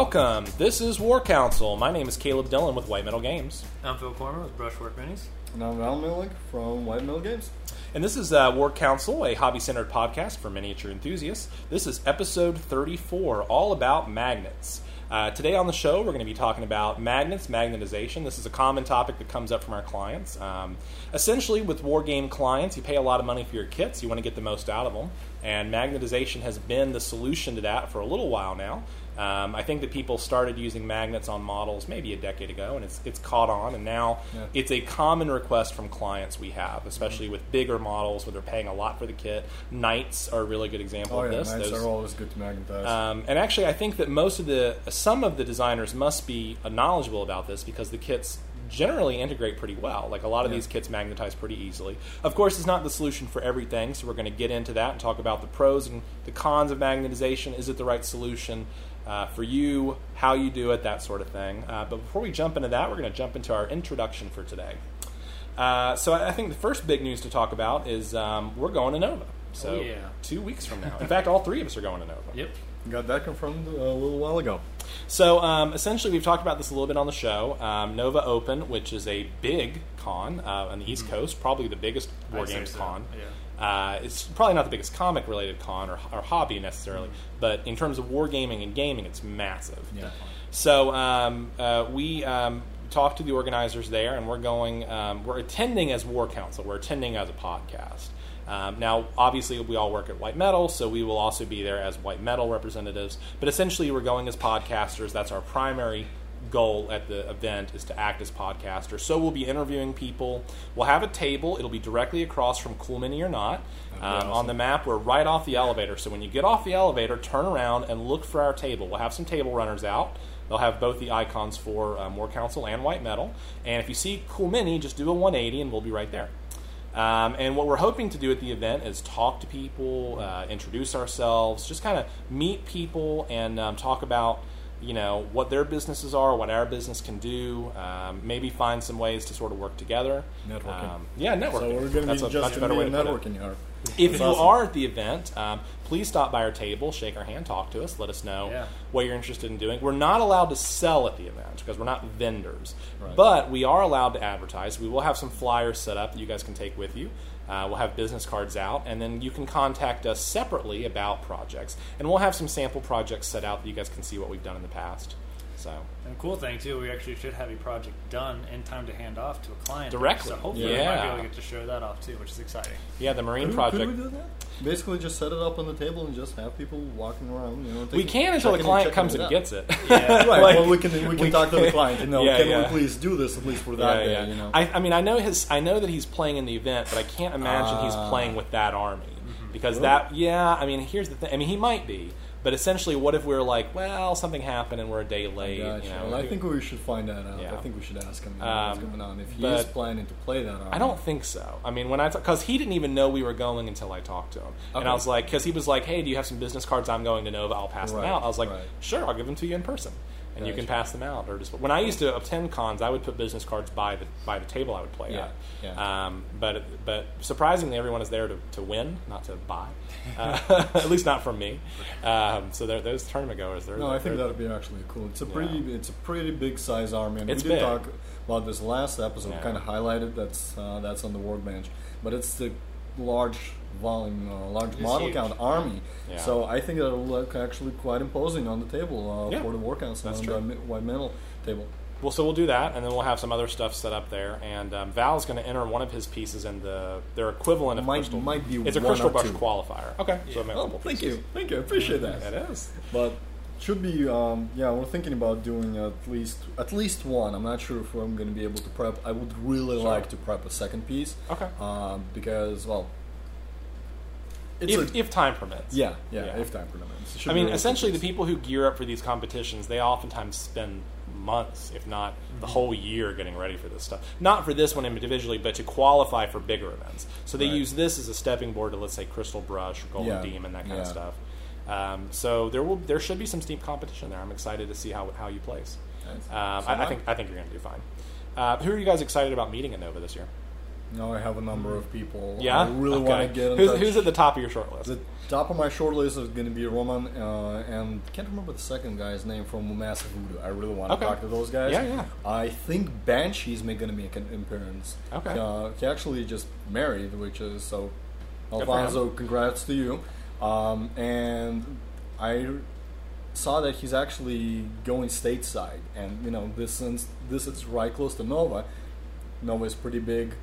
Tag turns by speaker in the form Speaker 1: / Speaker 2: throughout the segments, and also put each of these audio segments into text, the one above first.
Speaker 1: Welcome. This is War Council. My name is Caleb Dillon with White Metal Games.
Speaker 2: I'm Phil Cormer with Brushwork Minis.
Speaker 3: And I'm Val Millick from White Metal Games.
Speaker 1: And this is uh, War Council, a hobby centered podcast for miniature enthusiasts. This is episode 34, all about magnets. Uh, today on the show, we're going to be talking about magnets, magnetization. This is a common topic that comes up from our clients. Um, essentially, with war game clients, you pay a lot of money for your kits, you want to get the most out of them. And magnetization has been the solution to that for a little while now. Um, I think that people started using magnets on models maybe a decade ago, and it's it's caught on, and now
Speaker 3: Yeah.
Speaker 1: it's a common request from clients we have, especially
Speaker 3: Mm-hmm.
Speaker 1: with bigger models where they're paying a lot for the kit. Knights are a really good example
Speaker 3: Oh
Speaker 1: of
Speaker 3: yeah,
Speaker 1: this.
Speaker 3: knights
Speaker 1: Those-
Speaker 3: are always good to magnetize.
Speaker 1: um, and actually, I think that most of the some of the designers must be knowledgeable about this because the kits generally integrate pretty well. Like a lot of
Speaker 3: Yeah.
Speaker 1: these kits magnetize pretty easily. Of course, it's not the solution for everything, so we're going to get into that and talk about the pros and the cons of magnetization. Is it the right solution? Uh, for you, how you do it, that sort of thing. Uh, but before we jump into that, we're going to jump into our introduction for today. Uh, so I I think the first big news to talk about is um, we're going to Nova. So
Speaker 2: Oh, yeah.
Speaker 1: two weeks from now. In fact, all three of us are going to Nova.
Speaker 2: Yep.
Speaker 3: Got that confirmed uh, a little while ago.
Speaker 1: So essentially, essentially, we've talked about this a little bit on the show. Um, Nova Open, which is a big con uh, on the East Coast, probably the biggest war games
Speaker 2: so,
Speaker 1: con.
Speaker 2: yeah.
Speaker 1: Uh, it's probably not the biggest comic related con or, or hobby necessarily, but in terms of wargaming and gaming, it's massive.
Speaker 3: Yeah.
Speaker 1: So um, uh, we um, talked to the organizers there, and we're going. Um, we're attending as War Council. We're attending as a podcast. Um, now, obviously, we all work at White Metal, so we will also be there as White Metal representatives. But essentially, we're going as podcasters. That's our primary goal at the event is to act as podcaster. So we'll be interviewing people. We'll have a table. It'll be directly across from Cool Mini or not.
Speaker 3: That'd be
Speaker 1: Um, On the map, we're right off the elevator. So when you get off the elevator, turn around and look for our table. We'll have some table runners out. They'll have both the icons for um, War Council and White Metal. And if you see Cool Mini, just do a 180 and we'll be right there. Um, and what we're hoping to do at the event is talk to people, uh, introduce ourselves, just kind of meet people and um, talk about you know what their businesses are, what our business can do. Um, maybe find some ways to sort of work together.
Speaker 3: Networking.
Speaker 1: Um, yeah, networking.
Speaker 3: So we're going to
Speaker 1: That's
Speaker 3: be
Speaker 1: a
Speaker 3: just
Speaker 1: much better way to put it.
Speaker 3: networking yard.
Speaker 1: If
Speaker 3: That's
Speaker 1: you
Speaker 3: awesome.
Speaker 1: are at the event, um, please stop by our table, shake our hand, talk to us, let us know
Speaker 2: Yeah.
Speaker 1: what you're interested in doing. We're not allowed to sell at the event because we're not vendors,
Speaker 3: Right.
Speaker 1: but we are allowed to advertise. We will have some flyers set up that you guys can take with you. Uh, we'll have business cards out, and then you can contact us separately about projects. And we'll have some sample projects set out that you guys can see what we've done in the past. So
Speaker 2: And cool thing too, we actually should have a project done in time to hand off to a client
Speaker 1: Directly.
Speaker 2: So hopefully we might be able to get to show that off too, which is exciting.
Speaker 1: yeah, the marine
Speaker 3: Could,
Speaker 1: project.
Speaker 3: could we do that? Basically, just set it up on the table and just have people walking around. You know,
Speaker 1: we can until the client
Speaker 3: checking
Speaker 1: comes
Speaker 3: it
Speaker 1: and gets it.
Speaker 2: Yeah.
Speaker 3: Right.
Speaker 1: Like,
Speaker 3: well, we can we can
Speaker 1: we
Speaker 3: talk to the client. You know,
Speaker 1: Yeah,
Speaker 3: can
Speaker 1: yeah.
Speaker 3: we please do this at least for that day? You know.
Speaker 1: I, I mean, I know his. I know that he's playing in the event, but I can't imagine he's
Speaker 3: Ah.
Speaker 1: playing with that army because
Speaker 3: Really?
Speaker 1: that. Yeah, I mean, here's the thing. I mean, he might be, but essentially, what if we're like, well, something happened and we're a day late?
Speaker 3: Gotcha.
Speaker 1: You know,
Speaker 3: well, I think we should find that out.
Speaker 1: Yeah.
Speaker 3: I think we should ask him you know, what's
Speaker 1: Um,
Speaker 3: going on. If he is planning to play that,
Speaker 1: I don't think so. I mean, when I because he didn't even know we were going until I talked to him, and I was like, because he was like, "Hey, do you have some business cards? I'm going to Nova. I'll pass them out." I was like,
Speaker 3: right.
Speaker 1: "Sure, I'll give them to you in person." And you can pass them out, or just when I used to attend cons, I would put business cards by the by the table I would play
Speaker 3: Yeah,
Speaker 1: at.
Speaker 3: yeah.
Speaker 1: Um, but but surprisingly, everyone is there to, to win, not to buy. Uh, at least not from me. Um, so they're, those tournament goers, they're,
Speaker 3: No, I think that'd be actually cool. It's a
Speaker 1: Yeah.
Speaker 3: pretty, it's a pretty big size army, and
Speaker 1: It's
Speaker 3: we did
Speaker 1: big.
Speaker 3: talk about this last episode.
Speaker 1: Yeah.
Speaker 3: Kind of highlighted that's uh, that's on the workbench, but it's the large volume, uh, large
Speaker 2: It's
Speaker 3: model
Speaker 2: huge.
Speaker 3: count army.
Speaker 1: Yeah.
Speaker 3: So I think that'll look actually quite imposing on the table uh,
Speaker 1: Yeah,
Speaker 3: for the war council
Speaker 1: that's
Speaker 3: on
Speaker 1: true.
Speaker 3: the white metal table.
Speaker 1: Well, so we'll do that, and then we'll have some other stuff set up there. And um, Val's going to enter one of his pieces in the their equivalent of
Speaker 3: Might-
Speaker 1: crystal.
Speaker 3: might be
Speaker 1: it's a crystal
Speaker 3: or
Speaker 1: brush
Speaker 3: two.
Speaker 1: qualifier. Okay, so maybe
Speaker 3: Oh, thank
Speaker 1: pieces.
Speaker 3: you, thank you, I appreciate that.
Speaker 1: It is.
Speaker 3: But should be, um, yeah. We're thinking about doing at least at least one. I'm not sure if I'm going to be able to prep. I would really
Speaker 1: Sure.
Speaker 3: like to prep a second piece.
Speaker 1: Okay.
Speaker 3: Um, because well,
Speaker 1: If,
Speaker 3: a,
Speaker 1: if time permits.
Speaker 3: yeah, yeah,
Speaker 1: Yeah.
Speaker 3: if time permits.
Speaker 1: I mean, essentially, the people who gear up for these competitions, they oftentimes spend months, if not the whole year, getting ready for this stuff. Not for this one individually, but to qualify for bigger events. So they
Speaker 3: Right.
Speaker 1: use this as a stepping board to, let's say, Crystal Brush or Golden
Speaker 3: Yeah,
Speaker 1: Demon, that kind of stuff. Um, so there will, there should be some steep competition there. I'm excited to see how how you place.
Speaker 3: Nice.
Speaker 1: Um,
Speaker 3: So
Speaker 1: I, I think I think you're going to do fine. Uh, who are you guys excited about meeting at Nova this year?
Speaker 3: Now I have a number of people.
Speaker 1: Yeah,
Speaker 3: I really
Speaker 1: Okay.
Speaker 3: want to get
Speaker 1: who's,
Speaker 3: touch.
Speaker 1: who's at the top of your short list?
Speaker 3: The top of my short list is going to be Roman, uh, and can't remember the second guy's name from Massive Voodoo. I really want to
Speaker 1: Okay.
Speaker 3: talk to those guys.
Speaker 1: Yeah, yeah.
Speaker 3: I think Banshee's going to make an appearance.
Speaker 1: Okay.
Speaker 3: Uh, he actually just married, which is so. Alfonso, congrats to you. Um, and I saw that he's actually going stateside, and you know this since this is right close to Nova. Nova is pretty big.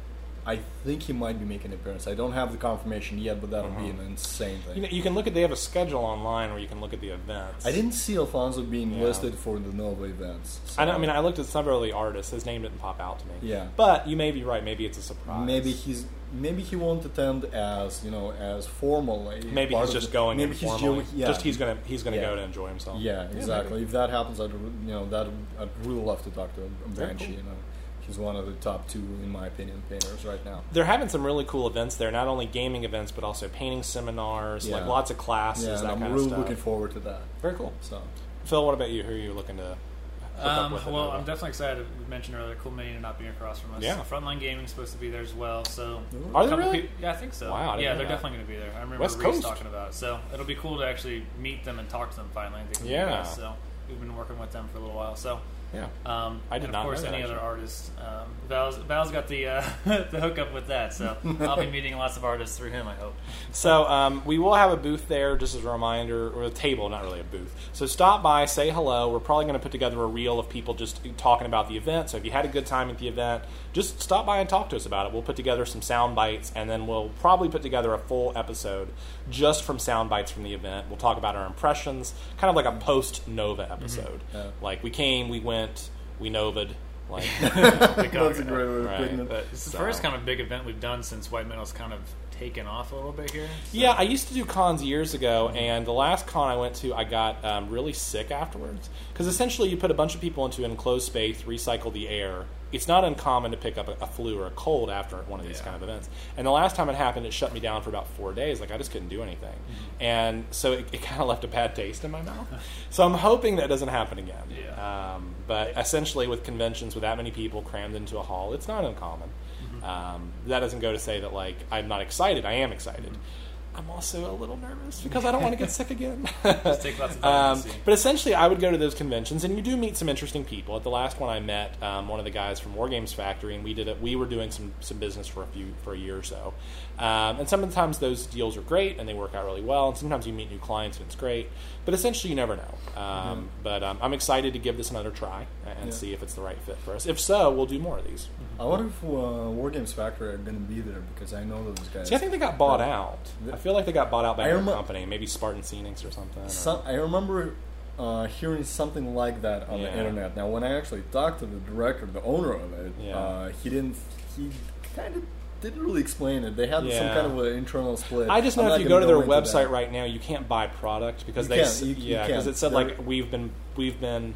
Speaker 3: I think he might be making an appearance. I don't have the confirmation yet, but that'll be an insane thing.
Speaker 1: Uh-huh. You, know, you can look at they have a schedule online where you can look at the events.
Speaker 3: I didn't see Alfonso being
Speaker 1: Yeah.
Speaker 3: listed for the Nova events.
Speaker 1: I, know, I mean, I looked at several of the artists. His name didn't pop out to me.
Speaker 3: Yeah.
Speaker 1: but you may be right. Maybe it's a surprise.
Speaker 3: maybe he's maybe he won't attend as you know as formally.
Speaker 1: maybe he's just
Speaker 3: the-
Speaker 1: going
Speaker 3: Maybe he's doing- yeah.
Speaker 1: Just he's gonna he's gonna
Speaker 3: Yeah.
Speaker 1: go to enjoy himself.
Speaker 3: Yeah, exactly.
Speaker 1: maybe.
Speaker 3: if that happens, I'd you know that I'd really love to talk to
Speaker 1: Very
Speaker 3: Banshee.
Speaker 1: cool.
Speaker 3: You know, he's one of the top two in my opinion painters right now.
Speaker 1: They're having some really cool events there. Not only gaming events, but also painting seminars, like lots of classes,
Speaker 3: Yeah, and
Speaker 1: that
Speaker 3: I'm
Speaker 1: kind
Speaker 3: really
Speaker 1: of stuff.
Speaker 3: looking forward to that.
Speaker 1: Very cool.
Speaker 3: So
Speaker 1: Phil, what about you? Who are you looking to hook up
Speaker 2: Um,
Speaker 1: with?
Speaker 2: well, I'm definitely excited. We mentioned earlier, Cool Mini or Not being across from us.
Speaker 1: Yeah.
Speaker 2: Frontline Gaming's supposed to be there as well. So,
Speaker 1: Are
Speaker 2: a
Speaker 1: they really?
Speaker 2: peop- yeah, I think so.
Speaker 1: Wow, I
Speaker 2: yeah, they're
Speaker 1: that.
Speaker 2: definitely going to be there. I remember
Speaker 1: West
Speaker 2: Reese
Speaker 1: Coast.
Speaker 2: talking about it. So it'll be cool to actually meet them and talk to them finally. They
Speaker 1: Yeah.
Speaker 2: us. So we've been working with them for a little while. So.
Speaker 1: Yeah.
Speaker 2: Um,
Speaker 1: I did
Speaker 2: and
Speaker 1: not
Speaker 2: of course,
Speaker 1: know that,
Speaker 2: any other artists. Um, Val's, Val's got the uh, the hookup with that, so I'll be meeting lots of artists through him. I hope.
Speaker 1: So um, we will have a booth there, just as a reminder, or a table, not really a booth. So stop by, say hello. We're probably going to put together a reel of people just talking about the event. So if you had a good time at the event, just stop by and talk to us about it. We'll put together some sound bites, and then we'll probably put together a full episode just from sound bites from the event. We'll talk about our impressions, kind of like a post Nova episode.
Speaker 3: Yeah.
Speaker 1: Like we came, we went, we Novad. Like
Speaker 3: that's a great way of
Speaker 1: Right,
Speaker 3: putting it.
Speaker 1: but-
Speaker 2: It's the first kind of big event we've done since White Metal's kind of taken off a little bit here. So-
Speaker 1: Yeah, I used to do cons years ago, and the last con I went to, I got um, really sick afterwards. Because essentially, you put a bunch of people into an enclosed space, recycle the air. It's not uncommon to pick up a, a flu or a cold after one of these
Speaker 2: Yeah.
Speaker 1: kind of events. And the last time it happened, it shut me down for about four days. Like I just couldn't do anything, and so it, it kind of left a bad taste in my mouth. so I'm hoping that doesn't happen again.
Speaker 2: Yeah.
Speaker 1: Um, but essentially, with conventions with that many people crammed into a hall, it's not uncommon.
Speaker 2: Mm-hmm.
Speaker 1: Um, that doesn't go to say that like I'm not excited. I am excited.
Speaker 2: Mm-hmm.
Speaker 1: I'm also a little nervous because I don't want to get sick again.
Speaker 2: Just take lots of
Speaker 1: um, but essentially, I would go to those conventions, and you do meet some interesting people. At the last one, I met um, one of the guys from War Games Factory, and we did it. We were doing some some business for a few for a year or so. Um, and sometimes those deals are great, and they work out really well. And sometimes you meet new clients, and it's great. But essentially, you never know. Um, But um, I'm excited to give this another try and
Speaker 3: Yeah.
Speaker 1: see if it's the right fit for us. If so, we'll do more of these.
Speaker 3: I wonder if uh, War Games Factory are going to be there because I know those guys.
Speaker 1: See, I think they got bought out. I feel like they got bought out by a
Speaker 3: remem-
Speaker 1: company, maybe Spartan Scenics or something. or-
Speaker 3: I remember uh, hearing something like that on
Speaker 1: Yeah.
Speaker 3: the internet. Now, when I actually talked to the director, the owner of it,
Speaker 1: Yeah.
Speaker 3: uh, he didn't. He kind of didn't really explain it. They had some kind of an internal split.
Speaker 1: I just know
Speaker 3: I'm
Speaker 1: if you go
Speaker 3: gonna
Speaker 1: their website
Speaker 3: that.
Speaker 1: right now, you can't buy product because
Speaker 3: You
Speaker 1: they s-
Speaker 3: You- you
Speaker 1: yeah because it said
Speaker 3: They're-
Speaker 1: like we've been we've been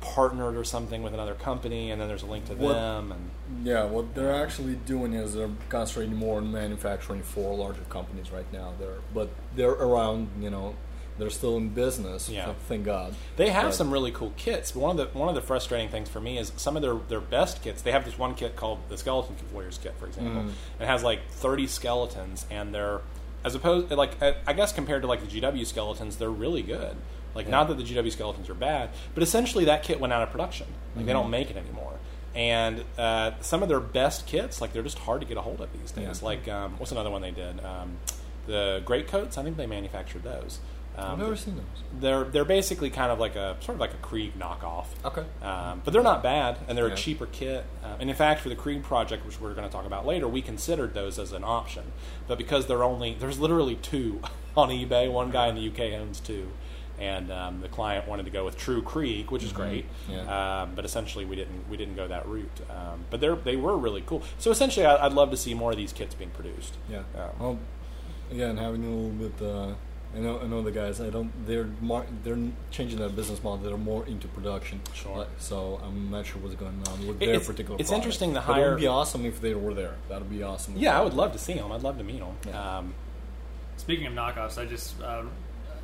Speaker 1: partnered or something with another company, and then there's a link to
Speaker 3: What-
Speaker 1: them. And
Speaker 3: Yeah, what they're actually doing is they're concentrating more on manufacturing for larger companies right now. They're but they're around. You know, they're still in business.
Speaker 1: Yeah.
Speaker 3: thank God.
Speaker 1: they have
Speaker 3: But-
Speaker 1: some really cool kits. But one of the one of the frustrating things for me is some of their their best kits. They have this one kit called the Skeleton Warriors kit, for example.
Speaker 3: Mm.
Speaker 1: It has like 30 skeletons, and they're as opposed like I guess compared to like the GW skeletons, they're really good. Like not that the GW skeletons are bad, but essentially that kit went out of production. Like they don't make it anymore. And uh, some of their best kits, like they're just hard to get a hold of these days.
Speaker 3: Yeah.
Speaker 1: Like um, what's another one they did? Um, the great coats. I think they manufactured those. Um,
Speaker 3: I've never seen those.
Speaker 1: they're they're basically kind of like a sort of like a Krieg knockoff.
Speaker 3: Okay.
Speaker 1: Um, but they're not bad, and they're
Speaker 3: Yeah.
Speaker 1: a cheaper kit. Um, and in fact, for the Krieg project, which we're going to talk about later, we considered those as an option. But because they're only there's literally two on eBay. One guy in the UK owns two, and um, the client wanted to go with True Krieg, which is great.
Speaker 3: Yeah.
Speaker 1: Um, but essentially, we didn't we didn't go that route. Um, but they're they were really cool. So essentially, I, I'd love to see more of these kits being produced.
Speaker 3: Yeah. Well, again, having a little bit. Uh, I know. I know the guys. I don't. They're mar- they're changing their business model. They're more into production.
Speaker 1: Sure.
Speaker 3: Like, so I'm not sure what's going on with
Speaker 1: It-
Speaker 3: their
Speaker 1: it's-
Speaker 3: particular.
Speaker 1: it's
Speaker 3: product.
Speaker 1: interesting to
Speaker 3: But It would be awesome if they were there. That would be awesome.
Speaker 1: Yeah, I would love to see them. I'd love to meet them.
Speaker 3: Yeah.
Speaker 1: Um,
Speaker 2: Speaking of knockoffs, I just uh,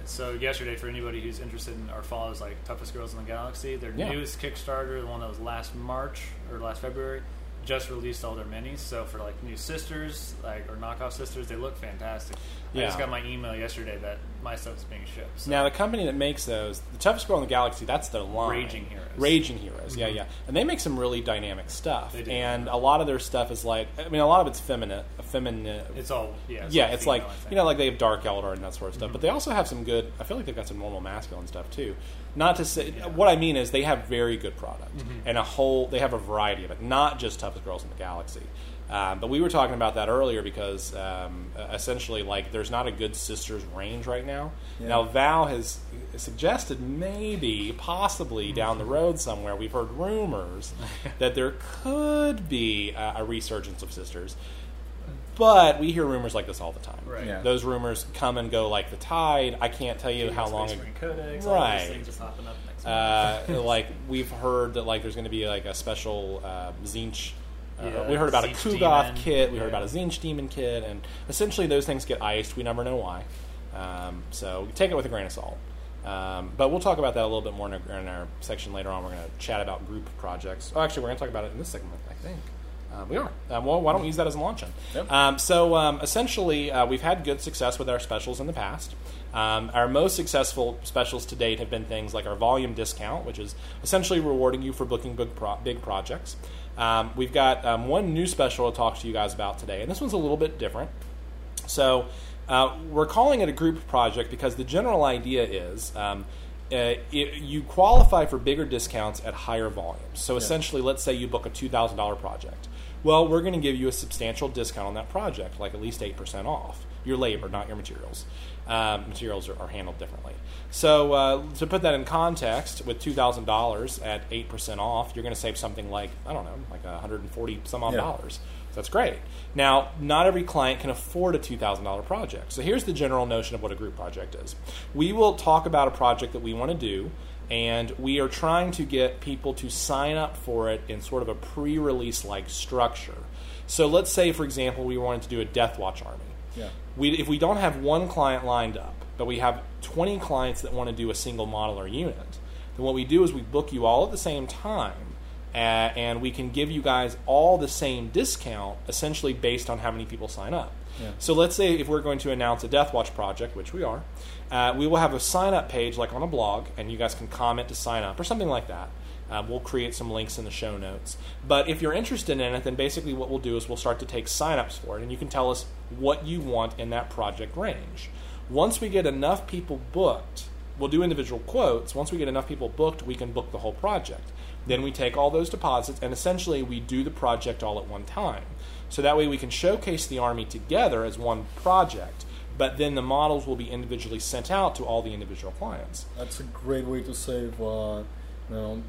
Speaker 2: so yesterday for anybody who's interested in or follows like Toughest Girls in the Galaxy, their
Speaker 1: Yeah.
Speaker 2: newest Kickstarter, the one that was last March or last February, just released all their minis. So for like new sisters, like or knockoff sisters, they look fantastic. I just got my email yesterday that my stuff's being shipped. So.
Speaker 1: Now, the company that makes those, the toughest girl in the galaxy, that's their line.
Speaker 2: Raging Heroes.
Speaker 1: Raging Heroes, yeah, yeah. And they make some really dynamic stuff.
Speaker 2: They do.
Speaker 1: And a lot of their stuff is like, I mean, a lot of it's feminine. feminine
Speaker 2: it's all yeah.
Speaker 1: yeah,
Speaker 2: all
Speaker 1: it's
Speaker 2: female,
Speaker 1: like.
Speaker 2: Mm-hmm.
Speaker 1: you know, like they have Dark Eldar and that sort of stuff. But they also have some good. I feel like they've got some normal masculine stuff too. Not to say what I mean is they have very good product
Speaker 2: Mm-hmm.
Speaker 1: and a whole. They have a variety of it, not just toughest girls in the galaxy. Um, but we were talking about that earlier because um, essentially, like, there's not a good sisters range right now.
Speaker 3: Yeah.
Speaker 1: Now, Val has suggested maybe, possibly down the road somewhere, we've heard rumors that there could be a, a resurgence of sisters. But we hear rumors like this all the time.
Speaker 2: Right.
Speaker 3: Yeah.
Speaker 1: Those rumors come and go like the tide. I can't tell you how
Speaker 2: Space
Speaker 1: long.
Speaker 2: Marine Codex,
Speaker 1: Right.
Speaker 2: All these things just hopping up next month.
Speaker 1: Uh, like we've heard that like there's going to be like a special uh, Tzeentch. Uh,
Speaker 2: Yeah,
Speaker 1: we heard about a
Speaker 2: Tzeentch
Speaker 1: Kugoth
Speaker 2: demon.
Speaker 1: kit. We heard about a Tzeentch demon kit, and essentially those things get iced. We never know why. Um, so take it with a grain of salt. Um, but we'll talk about that a little bit more in our, in our section later on. We're going to chat about group projects. Oh, actually, we're going to talk about it in this segment, I think. Uh, we are. Um, well, why don't we use that as a launch in?
Speaker 3: Yep.
Speaker 1: Um, so um, essentially, uh, we've had good success with our specials in the past. Um, our most successful specials to date have been things like our volume discount, which is essentially rewarding you for booking big, pro- big projects. Um, we've got um, one new special to talk to you guys about today, and this one's a little bit different. So uh, we're calling it a group project because the general idea is um, uh, it, you qualify for bigger discounts at higher volumes. So essentially, let's say you book a two thousand dollar project. Well, we're going to give you a substantial discount on that project, like at least eight percent off your labor, not your materials. Um, materials are, are handled differently. So uh, to put that in context, with two thousand dollars at eight percent off, you're going to save something like I don't know, like one hundred and forty some odd
Speaker 3: Yeah.
Speaker 1: dollars. So that's great. Now, not every client can afford a $2,000 project. So here's the general notion of what a group project is. We will talk about a project that we want to do, and we are trying to get people to sign up for it in sort of a pre release like structure. So let's say, for example, we wanted to do a Death Watch army.
Speaker 3: Yeah.
Speaker 1: We, if we don't have one client lined up, but we have 20 clients that want to do a single model or unit, then what we do is we book you all at the same time, uh, and we can give you guys all the same discount, essentially based on how many people sign up. So let's say if we're going to announce a Death Watch project, which we are, uh, we will have a sign up page like on a blog, and you guys can comment to sign up or something like that. Uh, we'll create some links in the show notes. But if you're interested in it, then basically what we'll do is we'll start to take signups for it, and you can tell us what you want in that project range. Once we get enough people booked, we'll do individual quotes. Once we get enough people booked, we can book the whole project. Then we take all those deposits, and essentially we do the project all at one time. So that way we can showcase the Army together as one project, but then the models will be individually sent out to all the individual clients.
Speaker 3: That's a great way to save, uh, you know,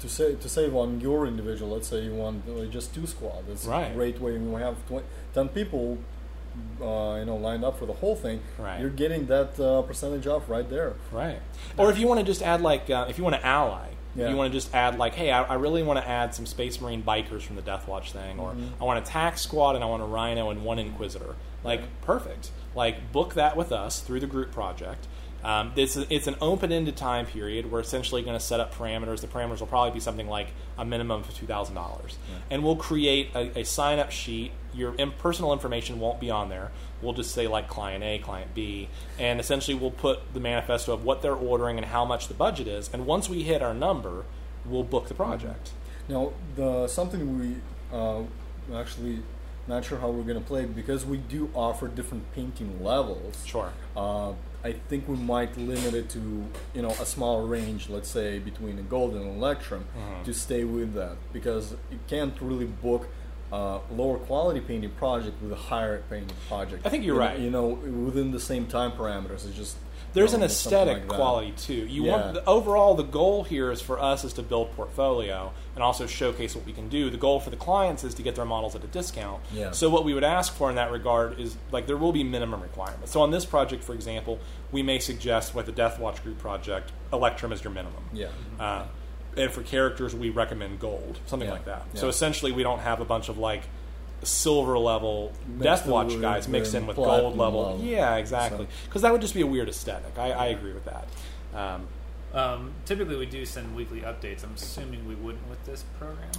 Speaker 3: to save to save on your individual. Let's say you want uh, just two squads. That's
Speaker 1: Right.
Speaker 3: a great way. When we have 20, ten people, uh, you know, lined up for the whole thing.
Speaker 1: Right.
Speaker 3: You're getting that uh, percentage off right there.
Speaker 1: Right. Or if you want to just add like, uh, if you want to ally,
Speaker 3: Yeah.
Speaker 1: you want to just add like, hey, I, I really want to add some Space Marine bikers from the Death Watch thing, or
Speaker 3: Mm-hmm.
Speaker 1: I want a tax squad and I want a Rhino and one Inquisitor. Like, perfect. Like, book that with us through the group project. Um, it's, it's an open-ended time period. We're essentially going to set up parameters. The parameters will probably be something like a minimum of two thousand dollars, and we'll create a, a sign-up sheet. Your personal information won't be on there. We'll just say like client A, client B, and essentially we'll put the manifesto of what they're ordering and how much the budget is. And once we hit our number, we'll book the project.
Speaker 3: Now, the something we uh, actually not sure how we're gonna play because we do offer different painting levels.
Speaker 1: Sure.
Speaker 3: Uh, I think we might limit it to you know a small range, let's say between a gold and electrum,
Speaker 1: Mm-hmm.
Speaker 3: to stay with that because you can't really book a lower quality painting project with a higher painting project.
Speaker 1: I think you're
Speaker 3: You know-
Speaker 1: right.
Speaker 3: You know, within the same time parameters, it's just
Speaker 1: There's
Speaker 3: you
Speaker 1: an
Speaker 3: know, something
Speaker 1: aesthetic
Speaker 3: like
Speaker 1: quality too. You
Speaker 3: Yeah.
Speaker 1: want the, overall the goal here is for us is to build portfolio and also showcase what we can do. The goal for the clients is to get their models at a discount.
Speaker 3: Yeah.
Speaker 1: So what we would ask for in that regard is like there will be minimum requirements. So on this project, for example, we may suggest with the Death Watch Group project, Electrum is your minimum.
Speaker 3: Yeah.
Speaker 1: Uh, and for characters, we recommend gold, something
Speaker 3: Yeah.
Speaker 1: like that.
Speaker 3: Yeah.
Speaker 1: So essentially, we don't have a bunch of like silver level
Speaker 3: Mixed
Speaker 1: Death Watch guys mixed in
Speaker 3: with
Speaker 1: with gold level.
Speaker 3: level.
Speaker 1: Yeah, exactly.
Speaker 3: So-
Speaker 1: Because that would just be a weird aesthetic. I, I agree with that. Um,
Speaker 2: Um, typically, we do send weekly updates. I'm assuming we wouldn't with this program.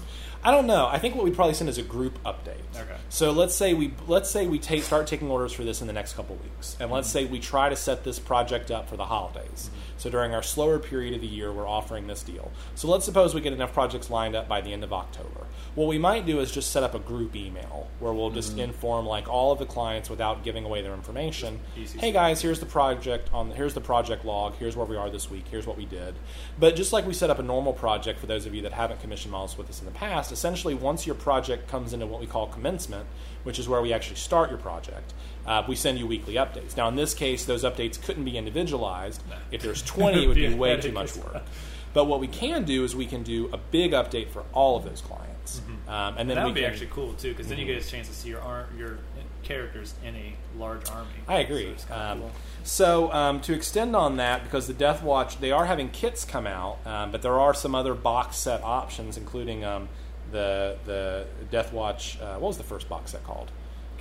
Speaker 1: I don't know. I think what we'd probably send is a group update.
Speaker 2: Okay.
Speaker 1: So let's say we let's say we take start taking orders for this in the next couple weeks, and let's say we try to set this project up for the holidays. So during our slower period of the year, we're offering this deal. So let's suppose we get enough projects lined up by the end of October. What we might do is just set up a group email where we'll just inform like all of the clients without giving away their information. Hey guys, here's the project on here's the project log. Here's where we are this week. Here's what we did. But just like we set up a normal project for those of you that haven't commissioned models with us in the past, essentially once your project comes into what we call commencement, which is where we actually start your project, uh, we send you weekly updates. Now in this case, those updates couldn't be individualized. If there's 20, it would be way too much work. But what we can do is we can do a big update for all of those clients, um, and then
Speaker 2: that
Speaker 1: we
Speaker 2: would be
Speaker 1: can,
Speaker 2: actually cool too, because then you get a chance to see your ar- your characters in a large army.
Speaker 1: I agree.
Speaker 2: So
Speaker 1: Um,
Speaker 2: cool.
Speaker 1: so um, to extend on that, because the Death Watch, they are having kits come out, um, but there are some other box set options, including um, the the Death Watch. Uh, what was the first box set called?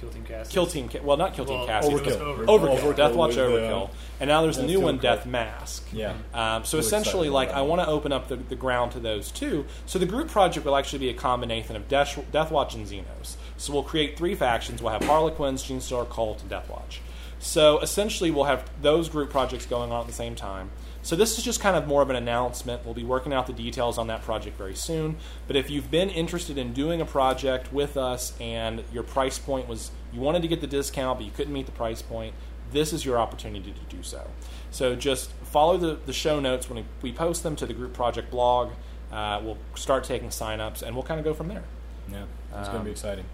Speaker 2: Kill Team Cast.
Speaker 1: Kill Team. Ca- Well, not Kill Team
Speaker 2: Well,
Speaker 1: Cassius.
Speaker 2: Overkill. Overkill.
Speaker 1: Overkill.
Speaker 3: Overkill
Speaker 1: Death Watch
Speaker 3: with the-
Speaker 1: Overkill. And now there's a new
Speaker 3: too
Speaker 1: one,
Speaker 3: cool.
Speaker 1: Death Mask.
Speaker 3: Yeah.
Speaker 1: Um, so
Speaker 3: Really
Speaker 1: essentially,
Speaker 3: excited
Speaker 1: like
Speaker 3: about
Speaker 1: I
Speaker 3: that.
Speaker 1: want to open up the, the ground to those two. So the group project will actually be a combination of Death, Death Watch and Xenos. So we'll create three factions. We'll have Harlequins, Genestealer, Cult, and Death Watch. So essentially, we'll have those group projects going on at the same time. So this is just kind of more of an announcement. We'll be working out the details on that project very soon. But if you've been interested in doing a project with us and your price point was you wanted to get the discount but you couldn't meet the price point, this is your opportunity to do so. So just follow the, the show notes when we, post them to the group project blog. Uh, we'll start taking signups and we'll kind of go from there.
Speaker 3: Yeah, it's going to
Speaker 1: Um,
Speaker 3: be exciting.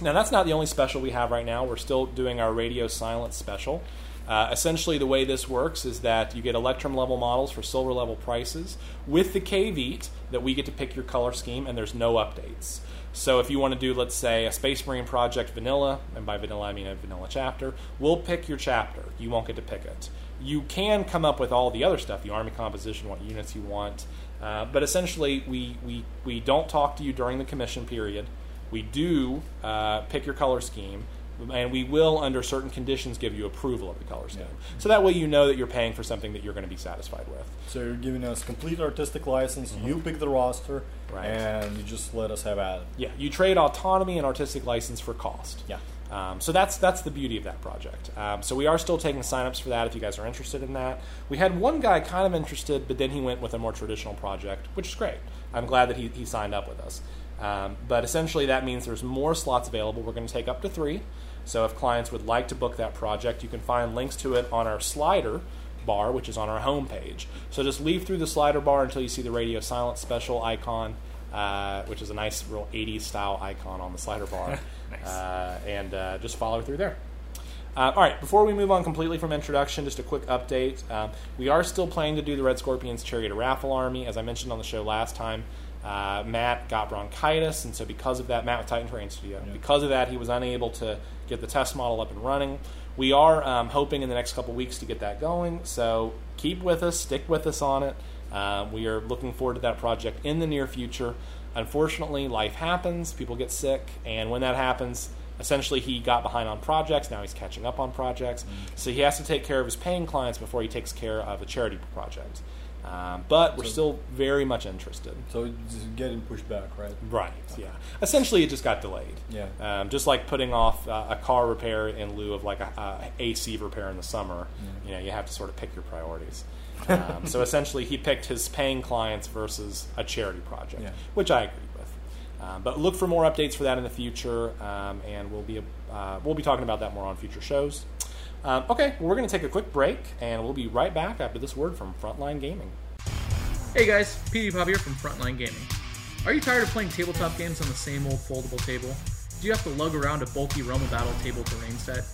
Speaker 1: Now, that's not the only special we have right now. We're still doing our radio silence special. Uh, essentially, the way this works is that you get Electrum level models for silver level prices with the KVEAT that we get to pick your color scheme, and there's no updates. So, if you want to do, let's say, a Space Marine project vanilla, and by vanilla I mean a vanilla chapter, we'll pick your chapter. You won't get to pick it. You can come up with all the other stuff, the army composition, what units you want, uh, but essentially, we, we, we don't talk to you during the commission period we do uh, pick your color scheme, and we will, under certain conditions, give you approval of the color scheme. So that way, you know that you're paying for something that you're going to be satisfied with.
Speaker 3: So you're giving us complete artistic license. You pick the roster,
Speaker 1: Mm-hmm. Right.
Speaker 3: and you just let us have at it.
Speaker 1: Yeah, you trade autonomy and artistic license for cost.
Speaker 3: Yeah.
Speaker 1: Um, so that's that's the beauty of that project. Um, so we are still taking signups for that if you guys are interested in that. We had one guy kind of interested, but then he went with a more traditional project, which is great. I'm glad that he, he signed up with us. Um, but essentially, that means there's more slots available. We're going to take up to three. So if clients would like to book that project, you can find links to it on our slider bar, which is on our homepage. So just leave through the slider bar until you see the radio silence special icon, uh, which is a nice, real 80s style icon on the slider bar,
Speaker 2: Nice.
Speaker 1: uh, and uh, just follow through there. Uh, all right, before we move on completely from introduction, just a quick update. Um, we are still planning to do the Red Scorpions Chariot of Raffle Army. As I mentioned on the show last time, uh, Matt got bronchitis, and so because of that, Matt with Titan Terrain Studio,
Speaker 3: Yeah.
Speaker 1: because of that, he was unable to get the test model up and running. We are um, hoping in the next couple weeks to get that going, so keep with us, stick with us on it. Um, we are looking forward to that project in the near future. Unfortunately, life happens, people get sick, and when that happens, essentially he got behind on projects, now he's catching up on projects. So he has to take care of his paying clients before he takes care of a charity project. Um, but we're
Speaker 3: So-
Speaker 1: still very much interested.
Speaker 3: So it's getting pushed back, right?
Speaker 1: Right. Yeah. Essentially, it just got delayed.
Speaker 3: Yeah.
Speaker 1: Um, just like putting off uh, a car repair in lieu of like a, a AC repair in the summer. You know, you have to sort of pick your priorities. Um, so essentially, he picked his paying clients versus a charity project,
Speaker 3: Yeah.
Speaker 1: which I agree with. Um, but look for more updates for that in the future, um, and we'll be uh, we'll be talking about that more on future shows. Um, okay, well, we're going to take a quick break, and we'll be right back after this word from Frontline Gaming.
Speaker 4: Hey guys, PD Pop here from Frontline Gaming. Are you tired of playing tabletop games on the same old foldable table? Do you have to lug around a bulky of Battle table terrain set?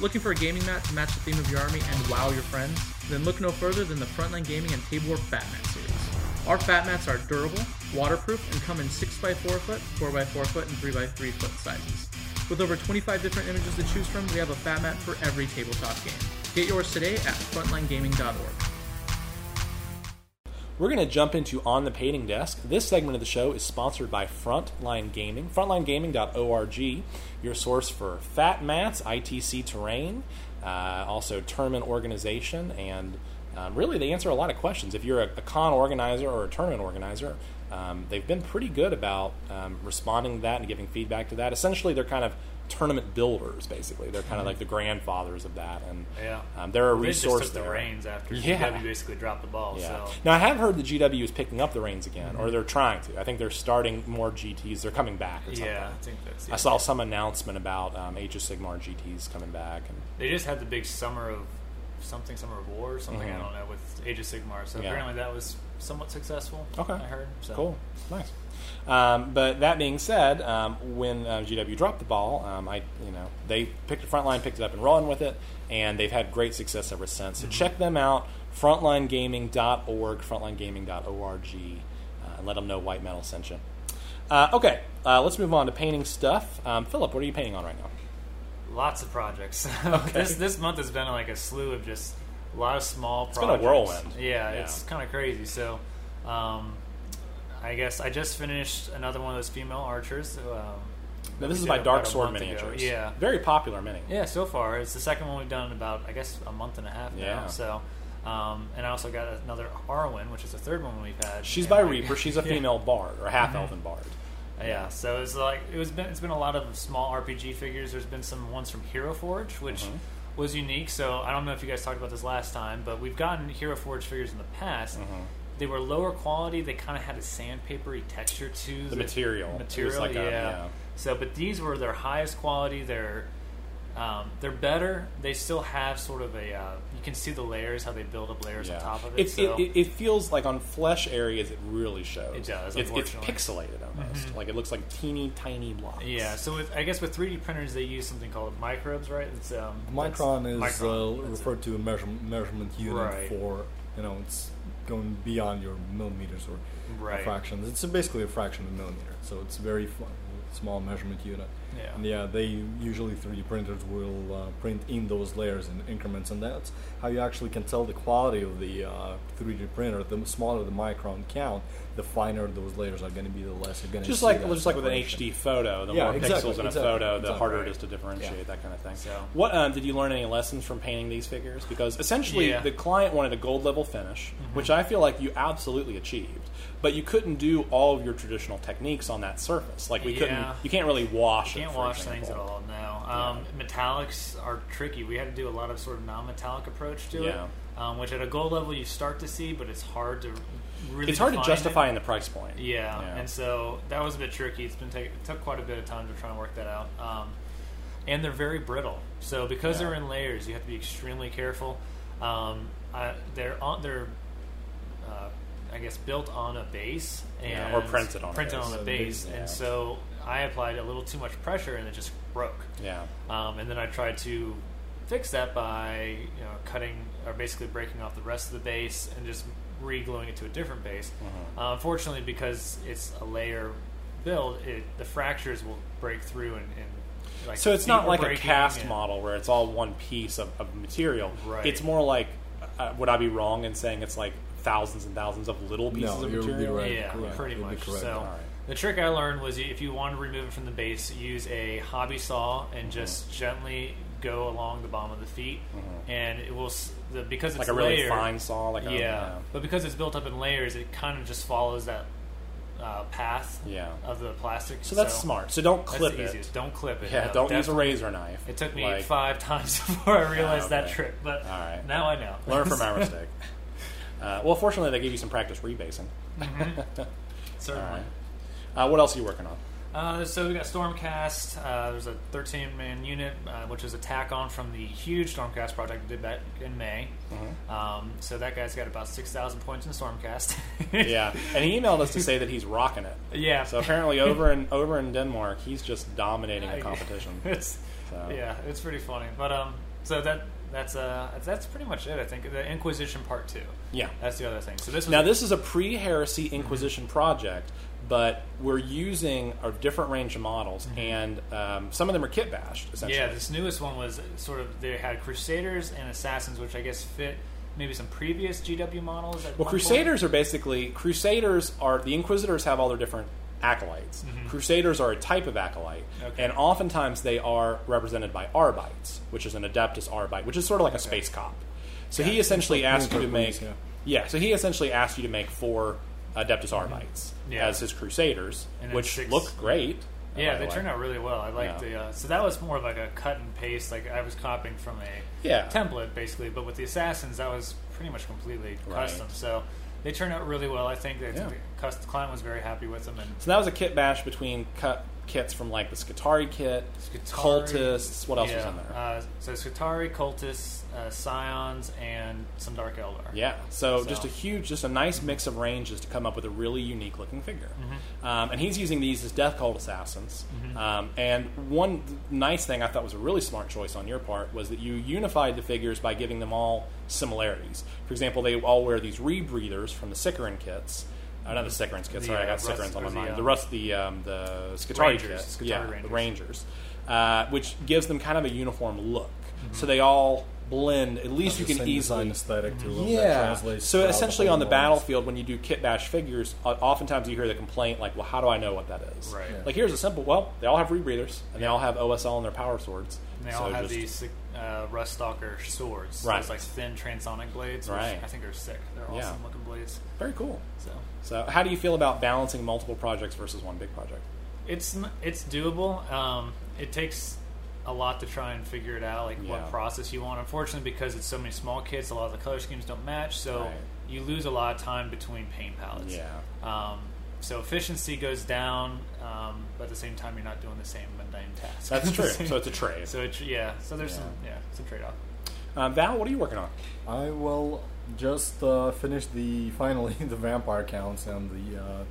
Speaker 4: Looking for a gaming mat to match the theme of your army and wow your friends? Then look no further than the Frontline Gaming and Table War Fat Mat series. Our Fat Mats are durable, waterproof, and come in 6x4 foot, 4x4 foot, and 3x3 foot sizes. With over 25 different images to choose from, we have a Fat Mat for every tabletop game. Get yours today at frontlinegaming.org.
Speaker 1: We're going to jump into On the Painting Desk. This segment of the show is sponsored by Frontline Gaming. FrontlineGaming.org, your source for fat mats, ITC terrain, uh, also tournament organization, and um, really they answer a lot of questions. If you're a, a con organizer or a tournament organizer, um, they've been pretty good about um, responding to that and giving feedback to that. Essentially, they're kind of tournament builders, basically. They're kind of like the grandfathers of that, and
Speaker 2: Mm-hmm. Yeah.
Speaker 1: um, they're a
Speaker 2: They just
Speaker 1: resource
Speaker 2: took the
Speaker 1: there.
Speaker 2: reins after
Speaker 1: Yeah.
Speaker 2: GW basically dropped the ball.
Speaker 1: Yeah.
Speaker 2: So
Speaker 1: Now I have heard the GW is picking up the reins again,
Speaker 2: Mm-hmm.
Speaker 1: or they're trying to. I think they're starting more GTS. They're coming back. Or something.
Speaker 2: yeah, I think that's.
Speaker 1: I saw some announcement about um, Age of Sigmar GTs coming back, and
Speaker 2: They just had the big summer of something, summer of war or something.
Speaker 1: Mhm.
Speaker 2: I don't know with Age of Sigmar. So
Speaker 1: Yeah.
Speaker 2: apparently that was somewhat successful.
Speaker 1: Okay.
Speaker 2: I heard. So.
Speaker 1: Cool, nice. Um, but that being said, um, when uh, GW dropped the ball, um, I you know they picked the frontline, picked it up, and run with it, and they've had great success ever since. So check them out, frontlinegaming.org, frontlinegaming.org, uh, and let them know White Metal sent you. Uh, okay, uh, let's move on to painting stuff. Um, Philip, what are you painting on right now?
Speaker 2: Lots of projects. this this month has been like a slew of just a lot of small
Speaker 1: been a whirlwind.
Speaker 2: Yeah,
Speaker 1: Yeah.
Speaker 2: it's kind of crazy. So, um, I guess I just finished another one of those female archers. Um,
Speaker 1: Now, this is
Speaker 2: my
Speaker 1: Dark Sword
Speaker 2: month ago.
Speaker 1: Miniatures.
Speaker 2: Yeah,
Speaker 1: very popular mini.
Speaker 2: yeah. So far, it's the second one we've done in about I guess a month and a half
Speaker 1: Yeah.
Speaker 2: now. So. Um, and I also got another Arwen, which is the third one we've had.
Speaker 1: She's by Reaper. She's a
Speaker 2: Yeah. Mm-hmm.
Speaker 1: female bard or half elven bard.
Speaker 2: Yeah, so it's like it was been it's been a lot of small RPG figures. There's been some ones from Hero Forge, which
Speaker 1: Mhm.
Speaker 2: Was unique. So I don't know if you guys talked about this last time, but we've gotten Hero Forge figures in the past.
Speaker 1: Mhm.
Speaker 2: They were lower quality. They kind of had a sandpapery texture to
Speaker 1: The material.
Speaker 2: Material,
Speaker 1: like a-
Speaker 2: yeah.
Speaker 1: yeah.
Speaker 2: So, but these were their highest quality. They're um, they're better. They still have sort of a uh, can see the layers how they build up layers on top of it.
Speaker 1: It,
Speaker 2: so
Speaker 1: it, it, it feels like on flesh areas it really shows.
Speaker 2: It does,
Speaker 1: It's, it's pixelated almost.
Speaker 2: Mhm.
Speaker 1: Like it looks like teeny tiny blocks.
Speaker 2: yeah. So with, I guess with 3D printers they use something called microns, right? It's um,
Speaker 3: Micron is
Speaker 2: micron,
Speaker 3: uh,
Speaker 2: that's
Speaker 3: referred to a measure, measurement unit
Speaker 2: Right.
Speaker 3: for you know it's going beyond your millimeters or
Speaker 2: Right.
Speaker 3: fractions. It's basically a fraction of a millimeter, so it's very f- small measurement unit.
Speaker 2: Yeah.
Speaker 3: And yeah, they usually 3D printers will uh, print in those layers in increments, and that's how you actually can tell the quality of the uh, 3D printer. The smaller the micron count, the finer those layers are going to be. The less you're going to
Speaker 1: Just
Speaker 3: see
Speaker 1: like
Speaker 3: that
Speaker 1: just like with an. HD photo, the
Speaker 3: Yeah,
Speaker 1: more
Speaker 3: exactly,
Speaker 1: pixels in a photo, the
Speaker 3: exactly.
Speaker 1: harder
Speaker 2: Right.
Speaker 1: it is to differentiate
Speaker 3: Yeah.
Speaker 1: that kind of thing.
Speaker 2: So-
Speaker 1: what um, did you learn any lessons from painting these figures? Because essentially,
Speaker 2: Yeah.
Speaker 1: the client wanted a gold level finish, which I feel like you absolutely achieved. But you couldn't do all of your traditional techniques on that surface. Like we couldn't, you can't really wash.
Speaker 2: You can't
Speaker 1: for
Speaker 2: wash
Speaker 1: example.
Speaker 2: things at all. No, um, metallics are tricky. We had to do a lot of sort of non-metallic approach to
Speaker 1: Yeah.
Speaker 2: it, um, which at a gold level you start to see, but it's hard to really.
Speaker 1: It's hard to
Speaker 2: define it.
Speaker 1: justify in the price point.
Speaker 2: Yeah,
Speaker 1: Yeah.
Speaker 2: and so that was a bit tricky. It's been take, it took quite a bit of time to try and work that out. Um, and they're very brittle. So because
Speaker 1: Yeah.
Speaker 2: they're in layers, you have to be extremely careful. Um, I, they're on they're uh, I guess built on a base and
Speaker 1: Yeah, or printed on a
Speaker 2: printed
Speaker 1: base.
Speaker 2: on a
Speaker 3: A
Speaker 2: base,
Speaker 1: yeah.
Speaker 2: and so I applied a little too much pressure and it just broke.
Speaker 1: Yeah.
Speaker 2: Um, and then I tried to fix that by you know cutting or basically breaking off the rest of the base and just re-gluing it to a different base.
Speaker 1: Mhm.
Speaker 2: Uh, unfortunately, because it's a layer build, it, the fractures will break through and, and like
Speaker 1: So it's not like a cast model where it's all one piece of, of material.
Speaker 2: Right.
Speaker 1: It's more like, uh, would I be wrong in saying it's like thousands and thousands of little pieces
Speaker 3: No,
Speaker 1: of material?
Speaker 3: right.
Speaker 2: Yeah,
Speaker 3: correct.
Speaker 2: pretty
Speaker 3: You'll
Speaker 2: much. So
Speaker 1: Alright.
Speaker 2: the trick I learned was if you want to remove it from the base, use a hobby saw
Speaker 1: Mm-hmm.
Speaker 2: and just gently go along the bottom of the feet, and it will the, because it's
Speaker 1: Mm-hmm. Like a really fine saw, like a-
Speaker 2: yeah,
Speaker 1: yeah.
Speaker 2: but because it's built up in layers, it kind of just follows that uh, path
Speaker 1: Yeah.
Speaker 2: of the plastic.
Speaker 1: So that's smart. So don't clip it.
Speaker 2: Don't clip it.
Speaker 1: Yeah,
Speaker 2: no,
Speaker 1: don't use a razor knife.
Speaker 2: It took me
Speaker 1: Like,
Speaker 2: five times before I realized
Speaker 1: okay.
Speaker 2: that trick, but
Speaker 1: right.
Speaker 2: now I know.
Speaker 1: Learn from our mistake. Uh, well, fortunately, they gave you some practice rebasing.
Speaker 2: Certainly.
Speaker 1: All right. Uh, what else are you working on?
Speaker 2: Uh, so we got Stormcast. Uh, there's a 13 man unit, uh, which is a tack on from the huge Stormcast project we did back in May.
Speaker 1: Mm-hmm.
Speaker 2: Um, so that guy's got about 6,000 points in Stormcast.
Speaker 1: yeah, and he emailed us to say that he's rocking it.
Speaker 2: Yeah.
Speaker 1: So apparently, over in over in Denmark, he's just dominating the competition.
Speaker 2: it's,
Speaker 1: So.
Speaker 2: Yeah, it's pretty funny. But um, so that that's uh that's pretty much it. I think the Inquisition Part Two.
Speaker 1: Yeah.
Speaker 2: That's the other thing. So this
Speaker 1: Now, this is a pre-heresy Inquisition project, but we're using a different range of models, and um, some of them are kit bashed. Essentially,
Speaker 2: Yeah, this newest one was sort of they had Crusaders and Assassins, which I guess fit maybe some previous GW models.
Speaker 1: Well, Crusaders are basically Crusaders are the Inquisitors have all their different acolytes. Crusaders are a type of acolyte,
Speaker 2: Mm-hmm. Okay.
Speaker 1: and oftentimes they are represented by Arbites, which is an Adeptus Arbite, which is sort of like a space cop. So
Speaker 3: Yeah,
Speaker 1: he essentially
Speaker 3: like
Speaker 1: asked you to make,
Speaker 3: police,
Speaker 1: yeah. So he essentially asked you to make four Adeptus Arbites
Speaker 2: Yeah.
Speaker 1: as his Crusaders, which
Speaker 2: six-
Speaker 1: look great.
Speaker 2: Yeah, they
Speaker 1: the
Speaker 2: turned out really well. I like
Speaker 1: Yeah.
Speaker 2: the. Uh, so that was more of like a cut and paste. Like I was copying from a
Speaker 1: Yeah.
Speaker 2: template basically, but with the assassins, that was pretty much completely
Speaker 1: Right.
Speaker 2: custom. So they turned out really well. I think that
Speaker 1: Yeah.
Speaker 2: the client was very happy with them. And
Speaker 1: So that was a kit bash between cut kits from like the Skitarii kit, cultists. What else was
Speaker 2: yeah,
Speaker 1: in there?
Speaker 2: Uh, so Skitarii, cultists, uh, scions, and some Dark Eldar.
Speaker 1: Yeah, so,
Speaker 2: So-
Speaker 1: just a huge, just a nice mix of ranges to come up with a really unique looking figure.
Speaker 2: Mm-hmm.
Speaker 1: Um, and he's using these as death cult assassins. Um, and one nice thing I thought was a really smart choice on your part was that you unified the figures by giving them all similarities. For example, they all wear these rebreathers from the Sicarian kits. Uh, not the Sicarians kits.
Speaker 2: The,
Speaker 1: Sorry, I
Speaker 2: uh,
Speaker 1: got
Speaker 2: Rust-
Speaker 1: Sicarians on
Speaker 2: or
Speaker 1: my
Speaker 2: the,
Speaker 1: mind.
Speaker 2: um,
Speaker 1: the Rust, the um, the Skitarii
Speaker 2: Rangers,
Speaker 1: kits.
Speaker 2: Skitarii
Speaker 1: yeah, the
Speaker 2: Rangers.
Speaker 1: Rangers, uh, which gives them kind of a uniform look. So they all blend. At least
Speaker 3: Has
Speaker 1: you can
Speaker 3: same
Speaker 1: easily
Speaker 3: design aesthetic too. that
Speaker 1: yeah.
Speaker 3: translates
Speaker 1: So essentially,
Speaker 3: whole
Speaker 1: on the
Speaker 3: lines.
Speaker 1: battlefield, when you do kit bash figures, oftentimes you hear the complaint like, "Well, how do I know what that is?"
Speaker 2: Right. Yeah.
Speaker 1: Like here's a simple. Well, they all have rebreathers, and they all have OSL on their power swords.
Speaker 2: And they
Speaker 1: So
Speaker 2: all have
Speaker 1: just-
Speaker 2: these uh, Ruststalker swords.
Speaker 1: Right.
Speaker 2: Those like thin transonic blades, which
Speaker 1: Right.
Speaker 2: I think are sick. They're
Speaker 1: Yeah.
Speaker 2: awesome looking blades.
Speaker 1: very cool.
Speaker 2: So
Speaker 1: So, how do you feel about balancing multiple projects versus one big project?
Speaker 2: it's it's doable. Um, it takes a lot to try and figure it out, like
Speaker 1: Yeah.
Speaker 2: what process you want. Unfortunately, because it's so many small kits, a lot of the color schemes don't match, so
Speaker 1: Right.
Speaker 2: you lose a lot of time between paint palettes.
Speaker 1: Yeah.
Speaker 2: Um, so efficiency goes down, um, but at the same time, you're not doing the same mundane tasks.
Speaker 1: That's true. so it's a trade.
Speaker 2: So it's yeah. So there's
Speaker 1: Yeah.
Speaker 2: some yeah some trade off.
Speaker 1: Um, Val, what are you working on?
Speaker 3: I will just uh, finish the finally the vampire counts and the uh,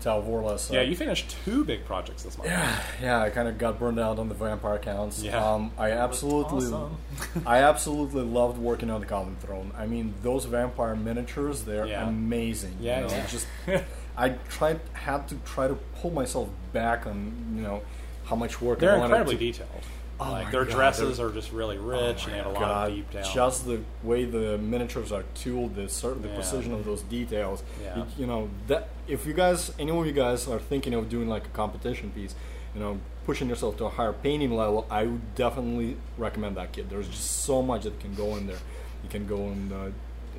Speaker 3: Tal Vorla. So
Speaker 1: Yeah, you finished two big projects this month.
Speaker 3: Yeah, yeah, I kind of got burned out on the vampire counts.
Speaker 1: Yeah.
Speaker 3: Um, I absolutely,
Speaker 2: awesome.
Speaker 3: I absolutely loved working on the Coven Throne. I mean, those vampire miniatures, they're
Speaker 1: Yeah.
Speaker 3: amazing. you
Speaker 1: Yeah,
Speaker 3: know,
Speaker 1: yeah.
Speaker 3: Just, I tried, had to try to pull myself back on, you know, how much work
Speaker 1: They're
Speaker 3: I wanted
Speaker 1: incredibly
Speaker 3: to,
Speaker 1: detailed.
Speaker 3: Oh
Speaker 1: like their
Speaker 3: God,
Speaker 1: dresses
Speaker 3: they're-
Speaker 1: are just really rich, and they have a lot
Speaker 3: God,
Speaker 1: of deep down.
Speaker 3: Just the way the miniatures are tooled, the certain the
Speaker 1: Yeah.
Speaker 3: precision of those details.
Speaker 1: Yeah.
Speaker 3: You, you know that if you guys, any of you guys are thinking of doing like a competition piece, you know, pushing yourself to a higher painting level, I would definitely recommend that kit. There's just so much that can go in there. You can go in uh,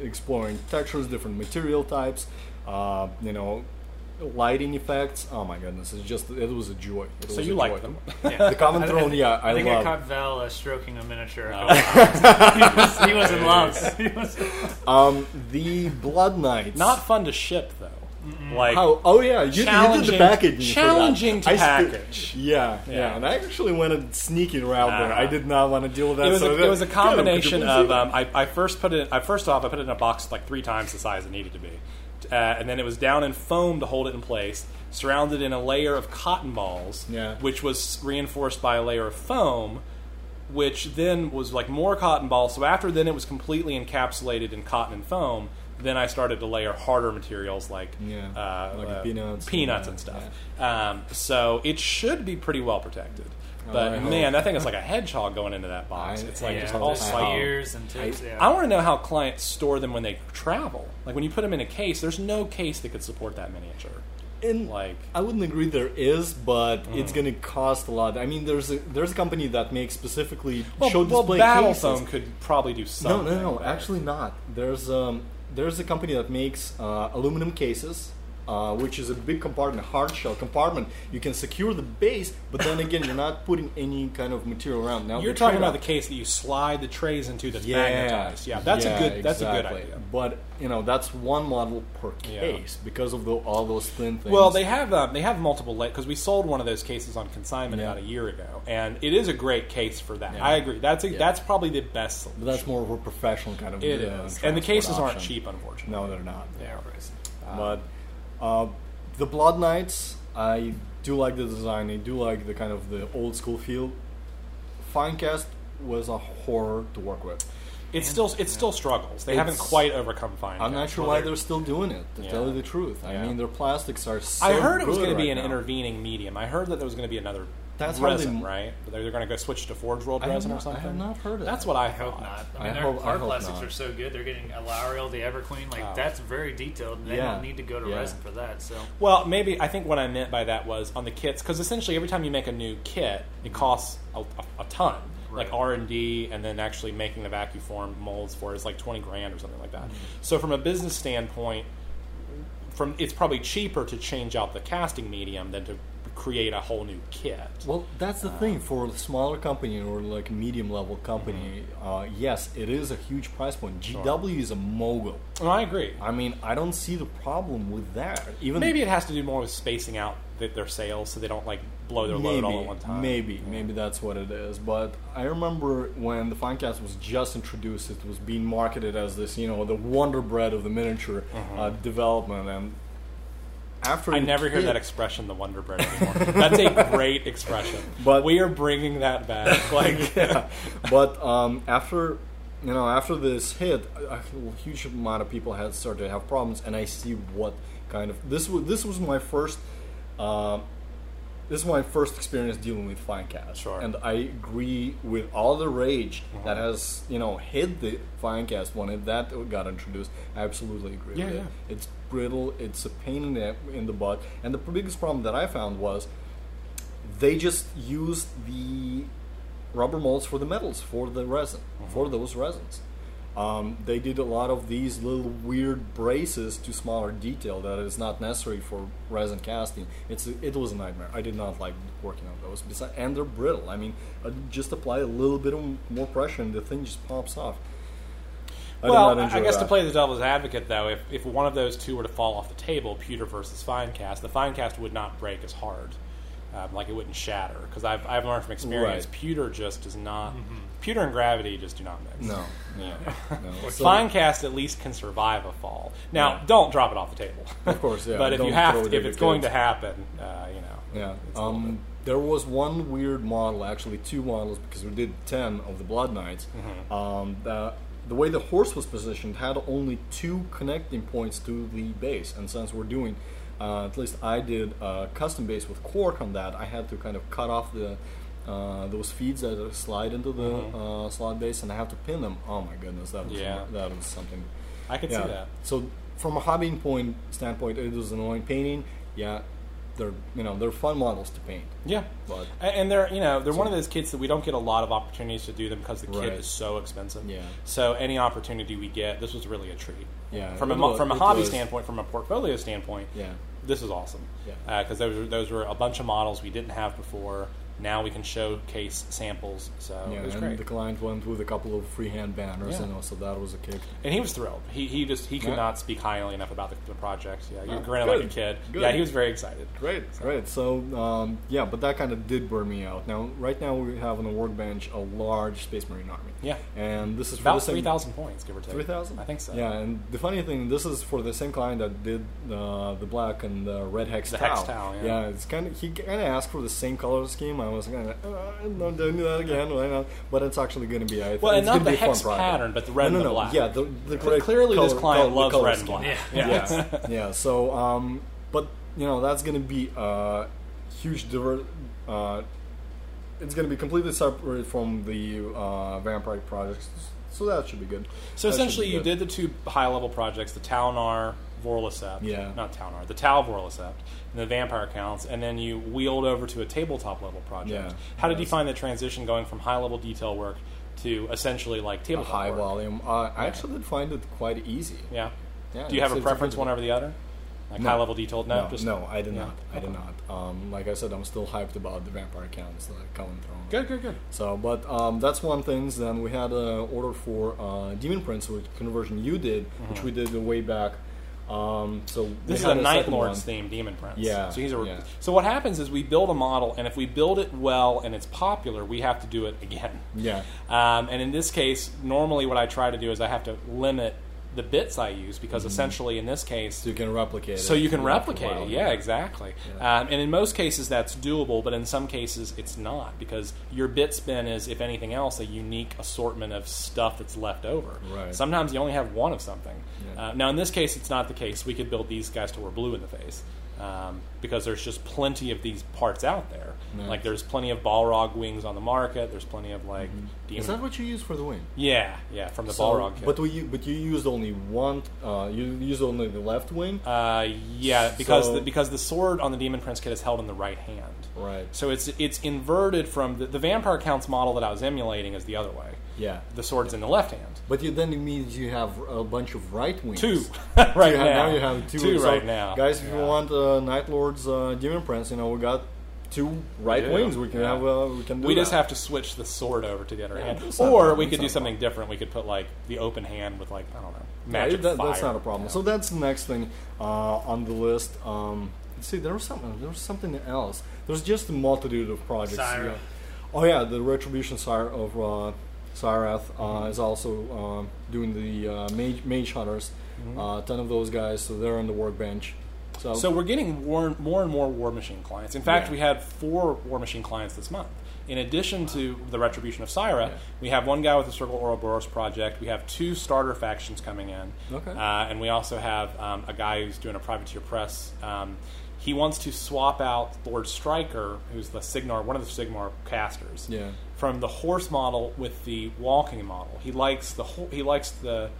Speaker 3: exploring textures, different material types, uh, you know. Lighting effects. Oh my goodness! It's just it was a joy. It
Speaker 1: so
Speaker 3: was
Speaker 1: you like them?
Speaker 2: Yeah.
Speaker 3: The Coven Throne, yeah, I,
Speaker 2: I think
Speaker 3: love.
Speaker 2: I caught Val uh, stroking a miniature. a
Speaker 1: Oh.
Speaker 2: couple he, was, he was in love. He was-
Speaker 3: Um, the Blood Knights.
Speaker 1: Not fun to ship though. Like
Speaker 3: How? Oh yeah, you, you did
Speaker 1: Challenging-
Speaker 3: the packaging. for that.
Speaker 1: challenging to
Speaker 3: I sti-
Speaker 1: package.
Speaker 3: yeah, yeah,
Speaker 1: Yeah.
Speaker 3: and I actually went a sneaky route there.
Speaker 1: Ah.
Speaker 3: I did not want to deal with that.
Speaker 1: it was,
Speaker 3: so
Speaker 1: a,
Speaker 3: that-
Speaker 1: it was a
Speaker 3: God, could you
Speaker 1: combination
Speaker 3: believe
Speaker 1: of um, I, I first put it I first off I put it in a box like three times the size it needed to be, uh, and then it was down in foam to hold it in place, surrounded in a layer of cotton balls,
Speaker 3: Yeah.
Speaker 1: which was reinforced by a layer of foam, which then was like more cotton balls. So after then it was completely encapsulated in cotton and foam. Then I started to layer harder materials like
Speaker 3: Yeah,
Speaker 1: uh,
Speaker 3: like
Speaker 1: uh,
Speaker 3: peanuts
Speaker 1: peanuts
Speaker 3: and,
Speaker 1: and
Speaker 3: uh,
Speaker 1: stuff. Um, so it should be pretty well protected.
Speaker 3: Oh,
Speaker 1: But
Speaker 3: I hope.
Speaker 1: man, that thing is like a hedgehog going into that box.
Speaker 3: I-
Speaker 1: it's like
Speaker 2: yeah,
Speaker 1: just all
Speaker 3: hope-
Speaker 2: there's
Speaker 3: I hope.
Speaker 1: spiky.
Speaker 2: ears and tips. yeah.
Speaker 1: I want to know how clients store them when they travel. Like when you put them in a case, there's no case that could support that miniature.
Speaker 3: In,
Speaker 1: Like-
Speaker 3: I wouldn't agree there is, but
Speaker 1: Mm.
Speaker 3: it's going to cost a lot. I mean, there's a there's a company that makes specifically
Speaker 1: Well,
Speaker 3: show
Speaker 1: well
Speaker 3: display
Speaker 1: Battle
Speaker 3: cases.
Speaker 1: Foam could probably do
Speaker 3: No,
Speaker 1: something.
Speaker 3: no, no.
Speaker 1: better.
Speaker 3: Actually, not. There's um, there's a company that makes uh, aluminum cases, uh, which is a big compartment, hard shell compartment. You can secure the base, but then again, you're not putting any kind of material around. Now
Speaker 1: You're talking about the case that you slide the trays into that's
Speaker 3: yeah,
Speaker 1: magnetized. Yeah, that's
Speaker 3: yeah,
Speaker 1: a good. That's a good idea.
Speaker 3: But you know, that's one model per
Speaker 1: Yeah.
Speaker 3: case because of the, all those thin things.
Speaker 1: Well, they have um, they have multiple because we sold one of those cases on consignment
Speaker 3: Yeah.
Speaker 1: about a year ago, and it is a great case for that.
Speaker 3: Yeah.
Speaker 1: I agree. That's a,
Speaker 3: Yeah.
Speaker 1: that's probably the best solution.
Speaker 3: But that's more of a professional kind of.
Speaker 1: it
Speaker 3: uh,
Speaker 1: is, and the cases aren't cheap, unfortunately.
Speaker 3: No, they're not.
Speaker 2: They are pricey.
Speaker 3: but uh, the Blood Knights, I do like the design. I do like the kind of the old school feel. Finecast was a horror to work with.
Speaker 1: It's still it still struggles. They haven't quite overcome fine.
Speaker 3: I'm not sure
Speaker 2: Well,
Speaker 3: why
Speaker 2: they're-
Speaker 3: they're still doing it. To
Speaker 1: Yeah.
Speaker 3: tell you the truth, I
Speaker 1: Yeah.
Speaker 3: mean their plastics are. So
Speaker 1: I heard it was
Speaker 3: good
Speaker 1: going to be
Speaker 3: right
Speaker 1: an
Speaker 3: now.
Speaker 1: intervening medium. I heard that there was going to be another
Speaker 3: That's how they
Speaker 1: resin,
Speaker 3: m-
Speaker 1: right? But They're going to go switch to Forge World
Speaker 3: I have
Speaker 1: resin or
Speaker 3: not- I
Speaker 1: something.
Speaker 3: have not heard of
Speaker 1: That's
Speaker 3: that.
Speaker 1: what I,
Speaker 2: I hope not. I
Speaker 3: I
Speaker 2: mean, their
Speaker 3: hope- I
Speaker 2: hard plastics
Speaker 3: not.
Speaker 2: are so good. They're getting Alarielle, the Everqueen. Like
Speaker 1: Oh.
Speaker 2: that's very detailed. and They
Speaker 3: Yeah.
Speaker 2: don't need to go to
Speaker 3: Yeah.
Speaker 2: resin for that. So
Speaker 1: Well, maybe I think what I meant by that was on the kits because essentially every time you make a new kit, it costs a, a, a ton. like R and D, and then actually making the vacuum form molds for it is like twenty grand or something like
Speaker 3: Mm-hmm.
Speaker 1: that. So from a business standpoint, from it's probably cheaper to change out the casting medium than to create a whole new kit.
Speaker 3: Well, that's the thing for a smaller company or like a medium level company. Uh, yes, it is a huge price point. GW is a mogul.
Speaker 1: No, I agree.
Speaker 3: I mean, I don't see the problem with that. Even
Speaker 1: Maybe it has to do more with spacing out th- their sales so they don't like blow their load all at one time.
Speaker 3: Maybe, maybe that's what it is. But I remember when the Finecast was just introduced, it was being marketed as this, you know, the wonder bread of the miniature uh, development. And after.
Speaker 1: I never hear that expression, the Wonder Bread anymore. That's a great expression.
Speaker 3: But-
Speaker 1: we are bringing that back. Like,
Speaker 3: yeah. But um, after you know after this hit, a, a huge amount of people had started to have problems, and I see what kind of this was. This was my first. Uh, this is my first experience dealing with Finecast,
Speaker 1: Sure.
Speaker 3: and I agree with all the rage that
Speaker 1: Uh-huh.
Speaker 3: has you know hit the Finecast when it, that got introduced. I absolutely agree
Speaker 1: Yeah,
Speaker 3: with
Speaker 1: yeah.
Speaker 3: it. It's brittle. It's a pain in the in the butt, and the biggest problem that I found was they just used the rubber molds for the metals for the resin for those resins. Um, they did a lot of these little weird braces to smaller detail that is not necessary for resin casting. It's it was a nightmare. I did not like working on those. Besides, and they're brittle. I mean, uh, just apply a little bit of more pressure and the thing just pops off. I did
Speaker 1: well, I guess to play the devil's advocate, though, if, if one of those two were to fall off the table, pewter versus fine cast, the fine cast would not break as hard. Um, like it wouldn't shatter because I've, I've learned from experience
Speaker 3: Right.
Speaker 1: pewter just does not pewter and gravity just do not mix
Speaker 3: No,
Speaker 1: yeah
Speaker 3: no. So-
Speaker 1: Finecast at least can survive a fall now
Speaker 3: Yeah.
Speaker 1: don't drop it off the table
Speaker 3: Of course, yeah.
Speaker 1: but if you
Speaker 3: Don't
Speaker 1: have to,
Speaker 3: it
Speaker 1: if it's
Speaker 3: the
Speaker 1: going to happen uh, you know
Speaker 3: Yeah.
Speaker 1: it's a little
Speaker 3: Um, there was one weird model, actually two models, because we did ten of the Blood Knights.
Speaker 1: Mm-hmm.
Speaker 3: Um, the, the way the horse was positioned had only two connecting points to the base, and since we're doing, uh, at least I did a custom base with cork on that, I had to kind of cut off the uh, those feeds that slide into the uh, slot base, and I have to pin them. Oh my goodness, that was
Speaker 1: Mm-hmm. Yeah.
Speaker 3: that was something.
Speaker 1: I could
Speaker 3: Yeah.
Speaker 1: see that
Speaker 3: So from a hobbying point standpoint, it was annoying painting. Yeah, they're you know they're fun models to paint.
Speaker 1: Yeah,
Speaker 3: But-
Speaker 1: and they're you know they're one of those kits that we don't get a lot of opportunities to do them because the kit
Speaker 3: Right.
Speaker 1: is so expensive.
Speaker 3: Yeah.
Speaker 1: So any opportunity we get, this was really a treat.
Speaker 3: Yeah,
Speaker 1: From a
Speaker 3: was-
Speaker 1: from a hobby
Speaker 3: was.
Speaker 1: standpoint, from a portfolio standpoint,
Speaker 3: Yeah.
Speaker 1: This is awesome.
Speaker 3: Yeah.
Speaker 1: Because those were, those were a bunch of models we didn't have before. Now we can showcase samples. So
Speaker 3: yeah, and
Speaker 1: great.
Speaker 3: the client went with a couple of freehand banners,
Speaker 1: Yeah.
Speaker 3: and also that was a kick.
Speaker 1: and he was thrilled. He, he just he could
Speaker 3: Yeah.
Speaker 1: not speak highly enough about the, the project. Yeah, you're
Speaker 3: Oh,
Speaker 1: grinning like a kid.
Speaker 3: Good.
Speaker 1: Yeah, he was very excited.
Speaker 3: Great, great. So um, yeah, but that kind of did burn me out. Now, right now we have on the workbench a large Space Marine army.
Speaker 1: Yeah.
Speaker 3: and this is for
Speaker 1: About
Speaker 3: the same-
Speaker 1: three thousand points, give or take.
Speaker 3: Three thousand?
Speaker 1: I think so.
Speaker 3: Yeah, and the funny thing, this is for the same client that did uh, the black and the red hex
Speaker 1: The
Speaker 3: tau.
Speaker 1: hex tau, yeah.
Speaker 3: it's kind of he kind of asked for the same color scheme. I was kind of uh, don't do that again. Why not? But it's actually going to be. I
Speaker 1: Well,
Speaker 3: it's
Speaker 1: and not the
Speaker 3: be a fun
Speaker 1: hex pattern, but the red
Speaker 3: no,
Speaker 1: and
Speaker 3: no,
Speaker 1: the
Speaker 3: no.
Speaker 1: black.
Speaker 3: Yeah, the, the
Speaker 1: clearly this client
Speaker 3: color-
Speaker 1: loves
Speaker 3: color
Speaker 1: red and black.
Speaker 2: Yeah.
Speaker 1: Yeah.
Speaker 3: yeah, yeah. So, um, but you know, that's going to be a huge diver. Uh, it's going to be completely separate from the uh, vampire projects, so that should be good.
Speaker 1: So
Speaker 3: That
Speaker 1: essentially, you
Speaker 3: good.
Speaker 1: did the two high level projects: the Talnar Vorlicept,
Speaker 3: Yeah.
Speaker 1: not Talnar, the Tal Vorlicept, and the Vampire Counts, and then you wheeled over to a tabletop level project.
Speaker 3: Yeah.
Speaker 1: How did you find the transition going from high level detail work to essentially like
Speaker 3: a
Speaker 1: tabletop
Speaker 3: high
Speaker 1: work?
Speaker 3: volume. Uh, I actually did find it quite easy.
Speaker 1: Yeah.
Speaker 3: Yeah,
Speaker 1: Do you have a preference one over the other? Like
Speaker 3: No.
Speaker 1: high level detailed? No,
Speaker 3: No,
Speaker 1: just
Speaker 3: no, I did
Speaker 1: yeah.
Speaker 3: not. I did not. Um, like I said, I'm still hyped about the vampire counts that are coming through.
Speaker 1: Good, good, good.
Speaker 3: So, but um, that's one thing. Then we had an order for uh, Demon Prince, which conversion you did, which we did way back. Um, so
Speaker 1: Mm-hmm. This is
Speaker 3: had
Speaker 1: a Night Lord's theme, Demon Prince.
Speaker 3: Yeah,
Speaker 1: So he's a.
Speaker 3: yeah.
Speaker 1: So what happens is we build a model, and if we build it well and it's popular, we have to do it again.
Speaker 3: Yeah,
Speaker 1: Um, and in this case, normally what I try to do is I have to limit the bits I use because essentially in this case,
Speaker 3: so you can replicate it.
Speaker 1: so you can replicate it. Yeah, exactly.
Speaker 3: Yeah.
Speaker 1: Um, and in most cases that's doable, but in some cases it's not because your bit spin is, if anything else, a unique assortment of stuff that's left over.
Speaker 3: Right.
Speaker 1: Sometimes you only have one of something.
Speaker 3: Yeah.
Speaker 1: Uh, now in this case, it's not the case. We could build these guys till we're blue in the face. Um, because there's just plenty of these parts out there.
Speaker 3: Nice.
Speaker 1: Like there's plenty of Balrog wings on the market. There's plenty of like.
Speaker 3: Mm-hmm. Is that what you use for the wing?
Speaker 1: yeah, yeah, from the
Speaker 3: So-
Speaker 1: Balrog kit.
Speaker 3: But we, but you used only one. Uh, you used only the left wing.
Speaker 1: uh, yeah, because
Speaker 3: So-
Speaker 1: the, because the sword on the Demon Prince kit is held in the right hand.
Speaker 3: Right.
Speaker 1: So it's it's inverted from the, the Vampire Counts model that I was emulating is the other way.
Speaker 3: Yeah.
Speaker 1: The sword's in the left hand.
Speaker 3: But you, then it means you have a bunch of right wings.
Speaker 1: Two
Speaker 3: So
Speaker 1: right
Speaker 3: you have-
Speaker 1: now.
Speaker 3: you have two,
Speaker 1: Two
Speaker 3: so
Speaker 1: right now.
Speaker 3: guys. If you
Speaker 1: Yeah.
Speaker 3: want uh, Night Lord's uh, Demon Prince, you know we got two right
Speaker 1: do,
Speaker 3: wings. We can
Speaker 1: yeah.
Speaker 3: have. Uh, we can. Do
Speaker 1: We just have to switch the sword over to the other
Speaker 3: Yeah,
Speaker 1: hand,
Speaker 3: that's not a
Speaker 1: or we could do
Speaker 3: not a
Speaker 1: something different. We could put like the open hand with like I don't know
Speaker 3: Yeah,
Speaker 1: magic
Speaker 3: that-
Speaker 1: fire.
Speaker 3: that's not a problem.
Speaker 1: Yeah.
Speaker 3: So that's the next thing uh, on the list. Um, let's see, there was something. There was something else. There's just a multitude of projects.
Speaker 2: Scyrah.
Speaker 3: Yeah. Oh yeah, the Retribution Sire of uh, Syrath uh,
Speaker 1: Mm-hmm.
Speaker 3: is also uh, doing the uh, mage, mage hunters. Uh, ten of those guys, so they're on the workbench. So.
Speaker 1: So we're getting more, more and more War Machine clients. In fact,
Speaker 3: Yeah.
Speaker 1: we had four War Machine clients this month. In addition to the Retribution of Scyrah,
Speaker 3: Yeah.
Speaker 1: we have one guy with the Circle Orboros project. We have two starter factions coming in,
Speaker 3: Okay.
Speaker 1: uh, and we also have um, a guy who's doing a privateer press. Um, he wants to swap out Lord Stryker, who's the Cygnar, one of the Cygnar casters,
Speaker 3: Yeah.
Speaker 1: from the horse model with the walking model. He likes the ho- he likes the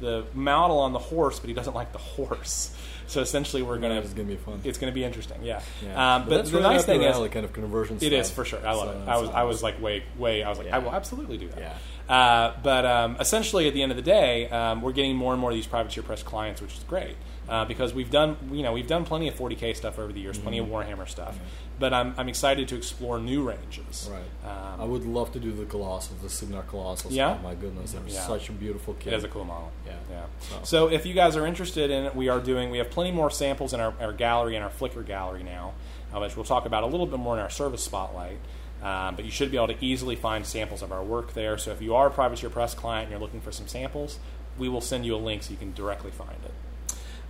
Speaker 1: the model on the horse, but he doesn't like the horse. So essentially, we're gonna
Speaker 3: it's gonna be fun.
Speaker 1: it's going to be interesting, yeah.
Speaker 3: yeah.
Speaker 1: Um, but
Speaker 3: that's
Speaker 1: the
Speaker 3: right
Speaker 1: nice thing is,
Speaker 3: kind of conversion.
Speaker 1: it is for sure. I love
Speaker 3: So
Speaker 1: it. I was, I was like, way, way. I was like,
Speaker 3: Yeah.
Speaker 1: I will absolutely do that.
Speaker 3: Yeah.
Speaker 1: Uh, but um, essentially, at the end of the day, um, we're getting more and more of these privateer press clients, which is great uh, because we've done, you know, we've done plenty of 40k stuff over the years, plenty of Warhammer stuff. But I'm, I'm excited to explore new ranges.
Speaker 3: Right.
Speaker 1: Um,
Speaker 3: I would love to do the Colossus, the Cygnar Colossus.
Speaker 1: Yeah?
Speaker 3: Oh my goodness, they're
Speaker 1: Yeah.
Speaker 3: such a beautiful kid.
Speaker 1: It is a cool model.
Speaker 3: Yeah.
Speaker 1: Yeah.
Speaker 3: So-
Speaker 1: So. if you guys are interested in it, we are doing. We have plenty more samples in our, our gallery and our Flickr gallery now, uh, which we'll talk about a little bit more in our service spotlight. Um, but you should be able to easily find samples of our work there. So if you are a Privateer Press client and you're looking for some samples, we will send you a link so you can directly find it.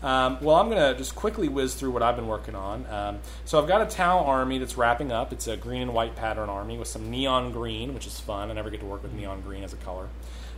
Speaker 1: Um, well, I'm going to just quickly whiz through what I've been working on. Um, so I've got a Tau army that's wrapping up. It's a green and white pattern army with some neon green, which is fun. I never get to work with neon green as a color.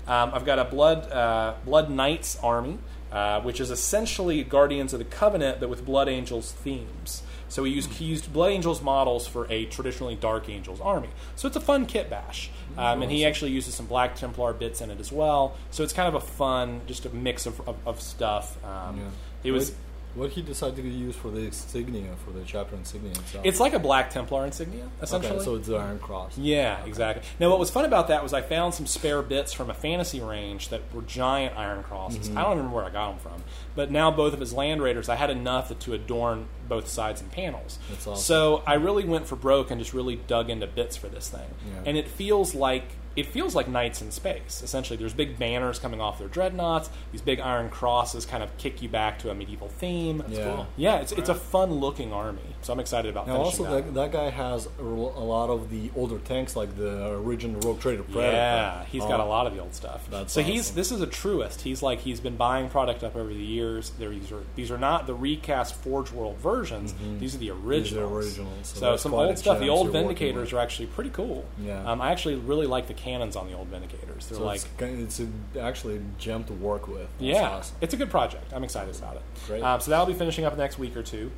Speaker 1: Um, I've got a blood uh, blood knights army, uh, which is essentially Guardians of the Covenant, but with Blood Angels themes. So he used, he used Blood Angels models for a traditionally Dark Angels army. So it's a fun kit bash. Um, and he actually uses some Black Templar bits in it as well. So it's kind of a fun, just a mix of, of, of stuff. Um,
Speaker 3: Yeah.
Speaker 1: It was.
Speaker 3: What, what he decided to use for the insignia, for the chapter insignia itself.
Speaker 1: It's like a Black Templar insignia, essentially.
Speaker 3: okay, so it's the Iron Cross.
Speaker 1: Yeah, exactly. Now, what was fun about that was I found some spare bits from a fantasy range that were giant iron crosses.
Speaker 3: Mm-hmm.
Speaker 1: I don't remember where I got them from, but now both of his land raiders, I had enough to adorn both sides and panels.
Speaker 3: That's awesome.
Speaker 1: So I really went for broke and just really dug into bits for this thing,
Speaker 3: Yeah.
Speaker 1: and it feels like it feels like knights in space. Essentially, there's big banners coming off their dreadnoughts. These big iron crosses kind of kick you back to a medieval theme.
Speaker 3: Yeah. cool.
Speaker 1: Yeah, it's, it's a fun looking army. So I'm excited about
Speaker 3: Now,
Speaker 1: finishing
Speaker 3: also,
Speaker 1: that.
Speaker 3: that, that guy has a, lot of the older tanks, like the original Rogue Trader Predator.
Speaker 1: Yeah, he's got a
Speaker 3: Uh,
Speaker 1: lot of the old stuff.
Speaker 3: that's
Speaker 1: so he's this is a truist. He's like he's been buying product up over the years. There, these are these are not the recast Forge World versions. These are the originals.
Speaker 3: originals, so
Speaker 1: So, some old stuff. The old Vindicators are actually pretty cool.
Speaker 3: Yeah.
Speaker 1: Um, I actually really like the cannons on the old Vindicators. They're
Speaker 3: So
Speaker 1: like
Speaker 3: it's, it's actually a gem to work with. That's
Speaker 1: yeah,
Speaker 3: awesome.
Speaker 1: it's a good project. I'm excited about it.
Speaker 3: Great.
Speaker 1: Um, so that'll be finishing up next week or two.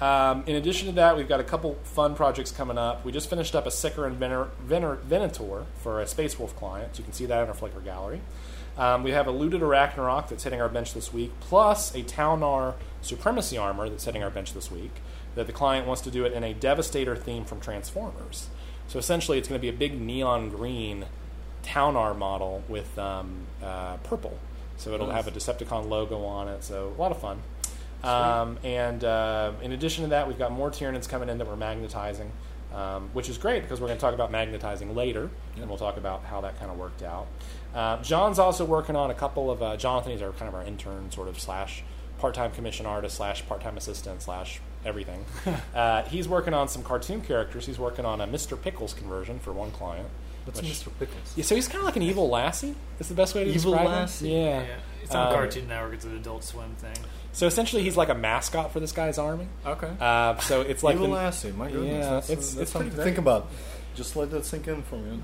Speaker 1: Um, in addition to that, we've got a couple fun projects coming up. We just finished up a Sicaran Vener, Vener, Venator for a Space Wolf client. So you can see that in our Flickr gallery. Um, we have a Looted Arachnarok that's hitting our bench this week, plus a Ta'unar Supremacy Armor that's hitting our bench this week. That the client wants to do it in a Devastator theme from Transformers. So essentially, it's going to be a big neon green Ta'unar model with um, uh, purple. So it'll
Speaker 3: Nice.
Speaker 1: have a Decepticon logo on it. So a lot of fun. Um, and uh, in addition to that, we've got more Tyranids coming in that we're magnetizing, um, which is great because we're going to talk about magnetizing later, and we'll talk about how that kind of worked out. Uh, John's also working on a couple of uh, Jonathan. Our kind of our intern, sort of slash part-time commission artist slash part-time assistant slash everything. uh, he's working on some cartoon characters. He's working on a Mr. Pickles conversion for one client.
Speaker 3: What's
Speaker 1: which-
Speaker 3: Mr. Pickles?
Speaker 1: Yeah, so he's kind of like an evil lassie. Is the best way to
Speaker 3: Evil
Speaker 1: describe
Speaker 3: lassie?
Speaker 1: him. Yeah.
Speaker 2: Yeah, it's on
Speaker 1: Um,
Speaker 2: Cartoon Network. It's an Adult Swim thing.
Speaker 1: So essentially, he's like a mascot for this guy's army.
Speaker 3: Okay.
Speaker 1: Uh, so it's like
Speaker 3: Evil
Speaker 1: the-
Speaker 3: Lassie, my goodness.
Speaker 1: Yeah,
Speaker 3: that's,
Speaker 1: it's-
Speaker 3: that's
Speaker 1: it's
Speaker 3: something
Speaker 1: pretty
Speaker 3: to think
Speaker 1: great.
Speaker 3: about. Just let that sink in for me.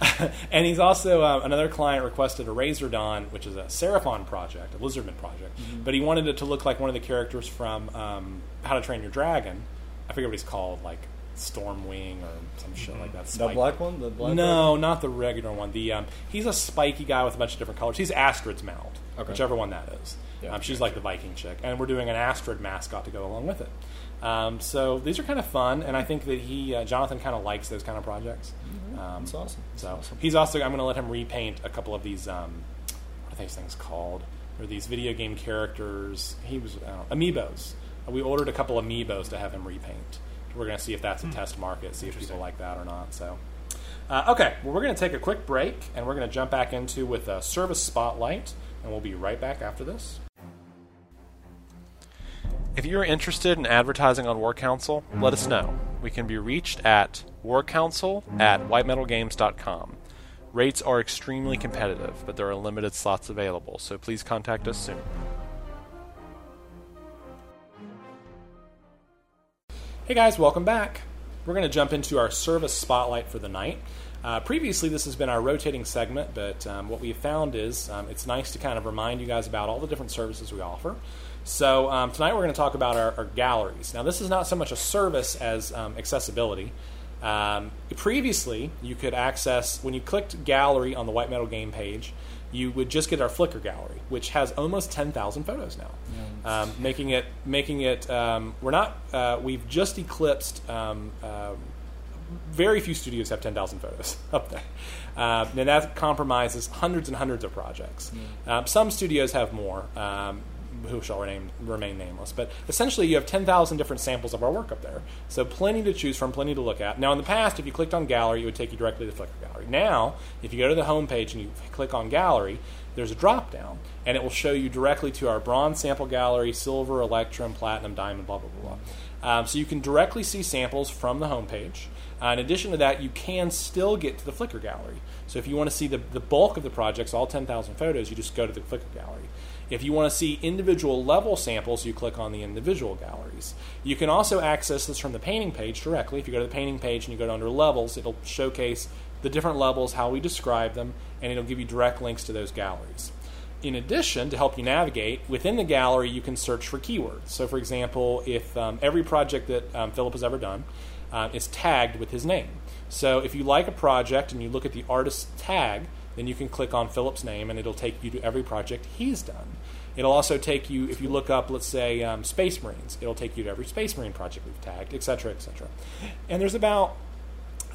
Speaker 1: and he's also uh, another client requested a Razordon, which is a Seraphon project, a Lizardman project, but he wanted it to look like one of the characters from um, How to Train Your Dragon. I forget what he's called, like Stormwing or some shit like that.
Speaker 3: The black one, the black.
Speaker 1: no, not the regular one. The um, he's a spiky guy with a bunch of different colors. He's Astrid's mount,
Speaker 3: Okay.
Speaker 1: whichever one that is.
Speaker 3: Yeah,
Speaker 1: um, she's like the Viking chick, and we're doing an Astrid mascot to go along with it. Um, so these are kind of fun, and I think that he uh, Jonathan kind of likes those kind of projects. Um,
Speaker 3: That's awesome. That's
Speaker 1: so
Speaker 3: awesome.
Speaker 1: he's also I'm going to let him repaint a couple of these. Um, what are these things called? They're these video game characters. He was I don't know, amiibos. We ordered a couple of amiibos to have him repaint. We're going to see if that's a test market, see if people like that or not. So. Uh, okay, well, we're going to take a quick break and we're going to jump back into with a service spotlight, and we'll be right back after this. If you're interested in advertising on War Council, let us know. We can be reached at warcouncil at whitemetalgames.com. Rates are extremely competitive, but there are limited slots available, so please contact us soon. Hey guys, welcome back. We're going to jump into our service spotlight for the night. Uh, previously, this has been our rotating segment, but um, what we have found is um, it's nice to kind of remind you guys about all the different services we offer. So, um, tonight we're going to talk about our, our galleries. Now, this is not so much a service as um, accessibility. Um, previously, you could access, when you clicked gallery on the White Metal Game page, you would just get our Flickr gallery, which has almost 10,000 photos now, um, making it making it. Um, we're not. Uh, we've just eclipsed. Um, uh, very few studios have 10,000 photos up there, uh, and that compromises hundreds and hundreds of projects. Um, some studios have more. Who shall remain, remain nameless. But essentially, you have 10,000 different samples of our work up there. So, plenty to choose from, plenty to look at. Now, in the past, if you clicked on Gallery, it would take you directly to Flickr Gallery. Now, if you go to the home page and you click on Gallery, there's a drop down, and it will show you directly to our bronze sample gallery, silver, electrum, platinum, diamond, blah, blah, blah, blah. Um, so, you can directly see samples from the home page. Uh, in addition to that, you can still get to the Flickr gallery. So if you want to see the, the bulk of the projects, all 10,000 photos, you just go to the Flickr gallery. If you want to see individual level samples, you click on the individual galleries. You can also access this from the painting page directly. If you go to the painting page and you go to under levels, it'll showcase the different levels, how we describe them, and it'll give you direct links to those galleries. In addition, to help you navigate, within the gallery you can search for keywords. So, for example, if um, every project that um, Philip has ever done uh, is tagged with his name. So, if you like a project and you look at the artist tag, then you can click on Philip's name and it'll take you to every project he's done. It'll also take you, if you look up, let's say, um, Space Marines, it'll take you to every Space Marine project we've tagged, et cetera, et cetera. And there's about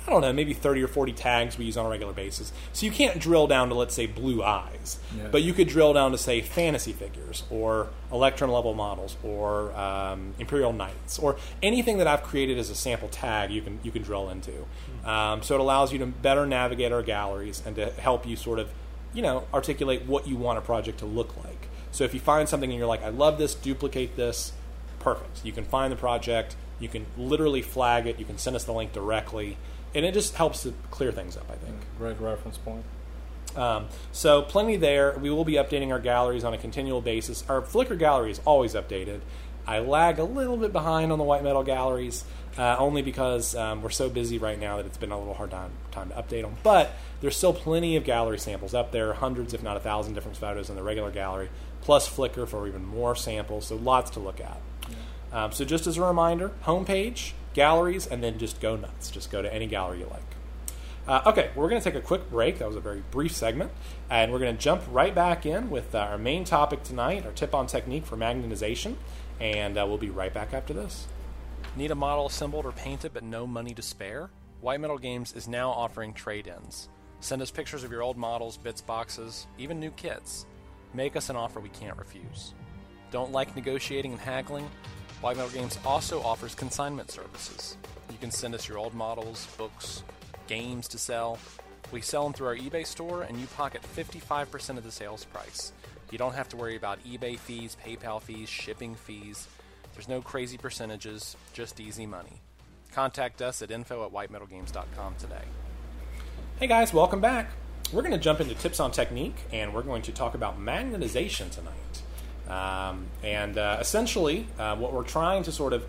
Speaker 1: I don't know, maybe 30 or 40 tags we use on a regular basis. So you can't drill down to, let's say, blue eyes,
Speaker 3: Yeah.
Speaker 1: but you could drill down to, say, fantasy figures or electrum level models or um, Imperial Knights or anything that I've created as a sample tag you can, you can drill into. Um, so it allows you to better navigate our galleries and to help you sort of, you know, articulate what you want a project to look like. So if you find something and you're like, I love this, duplicate this, perfect. You can find the project, you can literally flag it, you can send us the link directly, and it just helps to clear things up, I think.
Speaker 3: Great reference point.
Speaker 1: Um, so plenty there. We will be updating our galleries on a continual basis. Our Flickr gallery is always updated. I lag a little bit behind on the white metal galleries, uh, only because um, we're so busy right now that it's been a little hard time, time to update them. But there's still plenty of gallery samples up there, hundreds, if not a thousand, different photos in the regular gallery, plus Flickr for even more samples. So lots to look at. Um, so just as a reminder, homepage, galleries, and then just go nuts. Just go to any gallery you like. Uh, okay, we're going to take a quick break. That was a very brief segment. And we're going to jump right back in with uh, our main topic tonight, our tip on technique for magnetization. And uh, we'll be right back after this. Need a model assembled or painted but no money to spare? White Metal Games is now offering trade ins. Send us pictures of your old models, bits boxes, even new kits. Make us an offer we can't refuse. Don't like negotiating and haggling? White Metal Games also offers consignment services. You can send us your old models, books, games to sell. We sell them through our eBay store, and you pocket 55% of the sales price. You don't have to worry about eBay fees, PayPal fees, shipping fees. There's no crazy percentages, just easy money. Contact us at info at whitemetalgames.com today. Hey guys, welcome back. We're going to jump into tips on technique, and we're going to talk about magnetization tonight. Um, and uh, essentially, uh, what we're trying to sort of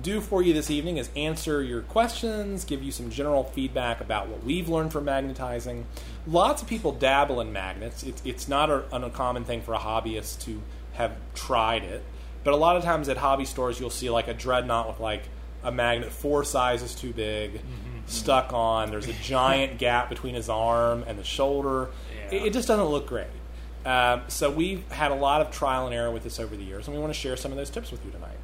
Speaker 1: do for you this evening is answer your questions, give you some general feedback about what we've learned from magnetizing. Lots of people dabble in magnets. It's, it's not a, an uncommon thing for a hobbyist to have tried it. But a lot of times at hobby stores, you'll see like a dreadnought with like a magnet four sizes too big, stuck on. There's a giant gap between his arm and the shoulder.
Speaker 2: Yeah.
Speaker 1: It, it just doesn't look great. Um, so we've had a lot of trial and error with this over the years, and we want to share some of those tips with you tonight.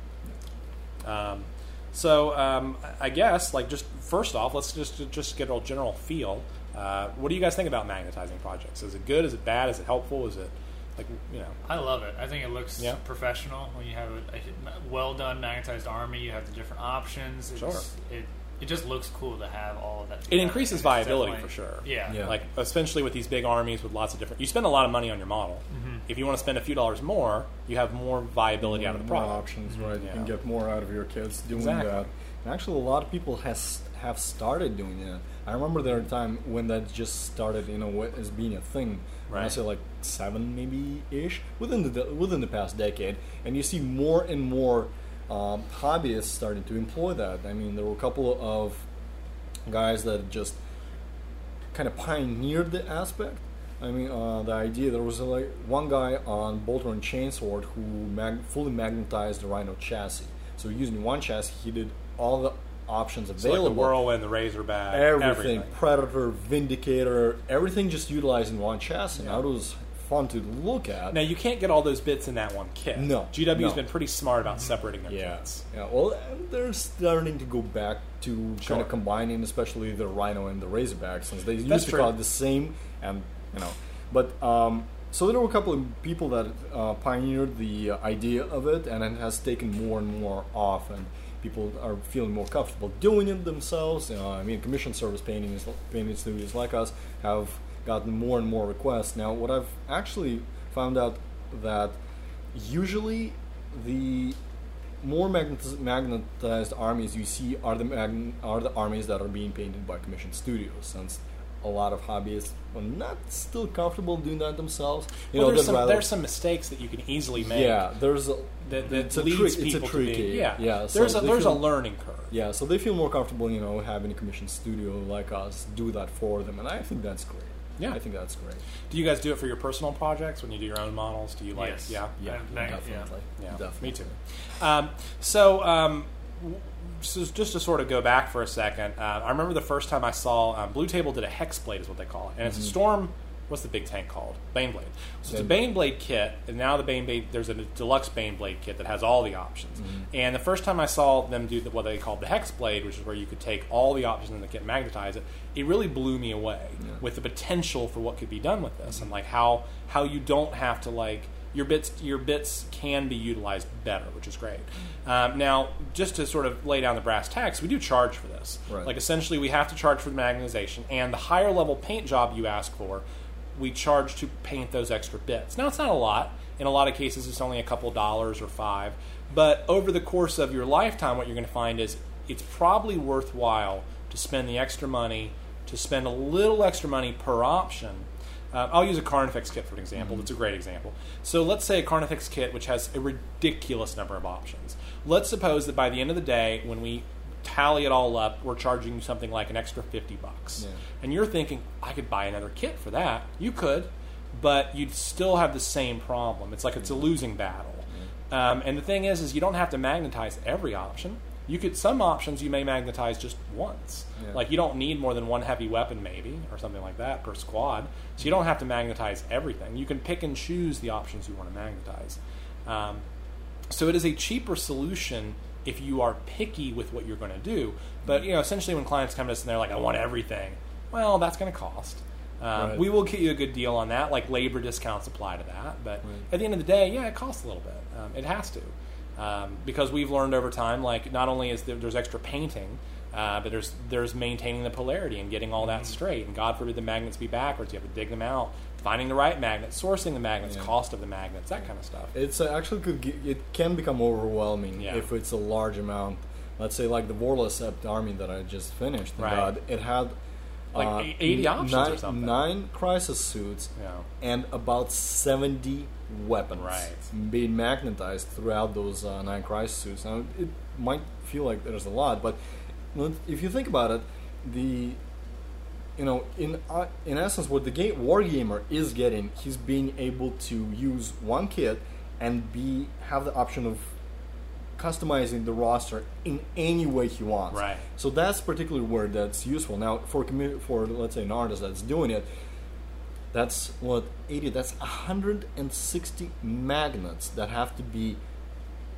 Speaker 1: Um, so um, I guess, like, just first off, let's just just get a general feel. Uh, what do you guys think about magnetizing projects? Is it good? Is it bad? Is it helpful? Is it like you know?
Speaker 2: I love it. I think it looks
Speaker 1: Yeah.
Speaker 2: professional when you have a, a well done magnetized army. You have the different options. It's,
Speaker 1: Sure.
Speaker 2: It it just looks cool to have all of that.
Speaker 1: It increases
Speaker 2: It's
Speaker 1: viability for sure.
Speaker 2: Yeah.
Speaker 3: Yeah.
Speaker 1: Like especially with these big armies with lots of different. You spend a lot of money on your model. Mm-hmm. If you want to spend a few dollars more, you have more viability out of the
Speaker 3: more
Speaker 1: product.
Speaker 3: options, right? You
Speaker 1: Yeah.
Speaker 3: can get more out of your kids doing
Speaker 1: Exactly.
Speaker 3: that. And actually, a lot of people has have started doing that. I remember there a time when that just started, you know, as being a thing. Right. I
Speaker 1: Right.
Speaker 3: say like seven, maybe ish, within the within the past decade, and you see more and more um, hobbyists starting to employ that. I mean, there were a couple of guys that just kind of pioneered the aspect. I mean, uh, the idea there was like one guy on Bolter and Chainsword who mag- fully magnetized the Rhino chassis. So using one chassis, he did all the options available.
Speaker 1: So like the whirlwind, the razorback,
Speaker 3: everything,
Speaker 1: everything.
Speaker 3: Predator, Vindicator, everything just utilizing one chassis.
Speaker 1: Yeah.
Speaker 3: Now it was fun to look at.
Speaker 1: Now you can't get all those bits in that one kit.
Speaker 3: No,
Speaker 1: GW's
Speaker 3: no.
Speaker 1: been pretty smart about separating their
Speaker 3: Yeah,
Speaker 1: kits.
Speaker 3: yeah. Well, they're starting to go back to
Speaker 1: Sure.
Speaker 3: kind of combining, especially the Rhino and the Razorback, since they used
Speaker 1: That's
Speaker 3: to
Speaker 1: true.
Speaker 3: call it the same, and you know. But um, so there were a couple of people that uh, pioneered the uh, idea of it, and it has taken more and more off, and people are feeling more comfortable doing it themselves. Uh, I mean, commission service painting is, painting studios like us have gotten more and more requests. Now, what I've actually found out that usually the more magnetized armies you see are the magn- are the armies that are being painted by commissioned studios, since a lot of hobbyists are not still comfortable doing that themselves. You
Speaker 1: well,
Speaker 3: know,
Speaker 1: there's some,
Speaker 3: rather-
Speaker 1: there's some mistakes that you can easily make.
Speaker 3: yeah, there's a
Speaker 1: That, that
Speaker 3: it's a
Speaker 1: leads
Speaker 3: trick-
Speaker 1: people
Speaker 3: it's a
Speaker 1: to be, yeah.
Speaker 3: yeah. so
Speaker 1: there's a there's a learning curve.
Speaker 3: Yeah, so they feel more comfortable, you know, having a commissioned studio like us do that for them, and I think that's great.
Speaker 1: Yeah.
Speaker 3: I think that's great.
Speaker 1: Do you guys do it for your personal projects when you do your own models? Do you like?
Speaker 2: Yes.
Speaker 1: Yeah.
Speaker 3: Yeah,
Speaker 2: yeah.
Speaker 3: definitely.
Speaker 1: Yeah,
Speaker 3: definitely.
Speaker 1: me too. Um, so, um, so just to sort of go back for a second, uh, I remember the first time I saw um, Blue Table did a hex blade, is what they call it, and it's a storm. What's the big tank called? Bane blade. So it's a Bane
Speaker 3: Bane
Speaker 1: blade kit, and now the Bane blade there's a deluxe Bane blade kit that has all the options. And the first time I saw them do the, what they called the hex blade, which is where you could take all the options in the kit and magnetize it, it really blew me away with the potential for what could be done with this, and like how how you don't have to like your bits your bits can be utilized better, which is great. Um, now, just to sort of lay down the brass tacks, we do charge for this.
Speaker 3: Right.
Speaker 1: Like essentially, we have to charge for the magnetization, and the higher level paint job you ask for, we charge to paint those extra bits. Now, it's not a lot. In a lot of cases, it's only a couple dollars or five. But over the course of your lifetime, what you're going to find is it's probably worthwhile to spend the extra money, to spend a little extra money per option. Uh, I'll use a Carnifex kit for an example. That's a great example. So let's say a Carnifex kit which has a ridiculous number of options. Let's suppose that by the end of the day, when we tally it all up, we're charging you something like an extra 50 bucks.
Speaker 3: Yeah.
Speaker 1: And you're thinking, I could buy another kit for that. You could, but you'd still have the same problem. It's like it's a losing battle. Um, and the thing is, is you don't have to magnetize every option. You could some options you may magnetize just once.
Speaker 3: Yeah.
Speaker 1: Like you don't need more than one heavy weapon, maybe, or something like that per squad. So you don't have to magnetize everything. You can pick and choose the options you want to magnetize. Um, so it is a cheaper solution if you are picky with what you're going to do. But you know, essentially, when clients come to us and they're like, "I want everything," well, that's going to cost. Um,
Speaker 3: Right.
Speaker 1: We will get you a good deal on that. Like labor discounts apply to that. But
Speaker 3: Right.
Speaker 1: at the end of the day, yeah, it costs a little bit. Um, it has to um, because we've learned over time. Like not only is there, there's extra painting. Uh, but there's there's maintaining the polarity and getting all that straight. And God forbid the magnets be backwards. You have to dig them out, finding the right magnets, sourcing the magnets,
Speaker 3: Yeah.
Speaker 1: cost of the magnets, that kind of stuff.
Speaker 3: It's actually could ge- it can become overwhelming
Speaker 1: Yeah.
Speaker 3: if it's a large amount. Let's say like the Vorlacept army that I just finished.
Speaker 1: Right.
Speaker 3: God, it had
Speaker 1: Like
Speaker 3: uh,
Speaker 1: 80 options or
Speaker 3: nine,
Speaker 1: something.
Speaker 3: Nine crisis suits
Speaker 1: Yeah.
Speaker 3: and about seventy weapons
Speaker 1: Right.
Speaker 3: being magnetized throughout those uh, nine crisis suits. Now it might feel like there's a lot, but if you think about it, the you know, in uh, in essence, what the game wargamer is getting, he's being able to use one kit and be have the option of customizing the roster in any way he wants.
Speaker 1: Right.
Speaker 3: So that's particularly where that's useful. Now, for commu- for let's say an artist that's doing it, that's what 80. That's 160 magnets that have to be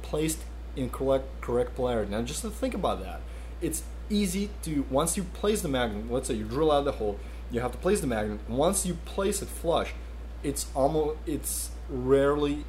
Speaker 3: placed in correct correct polarity. Now, just to think about that, it's easy to once you place the magnet. Let's say you drill out the hole, you have to place the magnet. Once you place it flush, it's almost it's rarely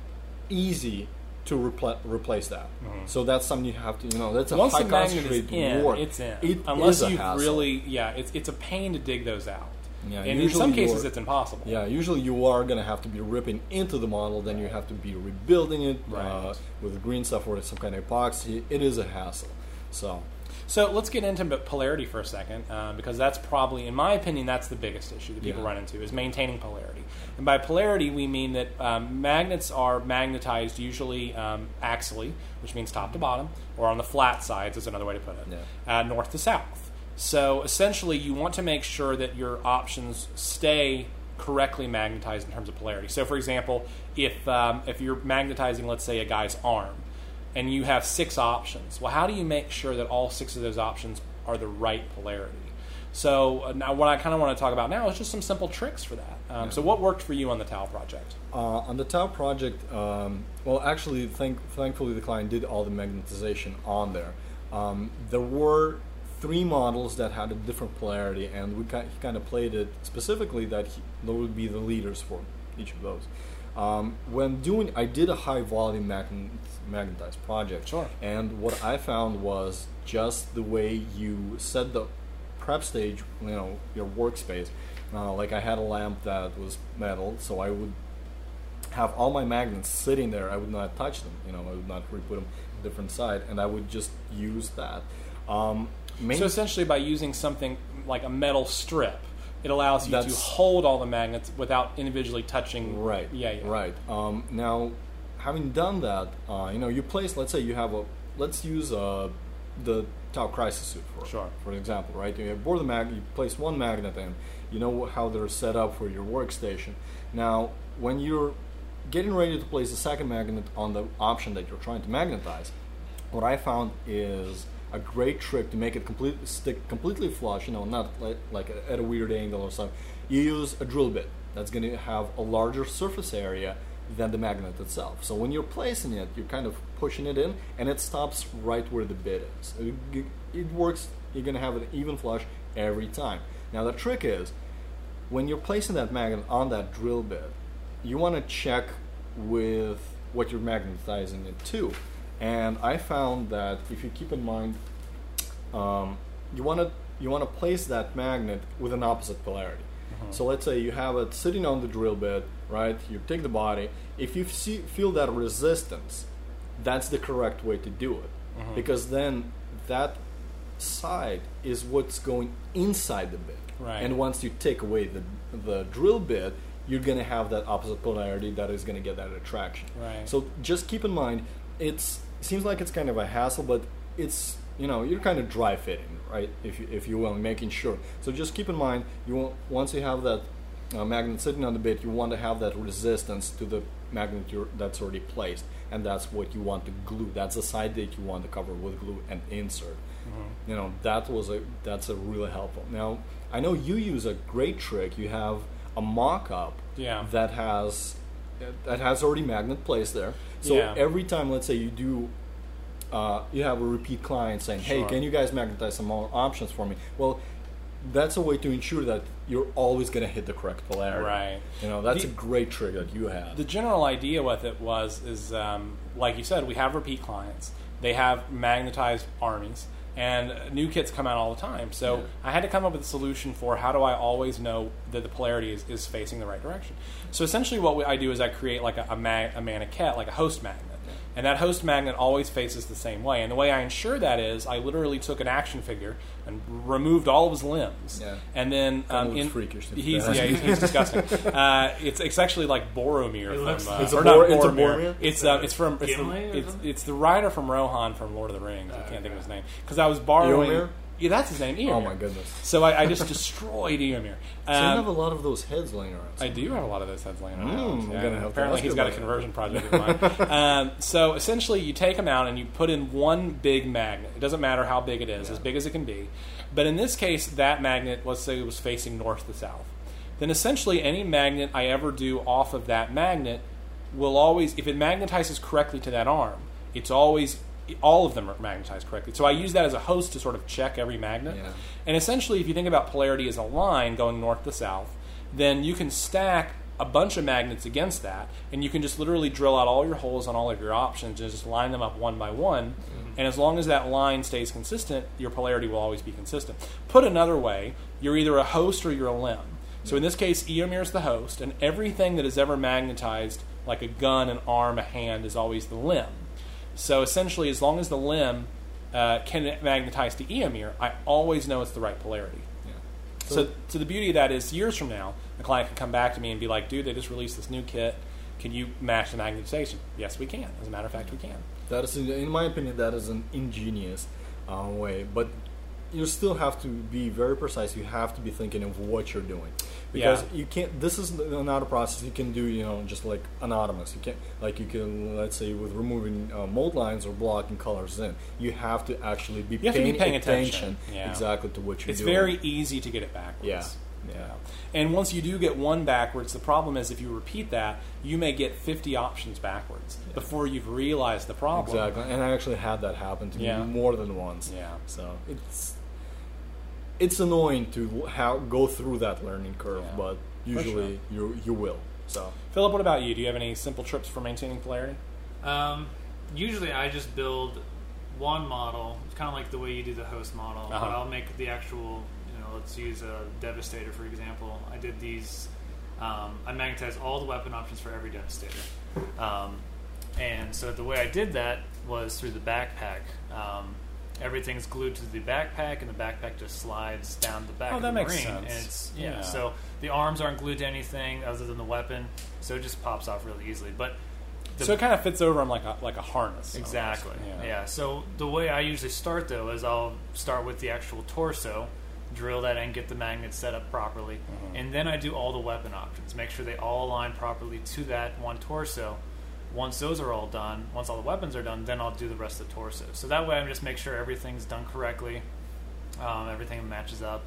Speaker 3: easy to repl- replace that. So that's something you have to, you know, that's a
Speaker 1: Mm-hmm. Once
Speaker 3: high
Speaker 1: the magnet is
Speaker 3: concentrate
Speaker 1: in,
Speaker 3: work.
Speaker 1: it's in.
Speaker 3: It
Speaker 1: Unless
Speaker 3: a
Speaker 1: you really, yeah, it's it's a pain to dig those out.
Speaker 3: Yeah,
Speaker 1: and in some cases,
Speaker 3: you're-
Speaker 1: it's impossible.
Speaker 3: Yeah, usually you are going to have to be ripping into the model, then you have to be rebuilding it uh, with green stuff or some kind of epoxy. It is a hassle. So,
Speaker 1: So let's get into polarity for a second, um, because that's probably, in my opinion, that's the biggest issue that people
Speaker 3: Yeah.
Speaker 1: run into is maintaining polarity. And by polarity, we mean that um, magnets are magnetized usually um, axially, which means top to bottom, or on the flat sides is another way to put it,
Speaker 3: Yeah.
Speaker 1: uh, north to south. So essentially, you want to make sure that your options stay correctly magnetized in terms of polarity. So, for example, if um, if you're magnetizing, let's say, a guy's arm, and you have six options, well, how do you make sure that all six of those options are the right polarity? So uh, now, what I kind of want to talk about now is just some simple tricks for that. Um, So, what worked for you on the Tau project?
Speaker 3: uh, on the Tau project, um, well, actually, thank, thankfully, the client did all the magnetization on there. Um, there were three models that had a different polarity, and we ki- he kind of played it specifically that he, those would be the leaders for each of those. Um, when doing, I did a high volume magnet, magnetized project,
Speaker 1: Sure.
Speaker 3: and what I found was just the way you set the prep stage, you know, your workspace. Uh, like I had a lamp that was metal, so I would have all my magnets sitting there. I would not touch them. You know, I would not re-put them different side, and I would just use that. Um,
Speaker 1: So, essentially, by using something like a metal strip, it allows you to hold all the magnets without individually touching.
Speaker 3: Right.
Speaker 1: Yeah. Yeah.
Speaker 3: Right. Um, now, having done that, uh, you know, you place. Let's say you have a. Let's use uh, the Tau Crisis suit for
Speaker 1: Sure.
Speaker 3: for example, right? You have board the mag. You place one magnet in. You know how they're set up for your workstation. Now, when you're getting ready to place the second magnet on the option that you're trying to magnetize, what I found is a great trick to make it complete, stick completely flush. You know, not like, like at a weird angle or something. You use a drill bit that's going to have a larger surface area than the magnet itself. So when you're placing it, you're kind of pushing it in, and it stops right where the bit is. It, it works. You're going to have an even flush every time. Now the trick is when you're placing that magnet on that drill bit, you want to check with what you're magnetizing it to. And I found that if you keep in mind, um, you want to you want to place that magnet with an opposite polarity. So let's say you have it sitting on the drill bit, right? You take the body. If you see, feel that resistance, that's the correct way to do it, because then that side is what's going inside the bit.
Speaker 1: Right.
Speaker 3: And once you take away the the drill bit, you're gonna have that opposite polarity that is gonna get that attraction.
Speaker 1: Right.
Speaker 3: So just keep in mind, it's seems like it's kind of a hassle, but it's you know you're kind of dry fitting, right? If you, if you will, making sure. So just keep in mind, you want, once you have that uh, magnet sitting on the bit, you want to have that resistance to the magnet you're, that's already placed, and that's what you want to glue. That's the side that you want to cover with glue and insert. You know that was a that's a really helpful. Now I know you use a great trick. You have a mock-up
Speaker 1: Yeah.
Speaker 3: that has that has already magnet placed there. So
Speaker 1: Yeah.
Speaker 3: every time, let's say you do, uh, you have a repeat client saying, "Hey,
Speaker 1: Sure.
Speaker 3: can you guys magnetize some more options for me?" Well, that's a way to ensure that you're always going to hit the correct polarity.
Speaker 1: Right.
Speaker 3: You know, that's
Speaker 1: The-
Speaker 3: a great trick that you have.
Speaker 1: The general idea with it was is um, like you said, we have repeat clients. They have magnetized armies, and new kits come out all the time. So
Speaker 3: Yeah.
Speaker 1: I had to come up with a solution for how do I always know that the polarity is, is facing the right direction. So essentially, what we, I do is I create like a, a, mag, a maniquette, like a host magnet. And that host magnet always faces the same way. And the way I ensure that is I literally took an action figure and removed all of his limbs.
Speaker 3: Yeah.
Speaker 1: And then
Speaker 3: Kinda
Speaker 1: um, in,
Speaker 3: freakish,
Speaker 1: he's, yeah, he's, he's disgusting. Uh, it's, it's actually like Boromir
Speaker 2: It
Speaker 1: from
Speaker 2: looks-
Speaker 1: uh,
Speaker 3: It's a
Speaker 1: or
Speaker 3: Bor-
Speaker 1: not
Speaker 3: it's a
Speaker 1: Boromir.
Speaker 3: Boromir?
Speaker 1: It's uh, it's from it's the, it's, it's the rider from Rohan from Lord of the Rings. I
Speaker 2: Oh,
Speaker 1: can't think of his name because I was borrowing.
Speaker 3: Eomer?
Speaker 1: Yeah, that's his name. Eomer.
Speaker 3: Oh my goodness.
Speaker 1: So I, I just destroyed Eomer.
Speaker 3: So you have
Speaker 1: Um,
Speaker 3: a lot of those heads laying around.
Speaker 1: I do have a lot of those heads laying around.
Speaker 3: Mm,
Speaker 1: Yeah,
Speaker 3: gonna have
Speaker 1: apparently, he's got a conversion project in mind. um, so essentially, you take them out and you put in one big magnet. It doesn't matter how big it is, as big as it can be. But in this case, that magnet, let's say it was facing north to south. Then essentially, any magnet I ever do off of that magnet will always, if it magnetizes correctly to that arm, it's always all of them are magnetized correctly. So I use that as a host to sort of check every magnet.
Speaker 3: Yeah.
Speaker 1: And essentially, if you think about polarity as a line going north to south, then you can stack a bunch of magnets against that, and you can just literally drill out all your holes on all of your options and just line them up one by one. Mm-hmm. And as long as that line stays consistent, your polarity will always be consistent. Put another way, you're either a host or you're a limb. So in this case, Eomer is the host, and everything that is ever magnetized, like a gun, an arm, a hand, is always the limb. So essentially, as long as the limb uh, can magnetize to Eomer, I always know it's the right polarity.
Speaker 3: Yeah.
Speaker 1: So, so the beauty of that is, years from now, the client can come back to me and be like, "Dude, they just released this new kit. Can you match the magnetization?" Yes, we can. As a matter of fact, we can.
Speaker 3: That is, in my opinion, that is an ingenious uh, way. But you still have to be very precise. You have to be thinking of what you're doing because
Speaker 1: Yeah.
Speaker 3: you can't. This is not a process you can do. You know, just like anonymous. You can't like you can let's say with removing uh, mold lines or blocking colors in. You have to actually be,
Speaker 1: have to
Speaker 3: paying,
Speaker 1: be paying attention. Yeah.
Speaker 3: exactly to what you're
Speaker 1: It's
Speaker 3: doing.
Speaker 1: It's very easy to get it backwards.
Speaker 3: Yeah. Yeah.
Speaker 1: And once you do get one backwards, the problem is if you repeat that, you may get 50 options backwards before you've realized the problem.
Speaker 3: Exactly, and I actually had that happen to
Speaker 1: Yeah.
Speaker 3: me more than once.
Speaker 1: Yeah.
Speaker 3: So it's it's annoying to how go through that learning curve,
Speaker 1: Yeah.
Speaker 3: but usually you you will. So
Speaker 1: Philip, what about you? Do you have any simple trips for maintaining polarity?
Speaker 2: Um, usually, I just build one model. It's kind of like the way you do the host model. But
Speaker 1: Uh-huh.
Speaker 2: I'll make the actual. You know, let's use a Devastator for example. I did these. Um, I magnetized all the weapon options for every Devastator. Um, and so the way I did that was through the backpack. Um, everything's glued to the backpack, and the backpack just slides down the back
Speaker 1: Oh,
Speaker 2: of
Speaker 1: that
Speaker 2: the
Speaker 1: makes
Speaker 2: ring.
Speaker 1: sense.
Speaker 2: And it's yeah,
Speaker 1: Yeah.
Speaker 2: So the arms aren't glued to anything other than the weapon, so it just pops off really easily. But
Speaker 1: so it kind of fits over them like a, like a harness.
Speaker 2: Exactly.
Speaker 1: Yeah.
Speaker 2: Yeah. So the way I usually start though is I'll start with the actual torso, drill that in, get the magnet set up properly,
Speaker 1: Mm-hmm.
Speaker 2: and then I do all the weapon options. Make sure they all align properly to that one torso. Once those are all done, once all the weapons are done, then I'll do the rest of the torso. So that way I just make sure everything's done correctly, um, everything matches up.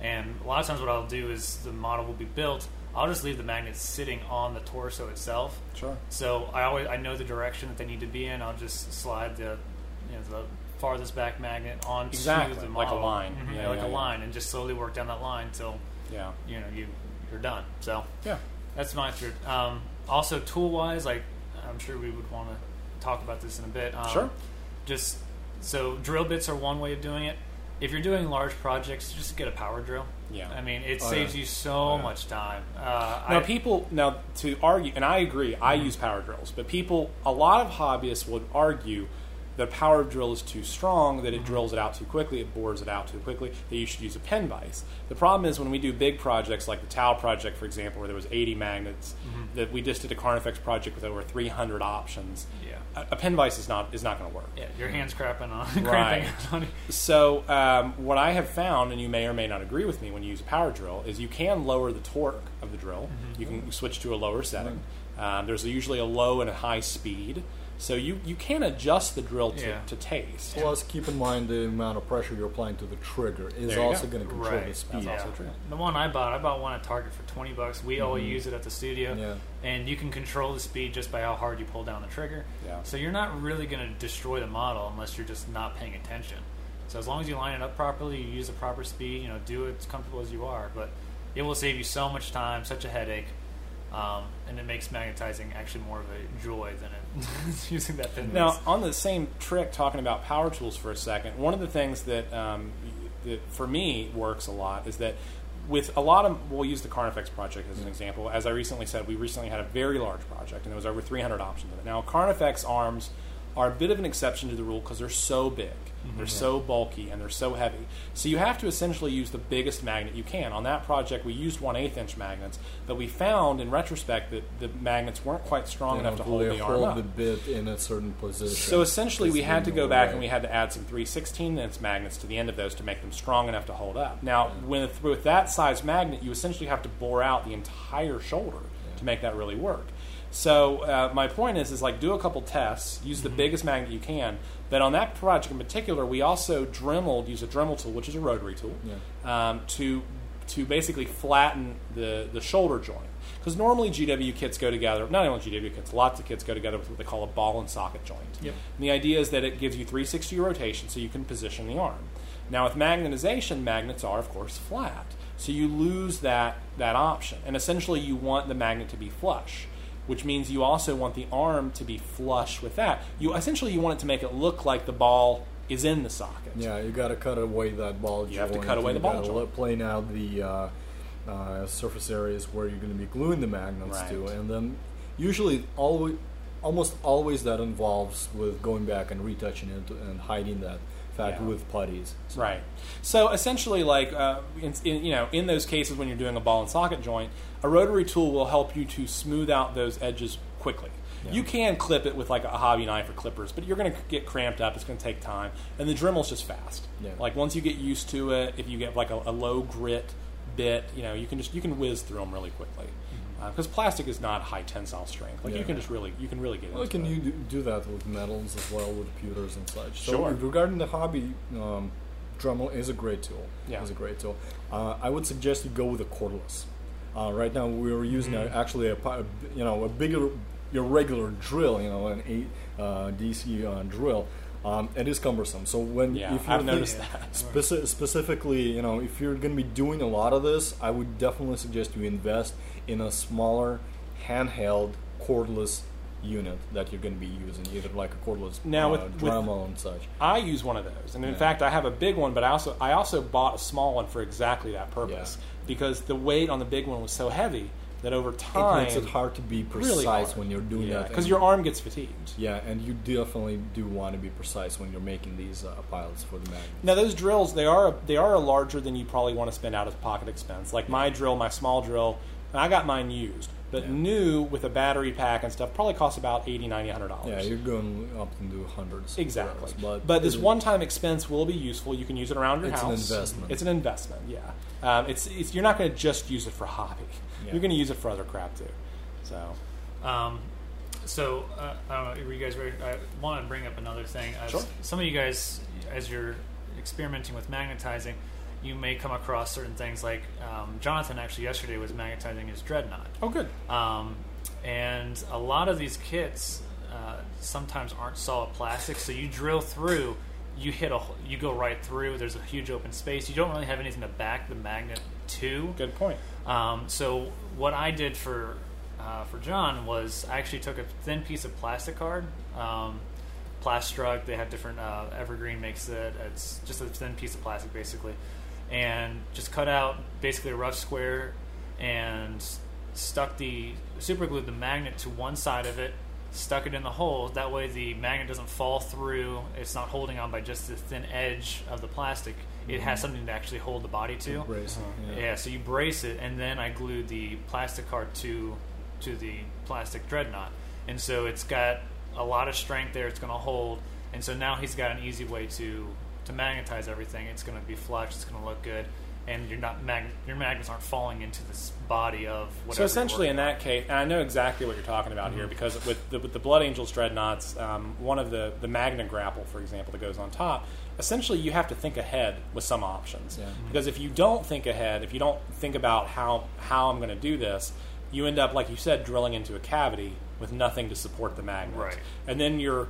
Speaker 2: And a lot of times, what I'll do is the model will be built. I'll just leave the magnet sitting on the torso itself,
Speaker 1: Sure.
Speaker 2: so I always I know the direction that they need to be in. I'll just slide the you know the farthest back magnet onto
Speaker 1: Exactly,
Speaker 2: the
Speaker 1: like a
Speaker 2: model.
Speaker 1: line.
Speaker 2: Mhm,
Speaker 1: Yeah,
Speaker 2: like
Speaker 1: yeah,
Speaker 2: a
Speaker 1: yeah.
Speaker 2: line, and just slowly work down that line till
Speaker 1: Yeah.
Speaker 2: you know you you're done. So
Speaker 1: Yeah.
Speaker 2: that's my third. Um, also, tool wise, like I'm sure we would want to talk about this in a bit. Um,
Speaker 1: Sure.
Speaker 2: Just so drill bits are one way of doing it. If you're doing large projects, just get a power drill.
Speaker 1: Yeah.
Speaker 2: I mean, it
Speaker 3: Oh,
Speaker 2: saves
Speaker 3: yeah.
Speaker 2: you so
Speaker 3: Oh, yeah.
Speaker 2: much time. Uh,
Speaker 1: Now,
Speaker 2: I-
Speaker 1: people now to argue, and I agree. I use power drills, but people, a lot of hobbyists would argue a power drill is too strong, that it drills it out too quickly, it bores it out too quickly. That you should use a pen vise. The problem is when we do big projects like the Tau project, for example, where there was 80 magnets, that we just did a Carnifex project with over 300 options.
Speaker 2: Yeah.
Speaker 1: A, a pen vise is not is not going to work.
Speaker 2: Yeah, your hands crapping on,
Speaker 1: Right.
Speaker 2: cramping on it.
Speaker 1: So, um, what I have found, and you may or may not agree with me when you use a power drill, is you can lower the torque of the drill. You can switch to a lower setting. Um, there's usually a low and a high speed. So, you, you can adjust the drill to,
Speaker 2: Yeah.
Speaker 1: to taste.
Speaker 3: plus keep in mind the amount of pressure you're applying to the trigger is also
Speaker 1: go.
Speaker 3: going to control
Speaker 2: Right.
Speaker 3: the speed.
Speaker 1: That's also true.
Speaker 2: The one I bought, I bought one at Target for twenty bucks. We all mm-hmm. use it at the studio,
Speaker 3: Yeah.
Speaker 2: and you can control the speed just by how hard you pull down the trigger.
Speaker 1: Yeah.
Speaker 2: So you're not really going to destroy the model unless you're just not paying attention. So as long as you line it up properly, you use the proper speed, you know, do it as comfortable as you are, but it will save you so much time, such a headache. Um, and it makes magnetizing actually more of a joy than it using that pin.
Speaker 1: Now, on the same trick, talking about power tools for a second, one of the things that, um, that for me works a lot is that with a lot of, we'll use the Carnifex project as an example. As I recently said, we recently had a very large project, and there was over 300 options in it. Now, Carnifex arms are a bit of an exception to the rule because they're so big, Mm-hmm. they're so bulky, and they're so heavy. So you have to essentially use the biggest magnet you can. On that project, we used one eighth inch magnets, but we found in retrospect that the magnets weren't quite strong enough to hold the arm
Speaker 3: hold
Speaker 1: up.
Speaker 3: the bit in a certain position.
Speaker 1: So essentially, we had to go back and we had to add some 316 inch magnets to the end of those to make them strong enough to hold up. Now, with, with that size magnet, you essentially have to bore out the entire shoulder to make that really work. So uh, my point is, is like do a couple tests, use the biggest magnet you can. But on that project in particular, we also dremeled, use a Dremel tool, which is a rotary tool, um, to to basically flatten the the shoulder joint. Because normally GW kits go together, not only GW kits, lots of kits go together with what they call a ball and socket joint.
Speaker 2: Yep.
Speaker 1: And the idea is that it gives you 360 rotation so you can position the arm. Now, with magnetization, magnets are, of course, flat. So you lose that, that option. And essentially, you want the magnet to be flush, which means you also want the arm to be flush with that. You Essentially, you want it to make it look like the ball is in the socket.
Speaker 3: Yeah, you got to cut away that ball
Speaker 1: You have to cut away the ball
Speaker 3: let- Plane out the uh, uh, surface areas where you're going to be gluing the magnets
Speaker 1: Right.
Speaker 3: to, and then usually always, almost always that involves with going back and retouching it and hiding that fact
Speaker 1: Yeah.
Speaker 3: with putties. So-
Speaker 1: Right. So essentially, like uh, in, in, you know, in those cases when you're doing a ball and socket joint, a rotary tool will help you to smooth out those edges quickly.
Speaker 3: Yeah.
Speaker 1: You can clip it with like a hobby knife or clippers, but you're going to get cramped up. It's going to take time, and the Dremel's just fast.
Speaker 3: Yeah.
Speaker 1: Like once you get used to it, if you get like a, a low grit bit, you know, you can just you can whiz through them really quickly. Because plastic is not high tensile strength. Like you
Speaker 3: Mm-hmm.
Speaker 1: Can just really you can really get.
Speaker 3: Well,
Speaker 1: into
Speaker 3: can
Speaker 1: it.
Speaker 3: you do, do that with metals as well, with pewters and such? So
Speaker 1: Sure.
Speaker 3: regarding the hobby, um, Dremel is a great tool.
Speaker 1: Yeah.
Speaker 3: is a great tool. Uh, I would suggest you go with a cordless. Uh, right now, we're using
Speaker 1: Mm-hmm.
Speaker 3: a, actually a, you know a bigger your regular drill, you know, an eight uh, DC uh, drill. Um, it is cumbersome. So when
Speaker 1: Yeah,
Speaker 3: if you're
Speaker 1: that.
Speaker 3: Speci- specifically, you know, if you're going to be doing a lot of this, I would definitely suggest you invest in a smaller, handheld, cordless unit that you're going to be using, either like a cordless
Speaker 1: Now
Speaker 3: uh,
Speaker 1: with- with-
Speaker 3: Dremel and such.
Speaker 1: I use one of those, and in
Speaker 3: Yeah.
Speaker 1: fact, I have a big one. But I also I also bought a small one for exactly that purpose
Speaker 3: Yeah.
Speaker 1: because the weight on the big one was so heavy that over time It
Speaker 3: makes it hard to be precise
Speaker 1: really
Speaker 3: when you're doing that.
Speaker 1: because your arm gets fatigued.
Speaker 3: Yeah, and you definitely do want to be precise when you're making these uh, piles for the magnet.
Speaker 1: Now those drills they are they are larger than you probably want to spend out of pocket expense. Like my drill, my small drill, and I got mine used, but
Speaker 3: Yeah.
Speaker 1: new with a battery pack and stuff probably costs about 80 90 100 dollars.
Speaker 3: Yeah, you're going up into hundreds.
Speaker 1: Exactly.
Speaker 3: euros,
Speaker 1: But, this one-time expense will be useful. You can use it around your house.
Speaker 3: It's an investment.
Speaker 1: It's an investment. Yeah. Um, it's, it's you're not going to just use it for hobby.
Speaker 3: Yeah.
Speaker 1: You're going to use it for other crap too. So
Speaker 2: Um, so uh, I don't know. Were you guys ready? I want to bring up another thing. As
Speaker 1: Sure.
Speaker 2: Some of you guys, as you're experimenting with magnetizing, you may come across certain things. Like um, Jonathan actually yesterday was magnetizing his dreadnought,
Speaker 1: oh good.
Speaker 2: um, and a lot of these kits uh, sometimes aren't solid plastic. So you drill through, you hit a, you go right through. There's a huge open space. You don't really have anything to back the magnet to.
Speaker 1: Good point.
Speaker 2: Um, so what I did for uh, for John was I actually took a thin piece of plastic card, um, Plastruct. They have different. Uh, Evergreen makes it. It's just a thin piece of plastic, basically, and just cut out basically a rough square and stuck the super glued the magnet to one side of it. Stuck it in the hole. That way, the magnet doesn't fall through. It's not holding on by just the thin edge of the plastic. It has mm-hmm. something to actually hold the body to.
Speaker 3: Brace it,
Speaker 2: Yeah. so you brace it, and then I glued the plastic card to to the plastic dreadnought, and so it's got a lot of strength there. It's going to hold, and so now he's got an easy way to to magnetize everything. It's going to be flush. It's going to look good, and you're not mag- your magnets aren't falling into this body of whatever.
Speaker 1: So essentially, in
Speaker 2: on.
Speaker 1: that case, and I know exactly what you're talking about here because with the, with the Blood Angels dreadnoughts, um, one of the the magnet grapple, for example, that goes on top. Essentially, you have to think ahead with some options
Speaker 3: Yeah.
Speaker 1: because if you don't think ahead, if you don't think about how how I'm going to do this, you end up, like you said, drilling into a cavity with nothing to support the magnet,
Speaker 2: Right.
Speaker 1: and then you're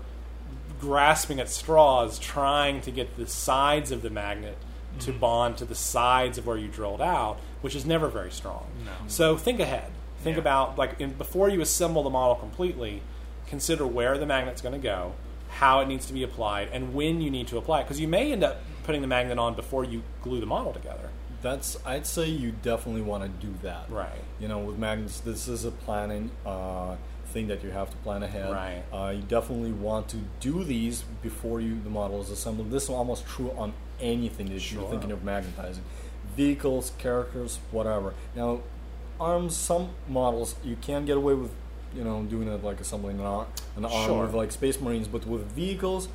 Speaker 1: grasping at straws, trying to get the sides of the magnet to bond to the sides of where you drilled out, which is never very strong.
Speaker 2: No.
Speaker 1: So think ahead. Think
Speaker 2: Yeah.
Speaker 1: about like in, before you assemble the model completely. Consider where the magnet's going to go, how it needs to be applied, and when you need to apply it. Because you may end up putting the magnet on before you glue the model together.
Speaker 3: that's I'd say you definitely want to do that.
Speaker 1: Right.
Speaker 3: You know, with magnets, this is a planning uh, thing that you have to plan ahead.
Speaker 1: Right.
Speaker 3: Uh, you definitely want to do these before you the model is assembled. This is almost true on anything that
Speaker 1: Sure.
Speaker 3: you're thinking of magnetizing, vehicles, characters, whatever. Now, arms, some models you can get away with, you know, doing it like assembling an arm, an arm
Speaker 1: Sure.
Speaker 3: with like Space Marines, but with vehicles.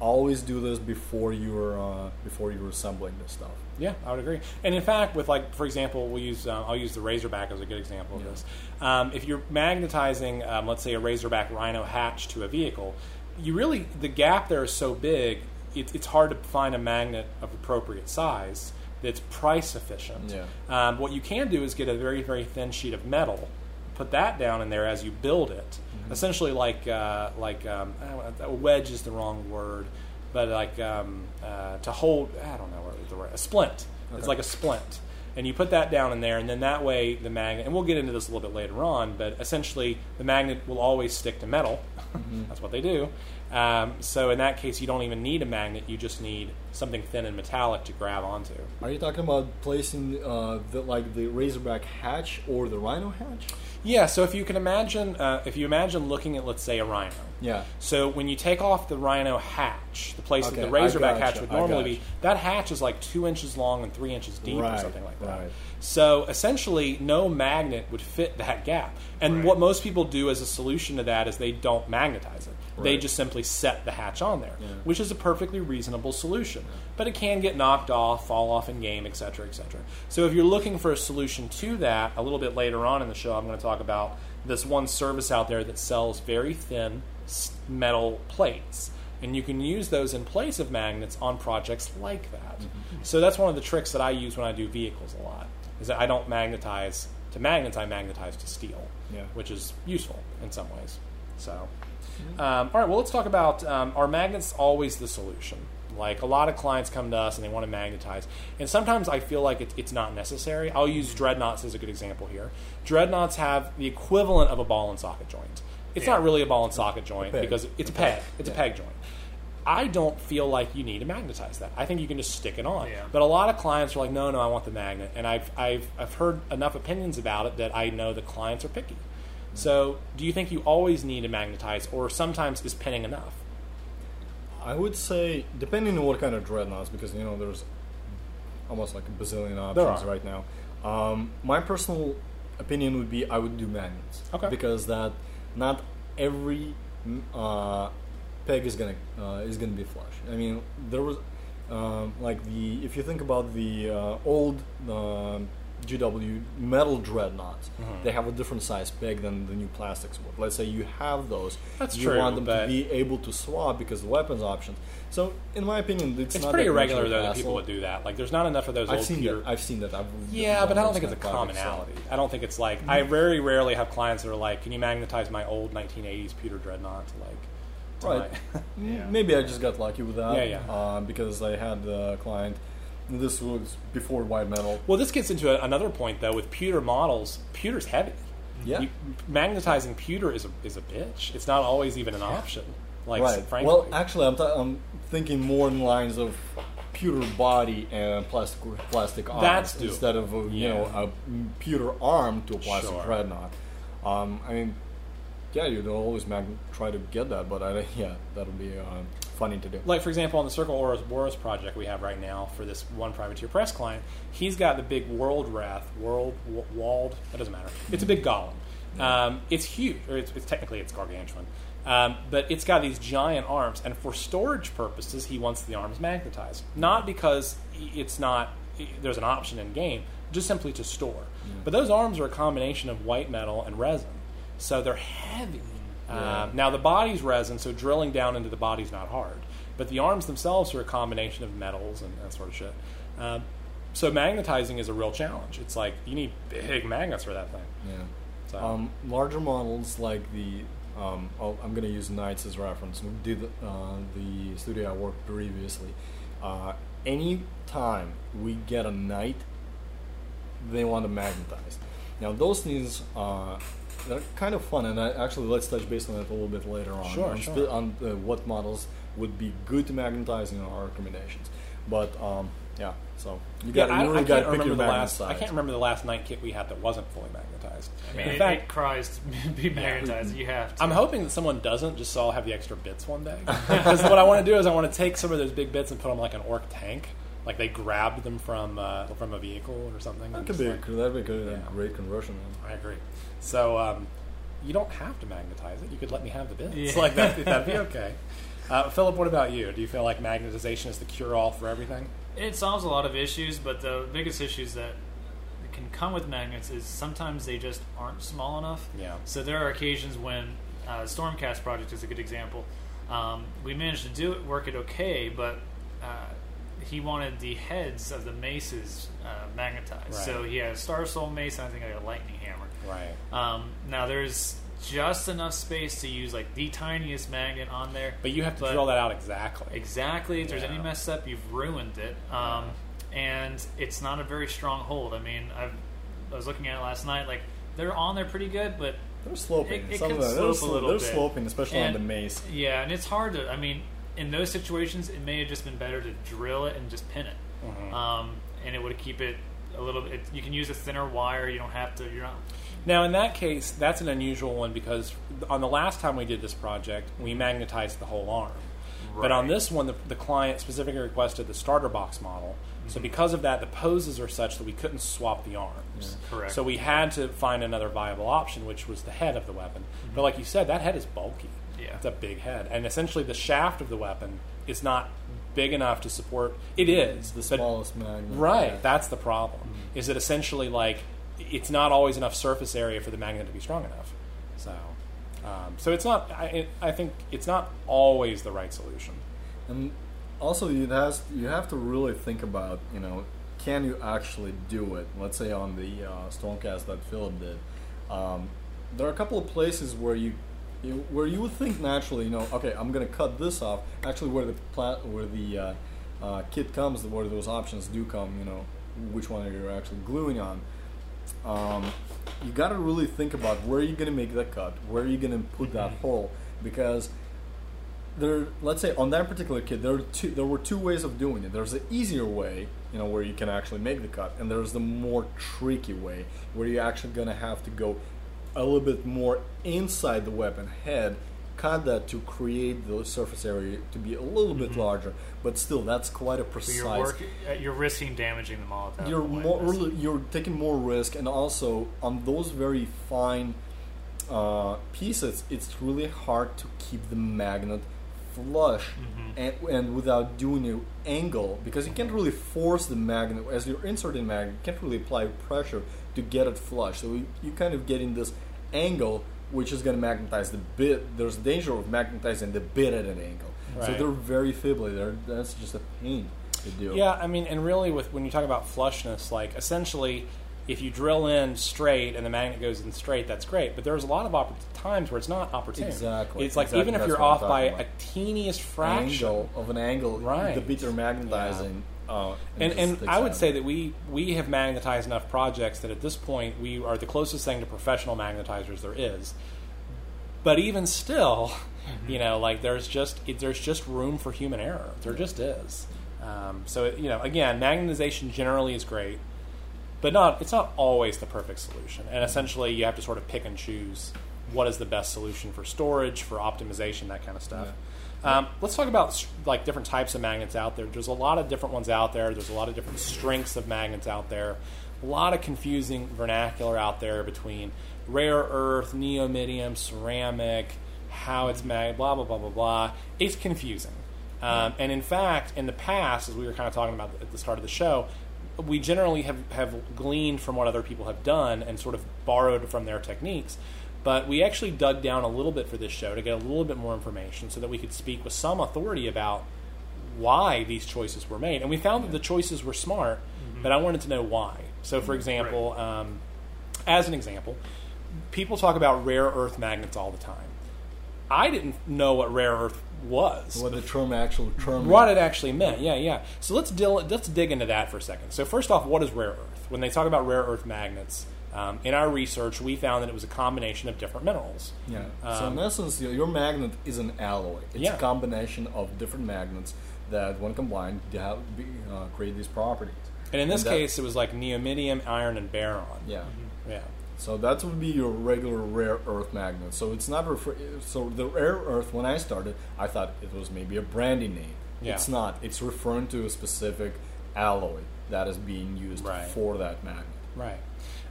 Speaker 3: Always do this before you're uh, before you're assembling this stuff.
Speaker 1: Yeah, I would agree. And in fact, with like, for example, we'll use uh, I'll use the Razorback as a good example of
Speaker 3: Yeah.
Speaker 1: this. Um, if you're magnetizing, um, let's say, a Razorback Rhino hatch to a vehicle, you really the gap there is so big, it, it's hard to find a magnet of appropriate size that's price efficient.
Speaker 3: Yeah.
Speaker 1: Um, what you can do is get a very very thin sheet of metal, put that down in there as you build it.
Speaker 3: Mm-hmm.
Speaker 1: Essentially, like uh, like um, I don't know, a wedge is the wrong word, but like um, uh, to hold. I don't know what the word. A splint. It's like a splint, and you put that down in there, and then that way the magnet. And we'll get into this a little bit later on, but essentially the magnet will always stick to metal.
Speaker 3: Mm-hmm.
Speaker 1: That's what they do. Um, so in that case, you don't even need a magnet. You just need something thin and metallic to grab onto.
Speaker 3: Are you talking about placing uh, the, like the Razorback hatch or the Rhino hatch?
Speaker 1: Yeah. So if you can imagine, uh, if you imagine looking at, let's say, a rhino.
Speaker 3: Yeah.
Speaker 1: So when you take off the rhino hatch, the place
Speaker 3: Okay,
Speaker 1: that the Razorback
Speaker 3: I
Speaker 1: hatch would normally be, that hatch is like two inches long and three inches deep or something like that.
Speaker 3: right.
Speaker 1: So essentially, no magnet would fit that gap. And
Speaker 2: Right.
Speaker 1: what most people do as a solution to that is they don't magnetize it. They just simply set the hatch on there,
Speaker 3: Yeah.
Speaker 1: which is a perfectly reasonable solution. But it can get knocked off, fall off in game, etc., etc. So if you're looking for a solution to that, a little bit later on in the show, I'm going to talk about this one service out there that sells very thin metal plates. And you can use those in place of magnets on projects like that. Mm-hmm. So that's one of the tricks that I use when I do vehicles a lot. Is that I don't magnetize to magnets, I magnetize to steel,
Speaker 3: Yeah.
Speaker 1: which is useful in some ways. So, um, all right, well, let's talk about um, are magnets always the solution? Like a lot of clients come to us and they want to magnetize, and sometimes I feel like it, it's not necessary. I'll use dreadnoughts as a good example here. Dreadnoughts have the equivalent of a ball and socket joint. It's
Speaker 2: Yeah.
Speaker 1: not really a ball and socket joint because it's a peg. It's a peg joint. I don't feel like you need to magnetize that. I think you can just stick it on.
Speaker 2: Yeah.
Speaker 1: But a lot of clients are like, no, no, I want the magnet. And I've, I've, I've heard enough opinions about it that I know the clients are picky. So, do you think you always need to magnetize, or sometimes is pinning enough?
Speaker 3: I would say, depending on what kind of dreadnoughts, because you know there's almost like a bazillion options right now. Um, my personal opinion would be I would do magnets.
Speaker 1: Okay.
Speaker 3: Because that not every mm, uh, peg is gonna uh, is gonna be flush. I mean, there was um, like the if you think about the uh, old um GW metal dreadnoughts,
Speaker 1: Mm-hmm.
Speaker 3: they have a different size peg than the new plastics would. Let's say you have those,
Speaker 1: That's true.
Speaker 3: you
Speaker 1: true,
Speaker 3: want them to be able to swap because of the weapons options. So, in my opinion, it's,
Speaker 1: It's
Speaker 3: not
Speaker 1: pretty
Speaker 3: that much of
Speaker 1: irregular though that people would do that. Like, there's not enough of those
Speaker 3: I've
Speaker 1: old
Speaker 3: seen
Speaker 1: pewter.
Speaker 3: that. I've seen that. I've
Speaker 1: yeah, but I don't think it's a
Speaker 3: done those kind of
Speaker 1: commonality.
Speaker 3: projects,
Speaker 1: I don't think it's like I very rarely have clients that are like, "Can you magnetize my old 1980s pewter dreadnought?" To like, to
Speaker 3: Right.
Speaker 1: my-
Speaker 2: Yeah.
Speaker 3: Maybe I just got lucky with that.
Speaker 1: Yeah, yeah.
Speaker 3: Uh, because I had a client. This was before white metal.
Speaker 1: well, this gets into a, another point though. With pewter models, pewter's heavy.
Speaker 3: Yeah.
Speaker 1: You, magnetizing pewter is a is a bitch. It's not always even an option. Like,
Speaker 3: right.
Speaker 1: frankly.
Speaker 3: Well, actually, I'm, t- I'm thinking more in lines of pewter body and plastic plastic arms
Speaker 1: That's doable.
Speaker 3: instead of a, you know a pewter arm to a plastic
Speaker 1: Sure.
Speaker 3: dreadnought. Um, I mean, yeah, you'd always mag- try to get that, but I, yeah, that would be uh, funny to do.
Speaker 1: like for example, on the Circle Orboros project we have right now for this one privateer press client, he's got the big Woldwrath, World w- Walled. That doesn't matter. It's a big golem. Um, it's huge, or it's, it's technically it's gargantuan, um, but it's got these giant arms, and for storage purposes, he wants the arms magnetized. Not because it's not there's an option in game, just simply to store. But those arms are a combination of white metal and resin, so they're heavy.
Speaker 3: Yeah.
Speaker 1: Um, now the body's resin, so drilling down into the body's not hard. But the arms themselves are a combination of metals and that sort of shit. Um, so magnetizing is a real challenge. It's like you need big magnets for that thing.
Speaker 3: Yeah.
Speaker 1: So
Speaker 3: Um, larger models like the um, oh, I'm going to use Knights as reference. We did uh, the studio I worked previously. Uh, any time we get a Knight, they want to magnetize. Now those things uh, they're kind of fun, and I, actually let's touch base on that a little bit later on.
Speaker 1: Sure,
Speaker 3: on,
Speaker 1: sure.
Speaker 3: spe- on uh, what models would be good to magnetize in our recommendations. But um, yeah, So you got
Speaker 1: I,
Speaker 3: really
Speaker 1: I
Speaker 3: got
Speaker 1: can't
Speaker 3: to pick
Speaker 1: remember
Speaker 3: your
Speaker 1: the
Speaker 3: magnet
Speaker 1: last. I can't remember the last Knight kit we had that wasn't fully magnetized.
Speaker 2: I mean,
Speaker 1: In
Speaker 2: it,
Speaker 1: fact,
Speaker 2: it cries to be magnetized. You have to.
Speaker 1: I'm hoping that someone doesn't, just so I'll have the extra bits one day. Because what I want to do is I want to take some of those big bits and put them like an orc tank, like they grabbed them from uh, from a vehicle or something.
Speaker 3: That could be
Speaker 1: like-
Speaker 3: that'd be good,
Speaker 1: Yeah.
Speaker 3: a great conversion.
Speaker 1: I agree. So um, you don't have to magnetize it. You could let me have the bits.
Speaker 2: Yeah.
Speaker 1: Like that. That'd be okay. Uh, Philip, what about you? Do you feel like magnetization is the cure-all for everything?
Speaker 2: It solves a lot of issues, but the biggest issues that can come with magnets is sometimes they just aren't small enough.
Speaker 1: Yeah.
Speaker 2: So there are occasions when uh, Stormcast project is a good example. Um, we managed to do it, work it okay, but uh, he wanted the heads of the maces uh, magnetized.
Speaker 1: Right.
Speaker 2: So he has Starsoul mace, and I think I got a lightning hammer.
Speaker 1: Right.
Speaker 2: Um, now there's just enough space to use like the tiniest magnet on there.
Speaker 1: But you have to drill that out exactly.
Speaker 2: Exactly. If there's any mess up, you've ruined it. Um, And it's not a very strong hold. I mean, I've, I was looking at it last night. Like they're on there pretty good, but
Speaker 3: They're sloping.
Speaker 2: It- it
Speaker 3: Some
Speaker 2: can
Speaker 3: of them,
Speaker 2: slope
Speaker 3: they're,
Speaker 2: a
Speaker 3: slo-
Speaker 2: little
Speaker 3: they're sloping, especially on the mace.
Speaker 2: yeah, and it's hard to. I mean, in those situations, it may have just been better to drill it and just pin it,
Speaker 1: Mhm.
Speaker 2: um, and it would keep it a little bit. You can use a thinner wire. You don't have to. You're not.
Speaker 1: Now, in that case, that's an unusual one because on the last time we did this project, we magnetized the whole arm. But on this one, the, the client specifically requested the starter box model. So
Speaker 2: Mm-hmm.
Speaker 1: because of that, the poses are such that we couldn't swap the arms.
Speaker 2: Correct.
Speaker 1: So we had to find another viable option, which was the head of the weapon. But like you said, that head is bulky.
Speaker 2: Mm-hmm. Yeah.
Speaker 1: It's a big head, and essentially the shaft of the weapon is not big enough to support. It is
Speaker 3: the
Speaker 1: but-
Speaker 3: smallest magnet.
Speaker 1: Right,
Speaker 3: Yeah.
Speaker 1: that's the problem. Is that essentially like it's not always enough surface area for the magnet to be strong enough. So, um, so it's not. I, it, I think it's not always the right solution.
Speaker 3: And also, it has you have to really think about you know can you actually do it? Let's say on the uh, Stormcast that Philip did, um, there are a couple of places where you, you where you would think naturally, you know, okay, I'm gonna cut this off. Actually, where the pla- where the uh, uh, kit comes, where those options do come, you know, which one are you actually gluing on. Um, you got to really think about where you're gonna make that cut, where you're gonna put that hole, because there let's say on that particular kit there are two there were two ways of doing it. There's the easier way you know where you can actually make the cut and there's the more tricky way where you're actually going to have to go a little bit more inside the weapon head cut that to create the surface area to be a little bit larger but still that's quite a precise
Speaker 2: you're work, uh, You're risking damaging them all. At
Speaker 3: you're
Speaker 2: point.
Speaker 3: more really, you're taking more risk and also on those very fine uh, pieces it's really hard to keep the magnet flush
Speaker 2: Mm-hmm.
Speaker 3: and, and without doing an angle because you can't really force the magnet as you're inserting magnet you can't really apply pressure to get it flush so you, you kind of get in this angle which is going to magnetize the bit there's danger of magnetizing the bit at an angle so they're very fibbly they're, that's just a pain to do
Speaker 1: Yeah, I mean, and really, with when you talk about flushness, like essentially, if you drill in straight and the magnet goes in straight, that's great. But there's a lot of oppor- times where it's not opportune.
Speaker 3: Exactly,
Speaker 1: It's like
Speaker 3: exactly,
Speaker 1: even if
Speaker 3: that's
Speaker 1: you're off by
Speaker 3: talking
Speaker 1: a teeniest fraction.
Speaker 3: angle of an angle,
Speaker 1: Right.
Speaker 3: the bit you're magnetizing. Uh,
Speaker 1: And, and I would say that we, we have magnetized enough projects that at this point we are the closest thing to professional magnetizers there is. But even still, you know, like there's just it, there's just room for human error. There just is. Um, so it, you know, again, magnetization generally is great, but not it's not always the perfect solution. And essentially, you have to sort of pick and choose what is the best solution for storage, for optimization, that kind of stuff. Um, let's talk about like different types of magnets out there. There's a lot of different ones out there. There's a lot of different strengths of magnets out there. A lot of confusing vernacular out there between rare earth, neodymium, ceramic, how it's mag, blah blah blah blah blah. It's confusing. Um, and in fact, in the past, as we were kind of talking about at the start of the show, we generally have, have gleaned from what other people have done and sort of borrowed from their techniques. But we actually dug down a little bit for this show to get a little bit more information so that we could speak with some authority about why these choices were made. And we found that the choices were smart, but I wanted to know why. So, for example, um, as an example, people talk about rare earth magnets all the time. I didn't know what rare earth was
Speaker 3: what the term actual term.
Speaker 1: what it actually meant. Yeah, yeah. So let's deal, let's dig into that for a second. So first off, what is rare earth? When they talk about rare earth magnets, um, in our research, we found that it was a combination of different minerals.
Speaker 3: Yeah. so
Speaker 1: Um,
Speaker 3: in essence, your, your magnet is an alloy. It's
Speaker 1: Yeah.
Speaker 3: a combination of different magnets that, when combined, have, uh, create these properties.
Speaker 1: And in this
Speaker 3: that-
Speaker 1: case, it was like neodymium, iron, and boron.
Speaker 3: yeah.
Speaker 1: Yeah.
Speaker 3: So that would be your regular rare earth magnet. So it's not refer- so the rare earth. When I started, I thought it was maybe a branding name.
Speaker 1: Yeah.
Speaker 3: It's not. It's referring to a specific alloy that is being used
Speaker 1: Right.
Speaker 3: for that magnet.
Speaker 1: Right.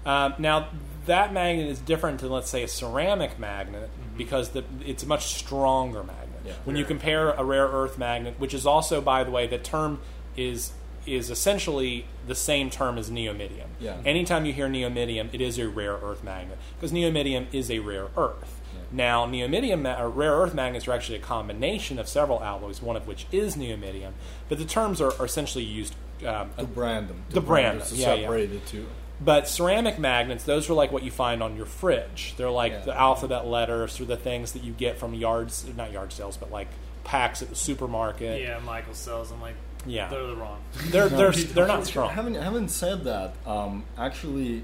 Speaker 1: Um, now, that magnet is different than, let's say, a ceramic magnet because the, it's a much stronger magnet.
Speaker 3: Yeah.
Speaker 1: When you compare a rare earth magnet, which is also, by the way, the term is is essentially the same term as neodymium.
Speaker 3: Yeah.
Speaker 1: Anytime you hear neodymium, it is a rare earth magnet because neodymium is a rare earth.
Speaker 3: Yeah.
Speaker 1: Now, neodymium ma- or rare earth magnets are actually a combination of several alloys, one of which is neodymium, but the terms are, are essentially used um,
Speaker 3: To brand them. To
Speaker 1: The brand
Speaker 3: them,
Speaker 1: them,
Speaker 3: To
Speaker 1: yeah.
Speaker 3: Separate the two.
Speaker 1: but ceramic magnets, those are like what you find on your fridge. They're like
Speaker 3: Yeah.
Speaker 1: the alphabet letters or the things that you get from yards, not yard sales, but like packs at the supermarket.
Speaker 2: Yeah, Michael sells them like
Speaker 1: Yeah.
Speaker 2: they're the wrong.
Speaker 1: They're they're they're not strong.
Speaker 3: Having having said that, um, actually,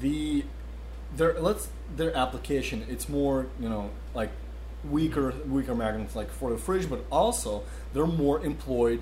Speaker 3: the their let's their application it's more you know like weaker weaker magnets like for the fridge, but also they're more employed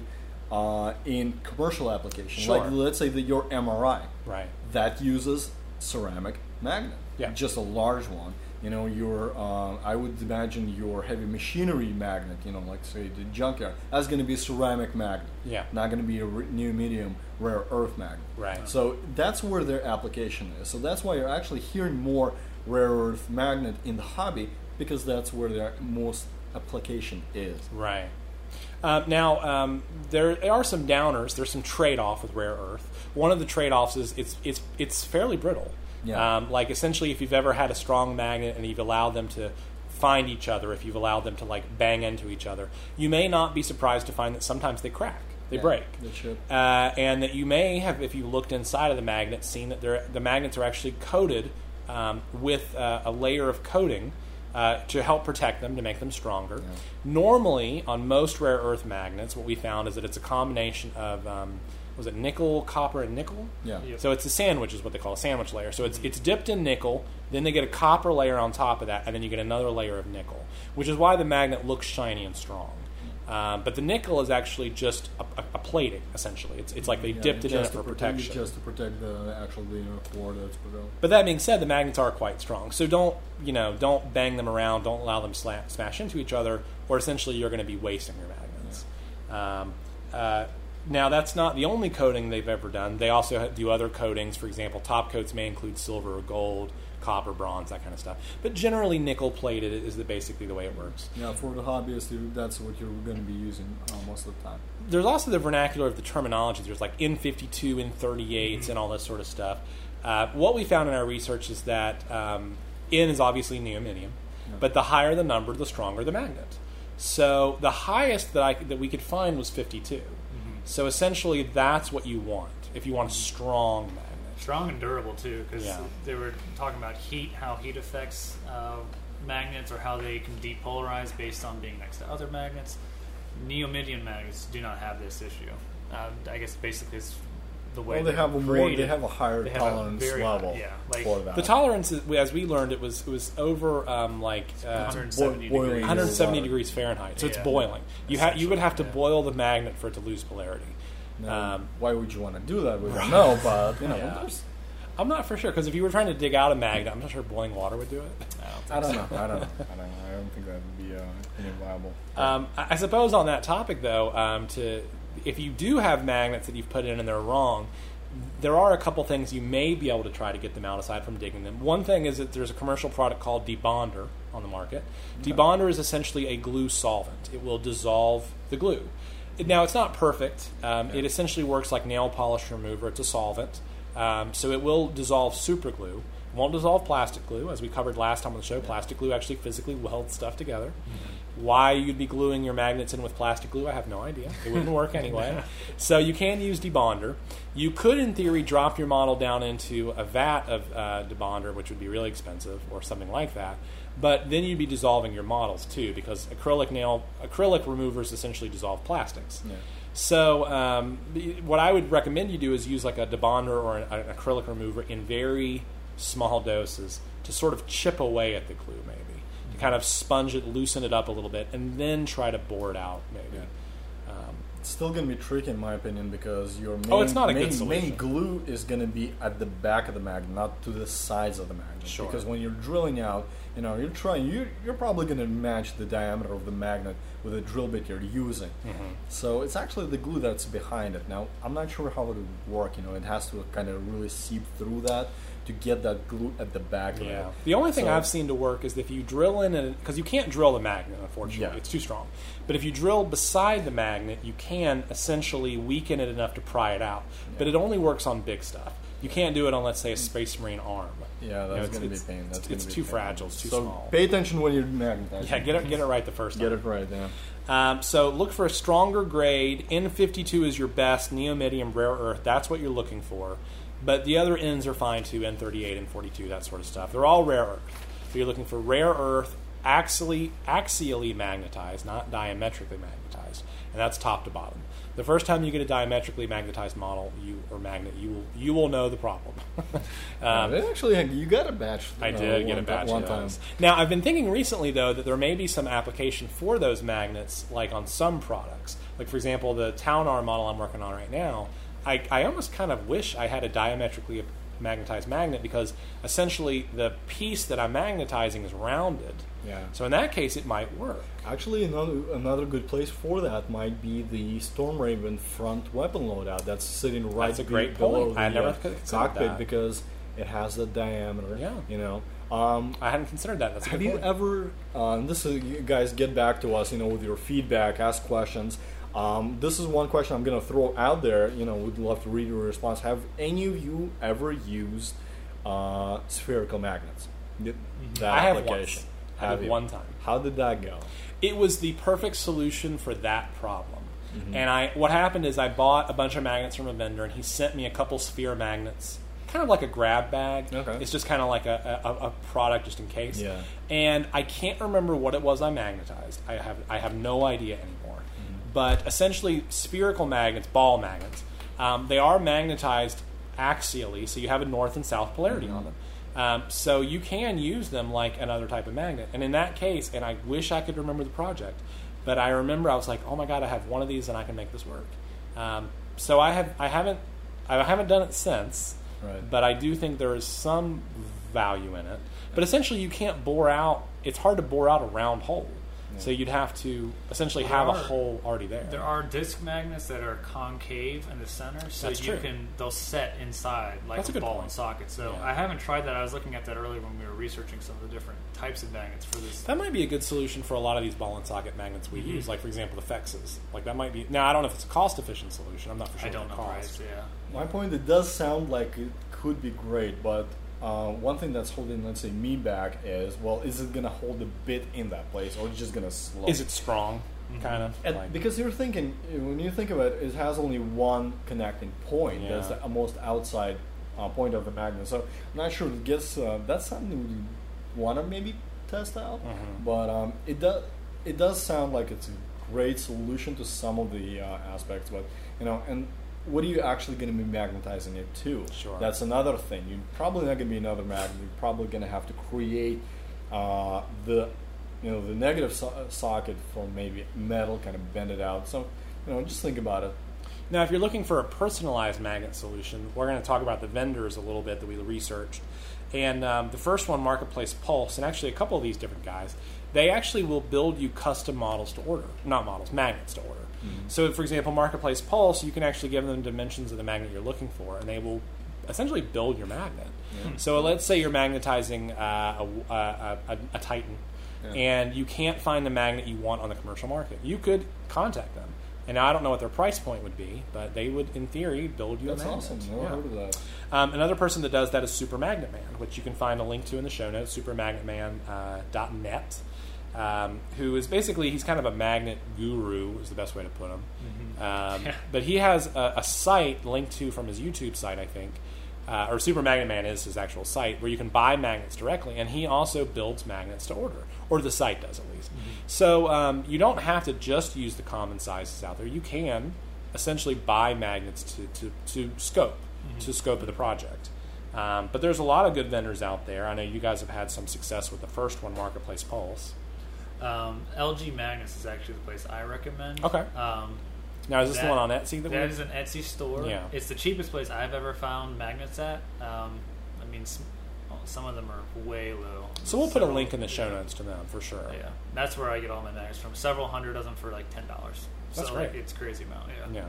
Speaker 3: uh, in commercial applications.
Speaker 1: Sure.
Speaker 3: Like let's say that your MRI
Speaker 1: Right.
Speaker 3: That uses ceramic magnet.
Speaker 1: Yeah.
Speaker 3: Just a large one. You know, your uh, I would imagine your heavy machinery magnet. You know, like say the junkyard. That's going to be a ceramic magnet.
Speaker 1: Yeah.
Speaker 3: Not going to be a re- neodymium rare earth magnet.
Speaker 1: Right.
Speaker 3: So that's where their application is. So that's why you're actually hearing more rare earth magnet in the hobby because that's where their most application is.
Speaker 1: Right. Um, now, um, there are some downers. There's some trade-off with rare earth. One of the trade-offs is it's it's it's fairly brittle.
Speaker 3: Yeah.
Speaker 1: Um, like essentially, if you've ever had a strong magnet and you've allowed them to find each other, if you've allowed them to like bang into each other, you may not be surprised to find that sometimes they crack, they
Speaker 3: Yeah,
Speaker 1: break.
Speaker 3: they should.
Speaker 1: Uh, and that you may have, if you looked inside of the magnet, seen that they're, the magnets are actually coated um, with uh, a layer of coating uh, to help protect them, to make them stronger.
Speaker 3: Yeah.
Speaker 1: Normally, on most rare earth magnets, what we found is that it's a combination of, um, was it nickel, copper, and nickel?
Speaker 3: Yeah.
Speaker 2: Yep.
Speaker 1: So it's a sandwich, is what they call a sandwich layer. So it's it's dipped in nickel, then they get a copper layer on top of that, and then you get another layer of nickel, which is why the magnet looks shiny and strong. Um, but the nickel is actually just a, a, a plating, essentially. It's, it's like they
Speaker 3: Yeah,
Speaker 1: dipped it in it
Speaker 3: just
Speaker 1: for
Speaker 3: to prote-
Speaker 1: protection.
Speaker 3: Just to protect the actual the core that's put out.
Speaker 1: But that being said, the magnets are quite strong. So don't you know? Don't bang them around. Don't allow them sla- smash into each other, or essentially you're going to be wasting your magnets. Um, uh, now that's not the only coating they've ever done. They also do other coatings. For example, top coats may include silver or gold, copper, bronze, that kind of stuff. But generally, nickel plated is the, basically the way it works.
Speaker 3: Yeah, for the hobbyist, that's what you're going to be using uh, most of the time.
Speaker 1: there's also the vernacular of the terminology. There's like N52, N38s, and all this sort of stuff. Uh, what we found in our research is that um, N is obviously neodymium, but the higher the number, the stronger the magnet. So the highest that I that we could find was 52. So essentially, that's what you want if you want a strong magnet.
Speaker 2: Strong and durable too, because
Speaker 1: Yeah.
Speaker 2: they were talking about heat, how heat affects uh, magnets, or how they can depolarize based on being next to other magnets. Neodymium magnets do not have this issue. Uh, I guess basically it's the way
Speaker 3: Well, they
Speaker 2: they're
Speaker 3: have a more, they have a higher
Speaker 2: They have a
Speaker 3: tolerance
Speaker 2: very high-
Speaker 3: level
Speaker 2: yeah, like-
Speaker 3: for that.
Speaker 1: The tolerance, is, as we learned, it was it was over um, like uh,
Speaker 2: 170
Speaker 3: boiling
Speaker 2: degrees.
Speaker 1: 170 degrees Fahrenheit. So it's boiling. You ha- you would have to
Speaker 2: Yeah.
Speaker 1: boil the magnet for it to lose polarity.
Speaker 3: Now,
Speaker 1: Um,
Speaker 3: why would you want to do that? We don't know, but you know,
Speaker 1: Yeah.
Speaker 3: there's-
Speaker 1: I'm not for sure because if you were trying to dig out a magnet, I'm not sure boiling water would do it.
Speaker 3: I don't know. I don't know. I don't know. I don't think that would be uh, any viable.
Speaker 1: Um, I I suppose on that topic, though, um, to if you do have magnets that you've put in and they're wrong, there are a couple things you may be able to try to get them out aside from digging them. One thing is that there's a commercial product called Debonder on the market. Debonder is essentially a glue solvent. It will dissolve the glue. Now it's not perfect. Um, It essentially works like nail polish remover. It's a solvent, um, so it will dissolve super glue. It won't dissolve plastic glue, as we covered last time on the show. Plastic glue actually physically welds stuff together. Why you'd be gluing your magnets in with plastic glue, I have no idea. It wouldn't work anyway. So you can use debonder. You could, in theory, drop your model down into a vat of uh, debonder, which would be really expensive, or something like that. But then you'd be dissolving your models too, because acrylic nail acrylic removers essentially dissolve plastics.
Speaker 3: Yeah.
Speaker 1: So, um, what I would recommend you do is use like a debonder or an, an acrylic remover in very small doses to sort of chip away at the glue, maybe to kind of sponge it, loosen it up a little bit, and then try to bore it out, maybe. Um,
Speaker 3: it's still going to be tricky in my opinion because your main,
Speaker 1: Oh, it's not a good
Speaker 3: main,
Speaker 1: solution.
Speaker 3: main glue is going to be at the back of the magnet, not to the sides of the magnet.
Speaker 1: Sure.
Speaker 3: Because when you're drilling out, you know, you're trying, you you're probably going to match the diameter of the magnet with the drill bit you're using.
Speaker 1: Mm-hmm.
Speaker 3: So it's actually the glue that's behind it. Now I'm not sure how it would work. You know, it has to kind of really seep through that to get that glue at the back of it.
Speaker 1: Yeah. The only thing
Speaker 3: So-
Speaker 1: I've seen to work is if you drill in, because you can't drill the magnet, unfortunately,
Speaker 3: Yeah.
Speaker 1: it's too strong. But if you drill beside the magnet, you can essentially weaken it enough to pry it out. But it only works on big stuff. You can't do it on, let's say, a Space Marine arm.
Speaker 3: Yeah,
Speaker 1: You know,
Speaker 3: that's going to be pain. That's
Speaker 1: it's, it's too
Speaker 3: pain.
Speaker 1: fragile. It's too
Speaker 3: so
Speaker 1: small.
Speaker 3: pay attention when you're magnetizing.
Speaker 1: Yeah, get it, get it right the first time.
Speaker 3: Get it right. Yeah.
Speaker 1: Um, so look for a stronger grade. N52 is your best. Neodymium, rare earth. That's what you're looking for. But the other N's are fine too. N38, and 42 that sort of stuff. They're all rare earth. So you're looking for rare earth, axially axially magnetized, not diametrically magnetized, and that's top to bottom. The first time you get a diametrically magnetized model, you or magnet, you will you will know the problem. um,
Speaker 3: Yeah, actually, you got a batch.
Speaker 1: I
Speaker 3: uh,
Speaker 1: did get a batch
Speaker 3: one time.
Speaker 1: Now, I've been thinking recently, though, that there may be some application for those magnets, like on some products. Like, for example, the Ta'unar model I'm working on right now, I, I almost kind of wish I had a diametrically magnetized magnet because essentially the piece that I'm magnetizing is rounded.
Speaker 3: Yeah.
Speaker 1: So in that case, it might work.
Speaker 3: Actually, another another good place for that might be the Stormraven front weapon loadout that's sitting right
Speaker 1: That's a great
Speaker 3: below
Speaker 1: point. I
Speaker 3: the
Speaker 1: never
Speaker 3: uh, cockpit
Speaker 1: that.
Speaker 3: because it has the diameter.
Speaker 1: Yeah.
Speaker 3: You know. Um,
Speaker 1: I hadn't considered that. That's
Speaker 3: have you ever? Uh, and this is you guys get back to us. You know, with your feedback, ask questions. Um, this is one question I'm going to throw out there. You know, would love to read your response. Have any of you ever used uh, spherical magnets? That
Speaker 1: I have
Speaker 3: application.
Speaker 1: once.
Speaker 3: Have you?
Speaker 1: one time.
Speaker 3: How did that go?
Speaker 1: it was the perfect solution for that problem.
Speaker 3: Mm-hmm.
Speaker 1: And I, what happened is I bought a bunch of magnets from a vendor, and he sent me a couple sphere magnets, kind of like a grab bag.
Speaker 3: Okay.
Speaker 1: It's just kind of like a, a, a product just in case.
Speaker 3: Yeah.
Speaker 1: And I can't remember what it was I magnetized. I have I have no idea anymore.
Speaker 3: Mm-hmm.
Speaker 1: But essentially, spherical magnets, ball magnets, um, they are magnetized axially, so you have a north and south polarity
Speaker 3: Mm-hmm.
Speaker 1: on them. Um, so you can use them like another type of magnet. And in that case, and I wish I could remember the project, but I remember I was like, oh my god, I have one of these and I can make this work. Um, so I have I haven't I haven't done it since,
Speaker 3: Right.
Speaker 1: but I do think there is some value in it. But essentially, you can't bore out. It's hard to bore out a round hole. So you'd have to essentially
Speaker 2: There
Speaker 1: have a hole already there.
Speaker 2: There are disc magnets that are concave in the center, so
Speaker 1: That's
Speaker 2: you
Speaker 1: true.
Speaker 2: can they'll set inside like
Speaker 1: That's a
Speaker 2: a, ball
Speaker 1: point.
Speaker 2: and socket. So
Speaker 1: Yeah.
Speaker 2: I haven't tried that. I was looking at that earlier when we were researching some of the different types of magnets for this.
Speaker 1: That might be a good solution for a lot of these ball and socket magnets we
Speaker 2: Mm-hmm.
Speaker 1: use, like for example the Fexes. Like that might be. Now I don't know if it's a cost efficient solution. I'm not for sure.
Speaker 2: I don't know
Speaker 1: it costs.
Speaker 2: price. Yeah.
Speaker 3: My point, it does sound like it could be great, but uh, one thing that's holding, let's say, me back is, well, is it going to hold the bit in that place, or is it just going to slow?
Speaker 1: Is it strong? Kind of.
Speaker 3: And
Speaker 1: like,
Speaker 3: because you're thinking, when you think of it, it has only one connecting point.
Speaker 1: Yeah.
Speaker 3: That's the most outside uh, point of the magnet. So I'm not sure. It gets uh, that's something we want to maybe test out.
Speaker 1: Mhm.
Speaker 3: But um, it does it does sound like it's a great solution to some of the uh, aspects. But you know, and what are you actually going to be magnetizing it to?
Speaker 1: Sure.
Speaker 3: That's another thing. You're probably not going to be another magnet. You're probably going to have to create uh, the you know the negative so- socket from maybe metal, kind of bend it out. So you know, just think about it.
Speaker 1: Now, if you're looking for a personalized magnet solution, we're going to talk about the vendors a little bit that we researched. And um, the first one, Marketplace Pulse, and actually a couple of these different guys, they actually will build you custom models to order. Not models, magnets to order. So, for example, Marketplace Pulse, you can actually give them dimensions of the magnet you're looking for, and they will essentially build your magnet. So, let's say you're magnetizing uh, a, a, a, a Titan,
Speaker 3: Yeah.
Speaker 1: and you can't find the magnet you want on the commercial market. You could contact them. And now I don't know what their price point would be, but they would, in theory, build you
Speaker 3: That's
Speaker 1: a magnet.
Speaker 3: That's awesome. Never
Speaker 1: Yeah.
Speaker 3: heard of that.
Speaker 1: Um, another person that does that is Super Magnet Man, which you can find a link to in the show notes, supermagnetman.net, uh, .net, um, who is basically, he's kind of a magnet guru, is the best way to put him. Um,
Speaker 2: Yeah.
Speaker 1: But he has a, a site linked to from his YouTube site, I think, uh, or Super Magnet Man is his actual site, where you can buy magnets directly, and he also builds magnets to order, or the site does at least. So um, you don't have to just use the common sizes out there. You can essentially buy magnets to, to, to scope, to scope of the project. Um, but there's a lot of good vendors out there. I know you guys have had some success with the first one, Marketplace Pulse.
Speaker 2: Um, LG Magnets is actually the place I recommend.
Speaker 1: Okay.
Speaker 2: Um,
Speaker 1: Now, is this the one on Etsy that,
Speaker 2: That
Speaker 1: we
Speaker 2: is an Etsy store.
Speaker 1: Yeah.
Speaker 2: It's the cheapest place I've ever found magnets at. Um, I mean, s- well, some of them are way low.
Speaker 1: So we'll put a link in the show notes to them for sure.
Speaker 2: Yeah, that's where I get all my magnets from. Several hundred of them for like ten dollars.
Speaker 1: That's
Speaker 2: so like,
Speaker 1: great.
Speaker 2: it's crazy amount. Yeah.
Speaker 1: Yeah.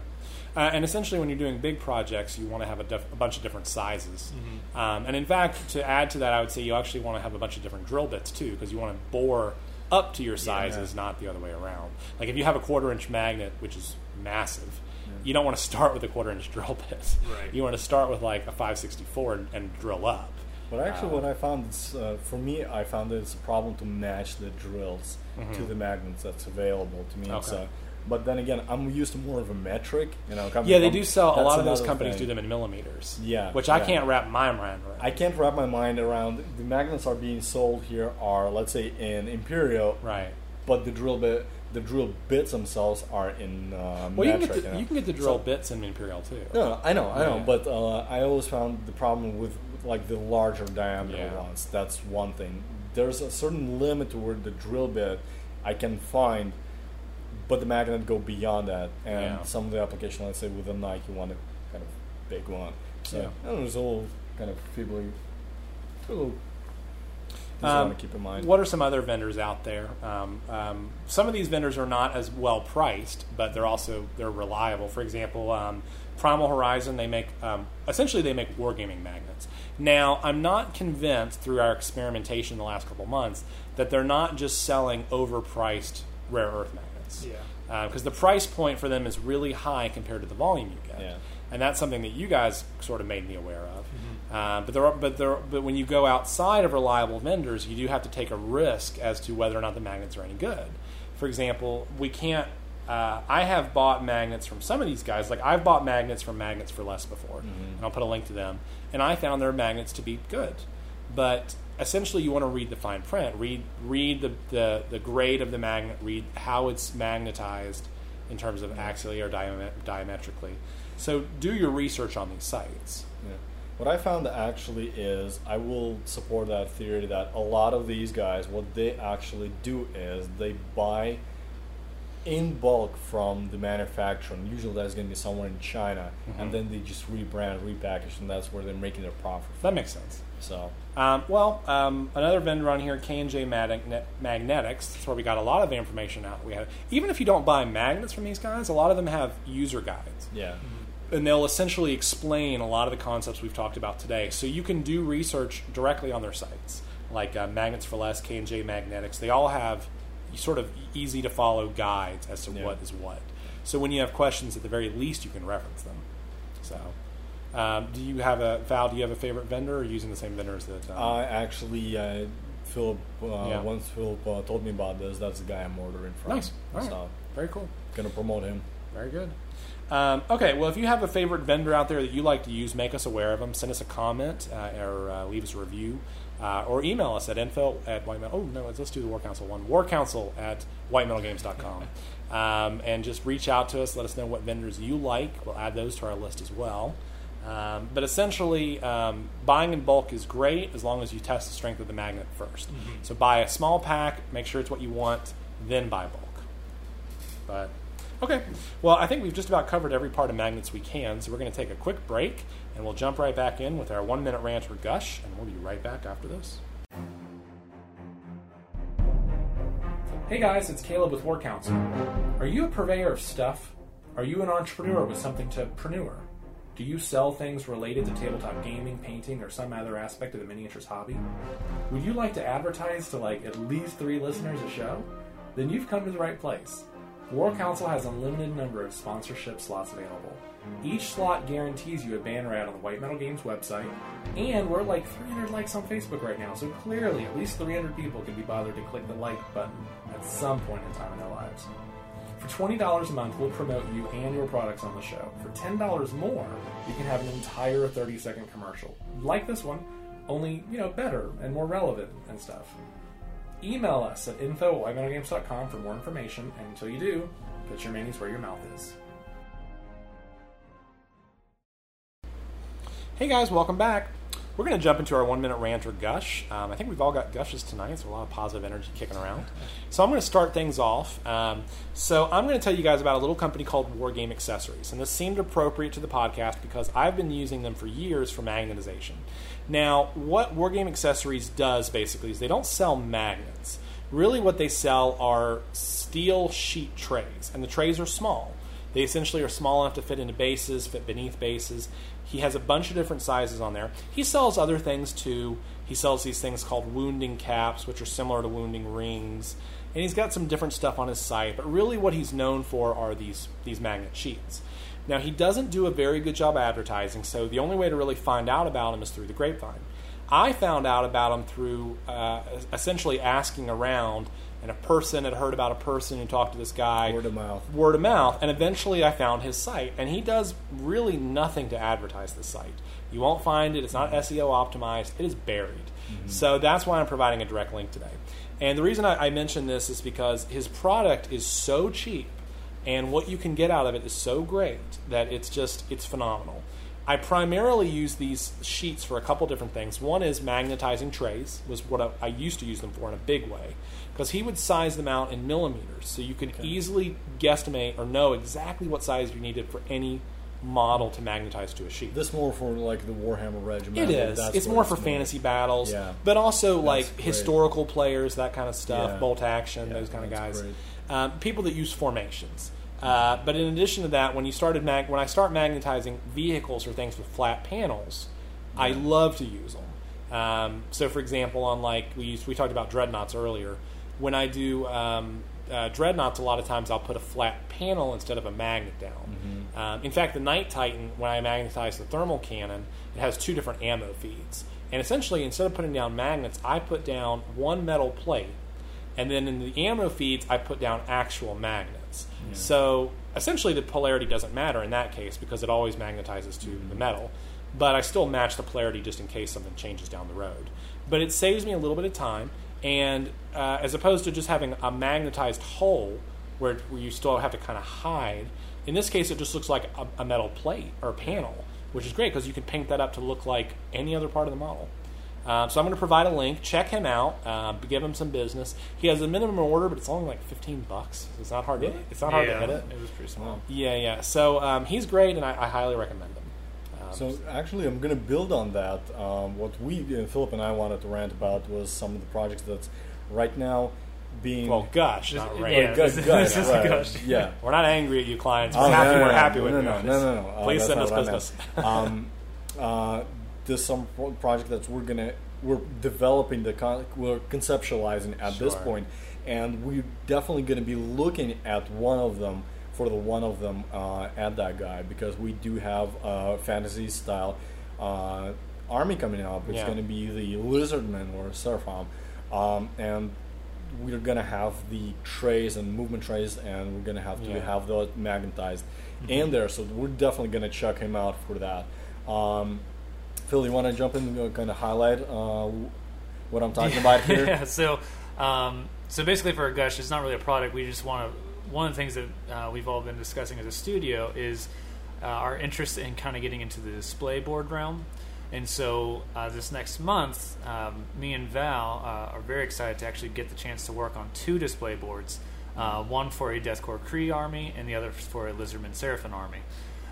Speaker 1: Uh, and essentially, when you're doing big projects, you want to have a, def- a bunch of different sizes.
Speaker 2: Mm-hmm.
Speaker 1: Um, and in fact, to add to that, I would say you actually want to have a bunch of different drill bits too, because you want to bore up to your sizes, not the other way around. Like if you have a quarter inch magnet, which is massive, you don't want to start with a quarter inch drill bit.
Speaker 2: Right.
Speaker 1: You want to start with like a 564 and, and drill up.
Speaker 3: But actually, what I found is, uh, for me, I found that it's a problem to match the drills to the magnets that's available to me.
Speaker 1: Mm-hmm. Okay.
Speaker 3: So, but then again, I'm used to more of a metric. You know, coming
Speaker 1: Yeah, they
Speaker 3: from-
Speaker 1: do sell. A lot of those companies
Speaker 3: thing.
Speaker 1: do them in millimeters.
Speaker 3: Yeah,
Speaker 1: which I can't wrap my mind around.
Speaker 3: I can't wrap my mind around the magnets are being sold here are let's say in imperial,
Speaker 1: Right.
Speaker 3: but the drill bit the drill bits themselves are in uh,
Speaker 1: Well, you can, get the,
Speaker 3: you, know.
Speaker 1: you can get the drill
Speaker 3: So-
Speaker 1: bits in Imperial too.
Speaker 3: No, no, I know, I know,
Speaker 1: Yeah.
Speaker 3: but uh, I always found the problem with like the larger diameter
Speaker 1: Yeah.
Speaker 3: ones. That's one thing. There's a certain limit to where the drill bit I can find, but the magnet go beyond that. And
Speaker 1: Yeah.
Speaker 3: some of the application, let's say with a Nike, you want a kind of big one. So
Speaker 1: Yeah.
Speaker 3: I don't know, there's a little kind of feebly, a little.
Speaker 1: Um,
Speaker 3: keep in mind.
Speaker 1: What are some other vendors out there? Um, um, some of these vendors are not as well priced, but they're also they're reliable. For example, um, Primal Horizon they make um, essentially they make wargaming magnets. Now, I'm not convinced through our experimentation the last couple months that they're not just selling overpriced rare earth magnets.
Speaker 2: Yeah.
Speaker 1: Because the price point for them is really high compared to the volume you get,
Speaker 3: Yeah.
Speaker 1: and that's something that you guys sort of made me aware of. Uh, but there, are, but there, but when you go outside of reliable vendors, you do have to take a risk as to whether or not the magnets are any good. For example, we can't. Uh, I have bought magnets from some of these guys. Like I've bought magnets from Magnets for Less before, and I'll put a link to them. And I found their magnets to be good, but essentially you want to read the fine print. Read read the, the, the grade of the magnet. Read how it's magnetized in terms of axially or diame- diametrically. So do your research on these sites.
Speaker 3: Yeah. What I found actually is I will support that theory that a lot of these guys, what they actually do is they buy in bulk from the manufacturer. And usually that's going to be somewhere in China, and mm-hmm. then they just rebrand, repackage, and that's where they're making their profit.
Speaker 1: That makes sense.
Speaker 3: So
Speaker 1: Um, well, um, another vendor on here, K and J Magnetics. That's where we got a lot of the information out. We had, even if you don't buy magnets from these guys, a lot of them have user guides,
Speaker 3: yeah,
Speaker 1: and they'll essentially explain a lot of the concepts we've talked about today. So you can do research directly on their sites, like uh, Magnets for Less, K and J Magnetics. They all have sort of easy to follow guides as to
Speaker 3: Yeah.
Speaker 1: what is what. So when you have questions, at the very least, you can reference them. So. Um, do you have a Val? Do you have a favorite vendor, or using the same vendors that? Um,
Speaker 3: I actually uh, Philip uh,
Speaker 1: Yeah.
Speaker 3: once Philip uh, told me about this. That's the guy I'm ordering from.
Speaker 1: Nice. All right.
Speaker 3: So
Speaker 1: Very cool.
Speaker 3: gonna promote him.
Speaker 1: Very good. Um, okay, well, if you have a favorite vendor out there that you like to use, make us aware of them. Send us a comment uh, or uh, leave us a review. Uh, or email us at info at white metal. Oh, no, let's do the War Council one. War Council at whitemetalgames.com. um, and just reach out to us. Let us know what vendors you like. We'll add those to our list as well. Um, but essentially, um, buying in bulk is great as long as you test the strength of the magnet 1st So buy a small pack, make sure it's what you want, then buy bulk. But okay, well, I think we've just about covered every part of magnets we can. So we're going to take a quick break, and we'll jump right back in with our one-minute rant or gush, and we'll be right back after this. Hey guys, it's Caleb with War Council. Are you a purveyor of stuff? Are you an entrepreneur with something to preneur? Do you sell things related to tabletop gaming, painting, or some other aspect of the miniatures hobby? Would you like to advertise to like at least three listeners a show? Then you've come to the right place. War Council has a limited number of sponsorship slots available. Each slot guarantees you a banner ad on the White Metal Games website, and we're like 300 likes on Facebook right now, so clearly at least 300 people can be bothered to click the like button at some point in time in their lives. For $20 a month, we'll promote you and your products on the show. For $10 more, you can have an entire 30 second commercial. Like this one, only, you know, better and more relevant and stuff. Email us at info at for more information, and until you do, put your minis where your mouth is. Hey guys, welcome back. We're going to jump into our one minute rant or gush. Um, I think we've all got gushes tonight, so a lot of positive energy kicking around. So I'm going to start things off. Um, so I'm going to tell you guys about a little company called War Game Accessories, and this seemed appropriate to the podcast because I've been using them for years for magnetization. Now, what War Game Accessories does basically is they don't sell magnets. Really, what they sell are steel sheet trays, and the trays are small. They essentially are small enough to fit into bases, fit beneath bases. He has a bunch of different sizes on there. He sells other things too. He sells these things called wounding caps, which are similar to wounding rings. And he's got some different stuff on his site, but really what he's known for are these, these magnet sheets. Now, he doesn't do a very good job advertising, so the only way to really find out about him is through the grapevine. I found out about him through uh, essentially asking around, and a person had heard about a person who talked to this guy.
Speaker 3: Word of mouth.
Speaker 1: Word of mouth, and eventually I found his site, and he does really nothing to advertise the site. You won't find it; it's not SEO optimized. It is buried. Mm-hmm. So that's why I'm providing a direct link today. And the reason I, I mention this is because his product is so cheap, and what you can get out of it is so great that it's just it's phenomenal. I primarily use these sheets for a couple different things. One is magnetizing trays, was what I, I used to use them for in a big way, because he would size them out in millimeters, so you could easily guesstimate or know exactly what size you needed for any model to magnetize to a sheet.
Speaker 3: This more for like the Warhammer Regiment.
Speaker 1: It is.
Speaker 3: That's
Speaker 1: It's more for
Speaker 3: more-
Speaker 1: fantasy battles,
Speaker 3: Yeah.
Speaker 1: but also like
Speaker 3: great.
Speaker 1: historical players, that kind of stuff,
Speaker 3: Yeah.
Speaker 1: bolt action,
Speaker 3: Yeah,
Speaker 1: those kind of guys. Um, people that use formations. Uh, but in addition to that, when you started mag- when I start magnetizing vehicles or things with flat panels, I love to use them. Um, so, for example, on like we used, we talked about dreadnoughts earlier. When I do um, uh, dreadnoughts, a lot of times I'll put a flat panel instead of a magnet down.
Speaker 3: Mm-hmm.
Speaker 1: Um, in fact, the Knight Titan, when I magnetize the thermal cannon, it has two different ammo feeds. And essentially, instead of putting down magnets, I put down one metal plate and then in the ammo feeds, I put down actual magnets. So essentially, the polarity doesn't matter in that case because it always magnetizes to the metal. But I still match the polarity just in case something changes down the road. But it saves me a little bit of time, and uh, as opposed to just having a magnetized hole where, where you still have to kind of hide, in this case, it just looks like a, a metal plate or panel, which is great because you can paint that up to look like any other part of the model. Um, so I'm going to provide a link. Check him out. Uh, give him some business. He has a minimum order, but it's only like 15 bucks. It's not hard. To, it's not hard to hit it.
Speaker 2: it was pretty small.
Speaker 1: Yeah, yeah. So um, he's great, and I, I highly recommend him. Um,
Speaker 3: So actually, I'm going to build on that. Um, what we, uh, Philip and I, wanted to rant about was some of the projects that's right now being.
Speaker 1: well,
Speaker 2: This-
Speaker 1: not
Speaker 2: yeah,
Speaker 1: rant.
Speaker 3: Oh,
Speaker 2: this- is
Speaker 3: right,
Speaker 2: gush.
Speaker 3: Yeah.
Speaker 1: We're not angry at you, clients. We're
Speaker 3: Oh,
Speaker 1: happy.
Speaker 3: no, no,
Speaker 1: we're
Speaker 3: no,
Speaker 1: happy with
Speaker 3: no,
Speaker 1: you.
Speaker 3: no, no, no. Uh,
Speaker 1: Please send us
Speaker 3: not what I
Speaker 1: business.
Speaker 3: um, uh, there's some pro- project that we're gonna we're developing the con- we're conceptualizing at this point, and we're definitely going to be looking at one of them for the one of them uh, at that guy because we do have a fantasy style uh, army coming up. It's
Speaker 1: Yeah.
Speaker 3: going to be the Lizardmen or Seraphon, um, and we're gonna have the trays and movement trays, and we're gonna have to
Speaker 1: Yeah.
Speaker 3: have those magnetized in there. So we're definitely gonna check him out for that. Um, Phil, you want to jump in and kind of highlight uh, what I'm talking about here?
Speaker 2: yeah. So, um, so basically, for a gush, it's not really a product. We just want to. One of the things that uh, we've all been discussing as a studio is uh, our interest in kind of getting into the display board realm. And so, uh, this next month, um, me and Val uh, are very excited to actually get the chance to work on two display boards. Uh, one for a Death Korps Krieg army, and the other for a Lizardman Seraphon army.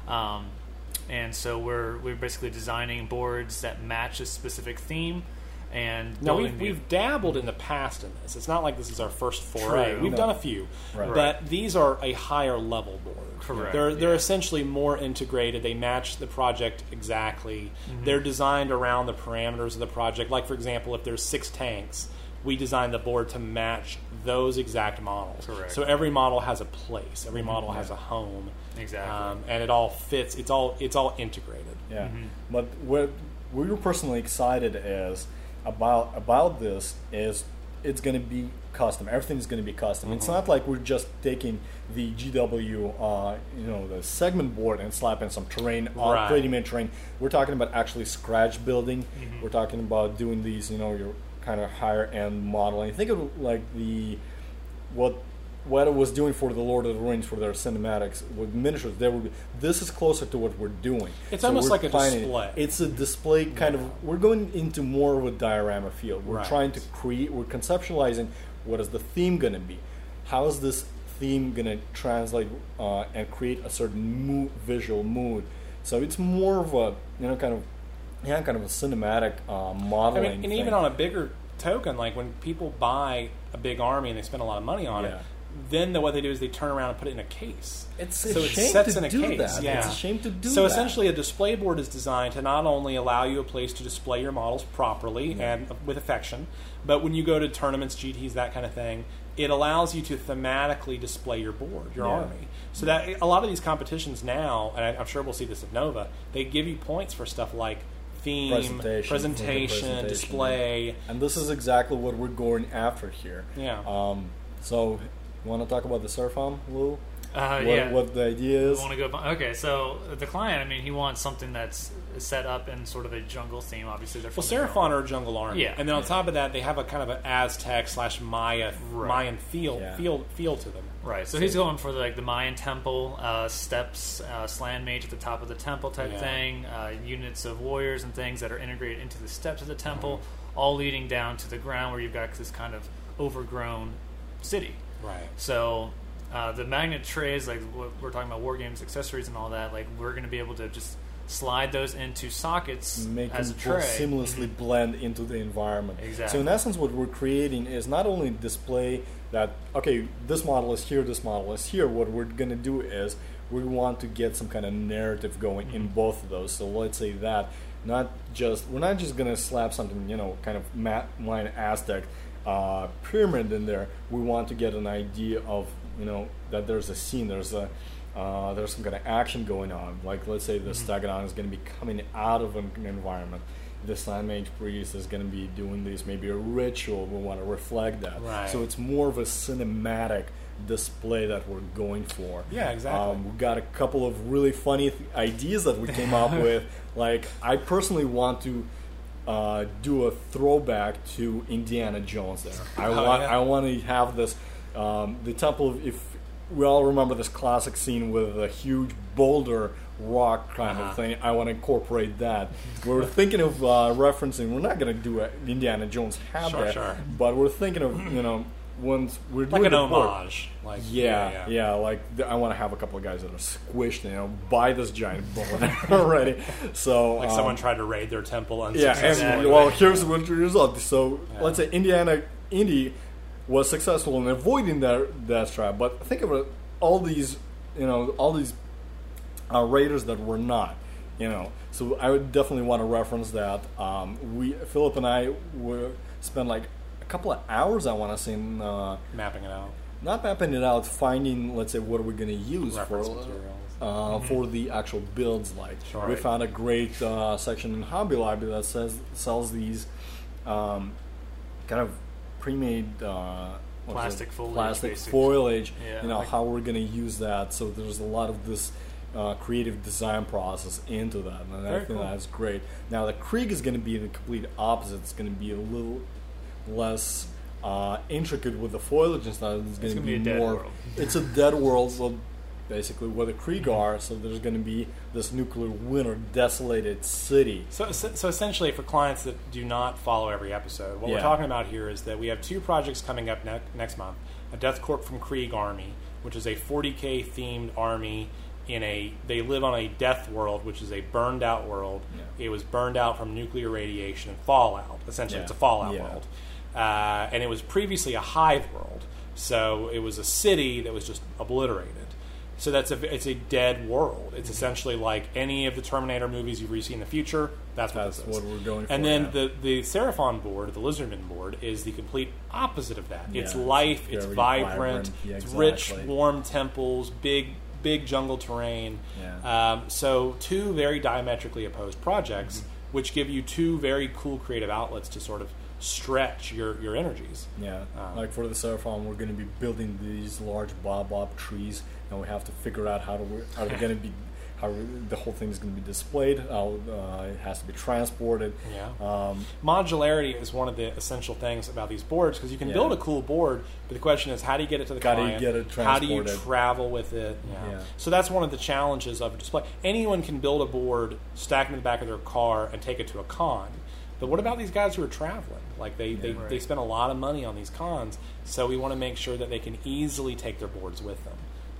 Speaker 2: Um, and so we're we're basically designing boards that match a specific theme and
Speaker 1: No, we've,
Speaker 2: the-
Speaker 1: we've dabbled in the past in this. It's not like this is our first foray.
Speaker 2: True.
Speaker 1: We've
Speaker 3: No.
Speaker 1: done a few,
Speaker 3: Right.
Speaker 1: but these are a higher level board.
Speaker 2: Correct,
Speaker 1: They're they're
Speaker 2: yeah.
Speaker 1: essentially more integrated. They match the project exactly.
Speaker 2: Mm-hmm.
Speaker 1: They're designed around the parameters of the project. Like for example, if there's six tanks, we designed the board to match those exact models.
Speaker 2: Correct.
Speaker 1: So every model has a place. Every model has a home.
Speaker 2: Exactly.
Speaker 1: Um, and it all fits. It's all it's all integrated.
Speaker 3: Yeah,
Speaker 2: Mm-hmm.
Speaker 3: but what we were personally excited is about about this is it's going to be custom. Everything is going to be custom. It's
Speaker 1: Mm-hmm.
Speaker 3: not like we're just taking the GW, uh, you know, the segment board and slapping some terrain on
Speaker 1: Right.
Speaker 3: pretty made terrain. We're talking about actually scratch building.
Speaker 1: Mm-hmm.
Speaker 3: We're talking about doing these, you know, your kind of higher end modeling. Think of like the what what it was doing for the Lord of the Rings for their cinematics with miniatures, there would be this is closer to what we're doing.
Speaker 1: It's almost like a display.
Speaker 3: It's a display kind of. We're going into more of a diorama field. We're
Speaker 1: Right.
Speaker 3: trying to create. We're conceptualizing what is the theme going to be. How is this theme going to translate uh, and create a certain mood, visual mood? So it's more of a you know kind of yeah kind of a cinematic uh,
Speaker 1: I mean, and even on a bigger token, like when people buy a big army and they spend a lot of money on it,
Speaker 3: Yeah.
Speaker 1: Then the, what they do is they turn around and put it in a case.
Speaker 3: It's a
Speaker 1: so it sets
Speaker 3: to
Speaker 1: in a
Speaker 3: do
Speaker 1: case.
Speaker 3: that.
Speaker 1: Yeah.
Speaker 3: It's a shame to do
Speaker 1: So
Speaker 3: that.
Speaker 1: essentially, a display board is designed to not only allow you a place to display your models properly and with affection, but when you go to tournaments, GTS, that kind of thing, it allows you to thematically display your board, your
Speaker 3: Yeah.
Speaker 1: army. So that a lot of these competitions now, and I- I'm sure we'll see this at Nova, they give you points for stuff like theme,
Speaker 3: Presentation,
Speaker 1: presentation,
Speaker 3: presentation,
Speaker 1: display.
Speaker 3: And this is exactly what we're going after here.
Speaker 1: Yeah.
Speaker 3: Um, so, want to talk about the Seraphon, Lou?
Speaker 2: Uh,
Speaker 3: what,
Speaker 2: yeah.
Speaker 3: what the idea is?
Speaker 2: want to go. Okay, so the client, I mean, he wants something that's set up in sort of a jungle theme. Obviously, they're
Speaker 1: Well,
Speaker 2: from the
Speaker 1: Seraphon are a jungle army,
Speaker 2: Yeah.
Speaker 1: and then on top of that, they have a kind of an Aztec slash Maya
Speaker 2: Right.
Speaker 1: Mayan feel
Speaker 3: Yeah.
Speaker 1: feel feel to them.
Speaker 2: Right, so he's going for the, like the Mayan temple uh, steps, uh, Slann mage at the top of the temple type
Speaker 1: Yeah.
Speaker 2: thing, uh, units of warriors and things that are integrated into the steps of the temple,
Speaker 1: Mm-hmm.
Speaker 2: all leading down to the ground where you've got this kind of overgrown city.
Speaker 1: Right.
Speaker 2: So uh, the magnet trays, like what we're talking about, war games, accessories, and all that, like we're going to be able to just slide those into sockets
Speaker 3: make
Speaker 2: as a
Speaker 3: them
Speaker 2: tray.
Speaker 3: seamlessly blend into the environment.
Speaker 2: Exactly.
Speaker 3: So in essence, what we're creating is not only display that okay, this model is here, this model is here. What we're going to do is we want to get some kind of narrative going in
Speaker 2: Mm-hmm.
Speaker 3: both of those. So let's say that not just we're not just going to slap something you know kind of Matt Mayan Aztec uh, pyramid in there. We want to get an idea of you know that there's a scene, there's a uh, there's some kind of action going on. Like let's say the
Speaker 2: Mm-hmm.
Speaker 3: Stegodon is going to be coming out of an environment. The Slann Mage Priest is going to be doing this, maybe a ritual. We want to reflect that.
Speaker 1: Right.
Speaker 3: So it's more of a cinematic display that we're going for.
Speaker 1: Yeah, exactly.
Speaker 3: Um, we got a couple of really funny th- ideas that we came up with. Like I personally want to uh, do a throwback to Indiana Jones. There, I
Speaker 1: Oh,
Speaker 3: want
Speaker 1: yeah.
Speaker 3: I want to have this um, the temple. Of, if we all remember this classic scene with a huge boulder rock kind
Speaker 1: Uh-huh.
Speaker 3: of thing, I want to incorporate that. we're thinking of uh, referencing. We're not going to do it. Indiana Jones had
Speaker 1: Sure, sure.
Speaker 3: but we're thinking of you know once we're
Speaker 1: Like
Speaker 3: doing
Speaker 1: an homage. Like
Speaker 3: yeah, yeah, like th- I want to have a couple of guys that are squished, you know, by this giant boulder already. So
Speaker 1: Like
Speaker 3: um,
Speaker 1: someone tried to raid their temple
Speaker 3: yeah,
Speaker 1: unsuccessfully.
Speaker 3: and well, here's the result. So
Speaker 1: Yeah.
Speaker 3: let's say Indiana Indy was successful in avoiding that that trap, but think of it, all these, you know, all these uh, raiders that were not, you know. So I would definitely want to reference that. Um, we Philip and I were spent like a couple of hours, I want to say, in, uh,
Speaker 1: mapping it out.
Speaker 3: not mapping it out, finding let's say what are we going to use
Speaker 1: Reference
Speaker 3: for
Speaker 1: materials.
Speaker 3: uh, for the actual builds. Like
Speaker 1: Sure.
Speaker 3: we found a great uh, section in Hobby Lobby that says sells these um, kind of pre-made. Uh,
Speaker 2: Plastic foliage,
Speaker 3: plastic foliage.
Speaker 2: Yeah,
Speaker 3: you know
Speaker 2: like-
Speaker 3: how we're going to use that. So there's a lot of this uh, creative design process into that, and I think
Speaker 1: cool.
Speaker 3: that's great. Now the Krieg is going to be the complete opposite. It's going to be a little less uh, intricate with the foliage and stuff. It's going to be,
Speaker 2: be
Speaker 3: more. It's a dead world. So basically, where the Krieg are. So there's going to be this nuclear winter, desolated city.
Speaker 1: So, so essentially, for clients that do not follow every episode, what we're talking about here is that we have two projects coming up ne- next month: a Death Korps from Krieg Army, which is a 40k themed army in a they live on a death world, which is a burned out world.
Speaker 3: Yeah.
Speaker 1: It was burned out from nuclear radiation and fallout. Essentially,
Speaker 3: Yeah.
Speaker 1: it's a fallout
Speaker 3: Yeah.
Speaker 1: world, uh, and it was previously a hive world. So it was a city that was just obliterated. So that's a it's a dead world. It's essentially like any of the Terminator movies you see in the future. That's what
Speaker 3: That's what we're going
Speaker 1: And
Speaker 3: for,
Speaker 1: then
Speaker 3: yeah.
Speaker 1: the the Seraphon board, the Lizardman board, is the complete opposite of that.
Speaker 3: Yeah,
Speaker 1: it's
Speaker 3: it's
Speaker 1: life. It's
Speaker 3: very
Speaker 1: vibrant.
Speaker 3: vibrant. Yeah,
Speaker 1: it's rich, warm temples, big big jungle terrain.
Speaker 3: Yeah.
Speaker 1: Um, so two very diametrically opposed projects,
Speaker 3: Mm-hmm.
Speaker 1: which give you two very cool creative outlets to sort of stretch your your energies.
Speaker 3: Yeah,
Speaker 1: Um,
Speaker 3: like for the Seraphon, we're going to be building these large baobab trees, and we have to figure out how to how they're going to be how the whole thing is going to be displayed, how uh, it has to be transported.
Speaker 1: Yeah.
Speaker 3: Um,
Speaker 1: Modularity is one of the essential things about these boards because you can
Speaker 3: Yeah.
Speaker 1: build a cool board, but the question is, how do you get it to the
Speaker 3: How do you
Speaker 1: client?
Speaker 3: get it
Speaker 1: How do you travel with it? Yeah.
Speaker 3: Yeah.
Speaker 1: So that's one of the challenges of a display. Anyone can build a board, stack it in the back of their car, and take it to a con. But what about these guys who are traveling? Like they, they,
Speaker 2: Right.
Speaker 1: they spend a lot of money on these cons, so we want to make sure that they can easily take their boards with them.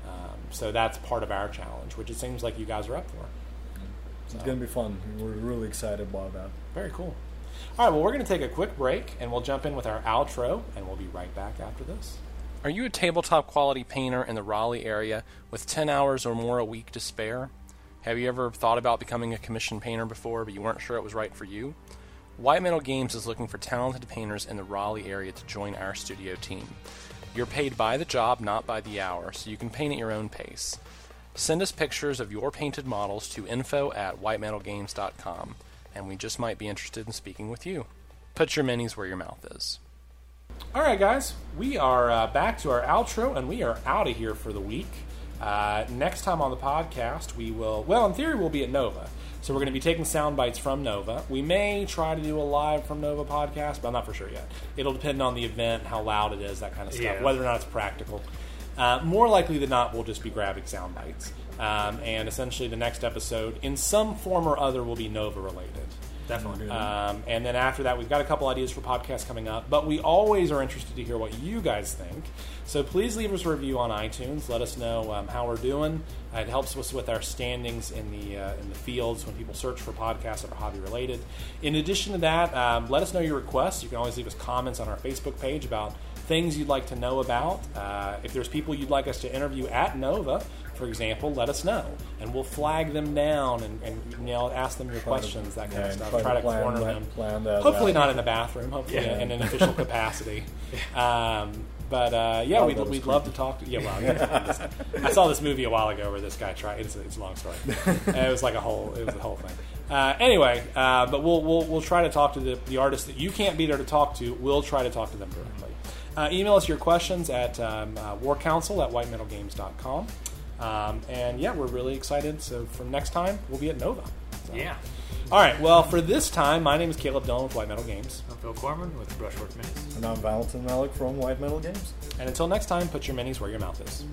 Speaker 1: Um, so that's part of our challenge, which it seems like you guys are up for.
Speaker 3: it's going to be fun. We're really excited about that.
Speaker 1: Very cool. All right, well, we're going to take a quick break and we'll jump in with our outro, and we'll be right back after this. Are you a tabletop quality painter in the Raleigh area with 10 hours or more a week to spare? Have you ever thought about becoming a commission painter before, but you weren't sure it was right for you? White Metal Games is looking for talented painters in the Raleigh area to join our studio team. You're paid by the job, not by the hour, so you can paint at your own pace. Send us pictures of your painted models to info at whitemetalgames.com, and we just might be interested in speaking with you. Put your minis where your mouth is. All right, guys, we are uh, back to our outro, and we are out of here for the week. Uh, next time on the podcast, we will, well, in theory, we'll be at Nova. So we're going to be taking sound bites from Nova. We may try to do a live from Nova podcast, but I'm not for sure yet. It'll depend on the event, how loud it is, that kind of stuff,
Speaker 2: Yeah.
Speaker 1: whether or not it's practical. Uh, more likely than not, we'll just be grabbing sound bites. Um, and essentially, the next episode, in some form or other, will be Nova related.
Speaker 2: Definitely.
Speaker 1: Um, and then after that, we've got a couple ideas for podcasts coming up. But we always are interested to hear what you guys think. So please leave us a review on iTunes. Let us know um, how we're doing. Uh, it helps us with our standings in the uh, in the fields when people search for podcasts that are hobby related. In addition to that, um, let us know your requests. You can always leave us comments on our Facebook page about things you'd like to know about. Uh, if there's people you'd like us to interview at Nova, for example, let us know, and we'll flag them down and, and you know ask them your questions, that kind
Speaker 3: yeah,
Speaker 1: of stuff.
Speaker 3: try to
Speaker 1: Try to
Speaker 3: plan
Speaker 1: corner them.
Speaker 3: plan that
Speaker 1: Hopefully
Speaker 3: out.
Speaker 1: not in the bathroom. Hopefully
Speaker 3: Yeah.
Speaker 1: in an official capacity. Um, but uh, yeah,
Speaker 3: Oh,
Speaker 1: we'd, we'd love to talk to. Yeah, well, yeah, I saw this movie a while ago where this guy tried. It's, it's a long story. It was like a whole. It was a whole thing. Uh, anyway, uh, but we'll, we'll we'll try to talk to the, the artists that you can't be there to talk to. We'll try to talk to them directly. Uh, email us your questions at um, uh, warcouncil at whitemetalgames.com. Um, and yeah, we're really excited. So from next time, we'll be at Nova. So.
Speaker 2: Yeah.
Speaker 1: All right. Well, for this time, my name is Caleb Dillon with White Metal Games.
Speaker 2: I'm Phil Corman with Brushwork Minis.
Speaker 3: And I'm Valentin Malik from White Metal Games.
Speaker 1: And until next time, put your minis where your mouth is.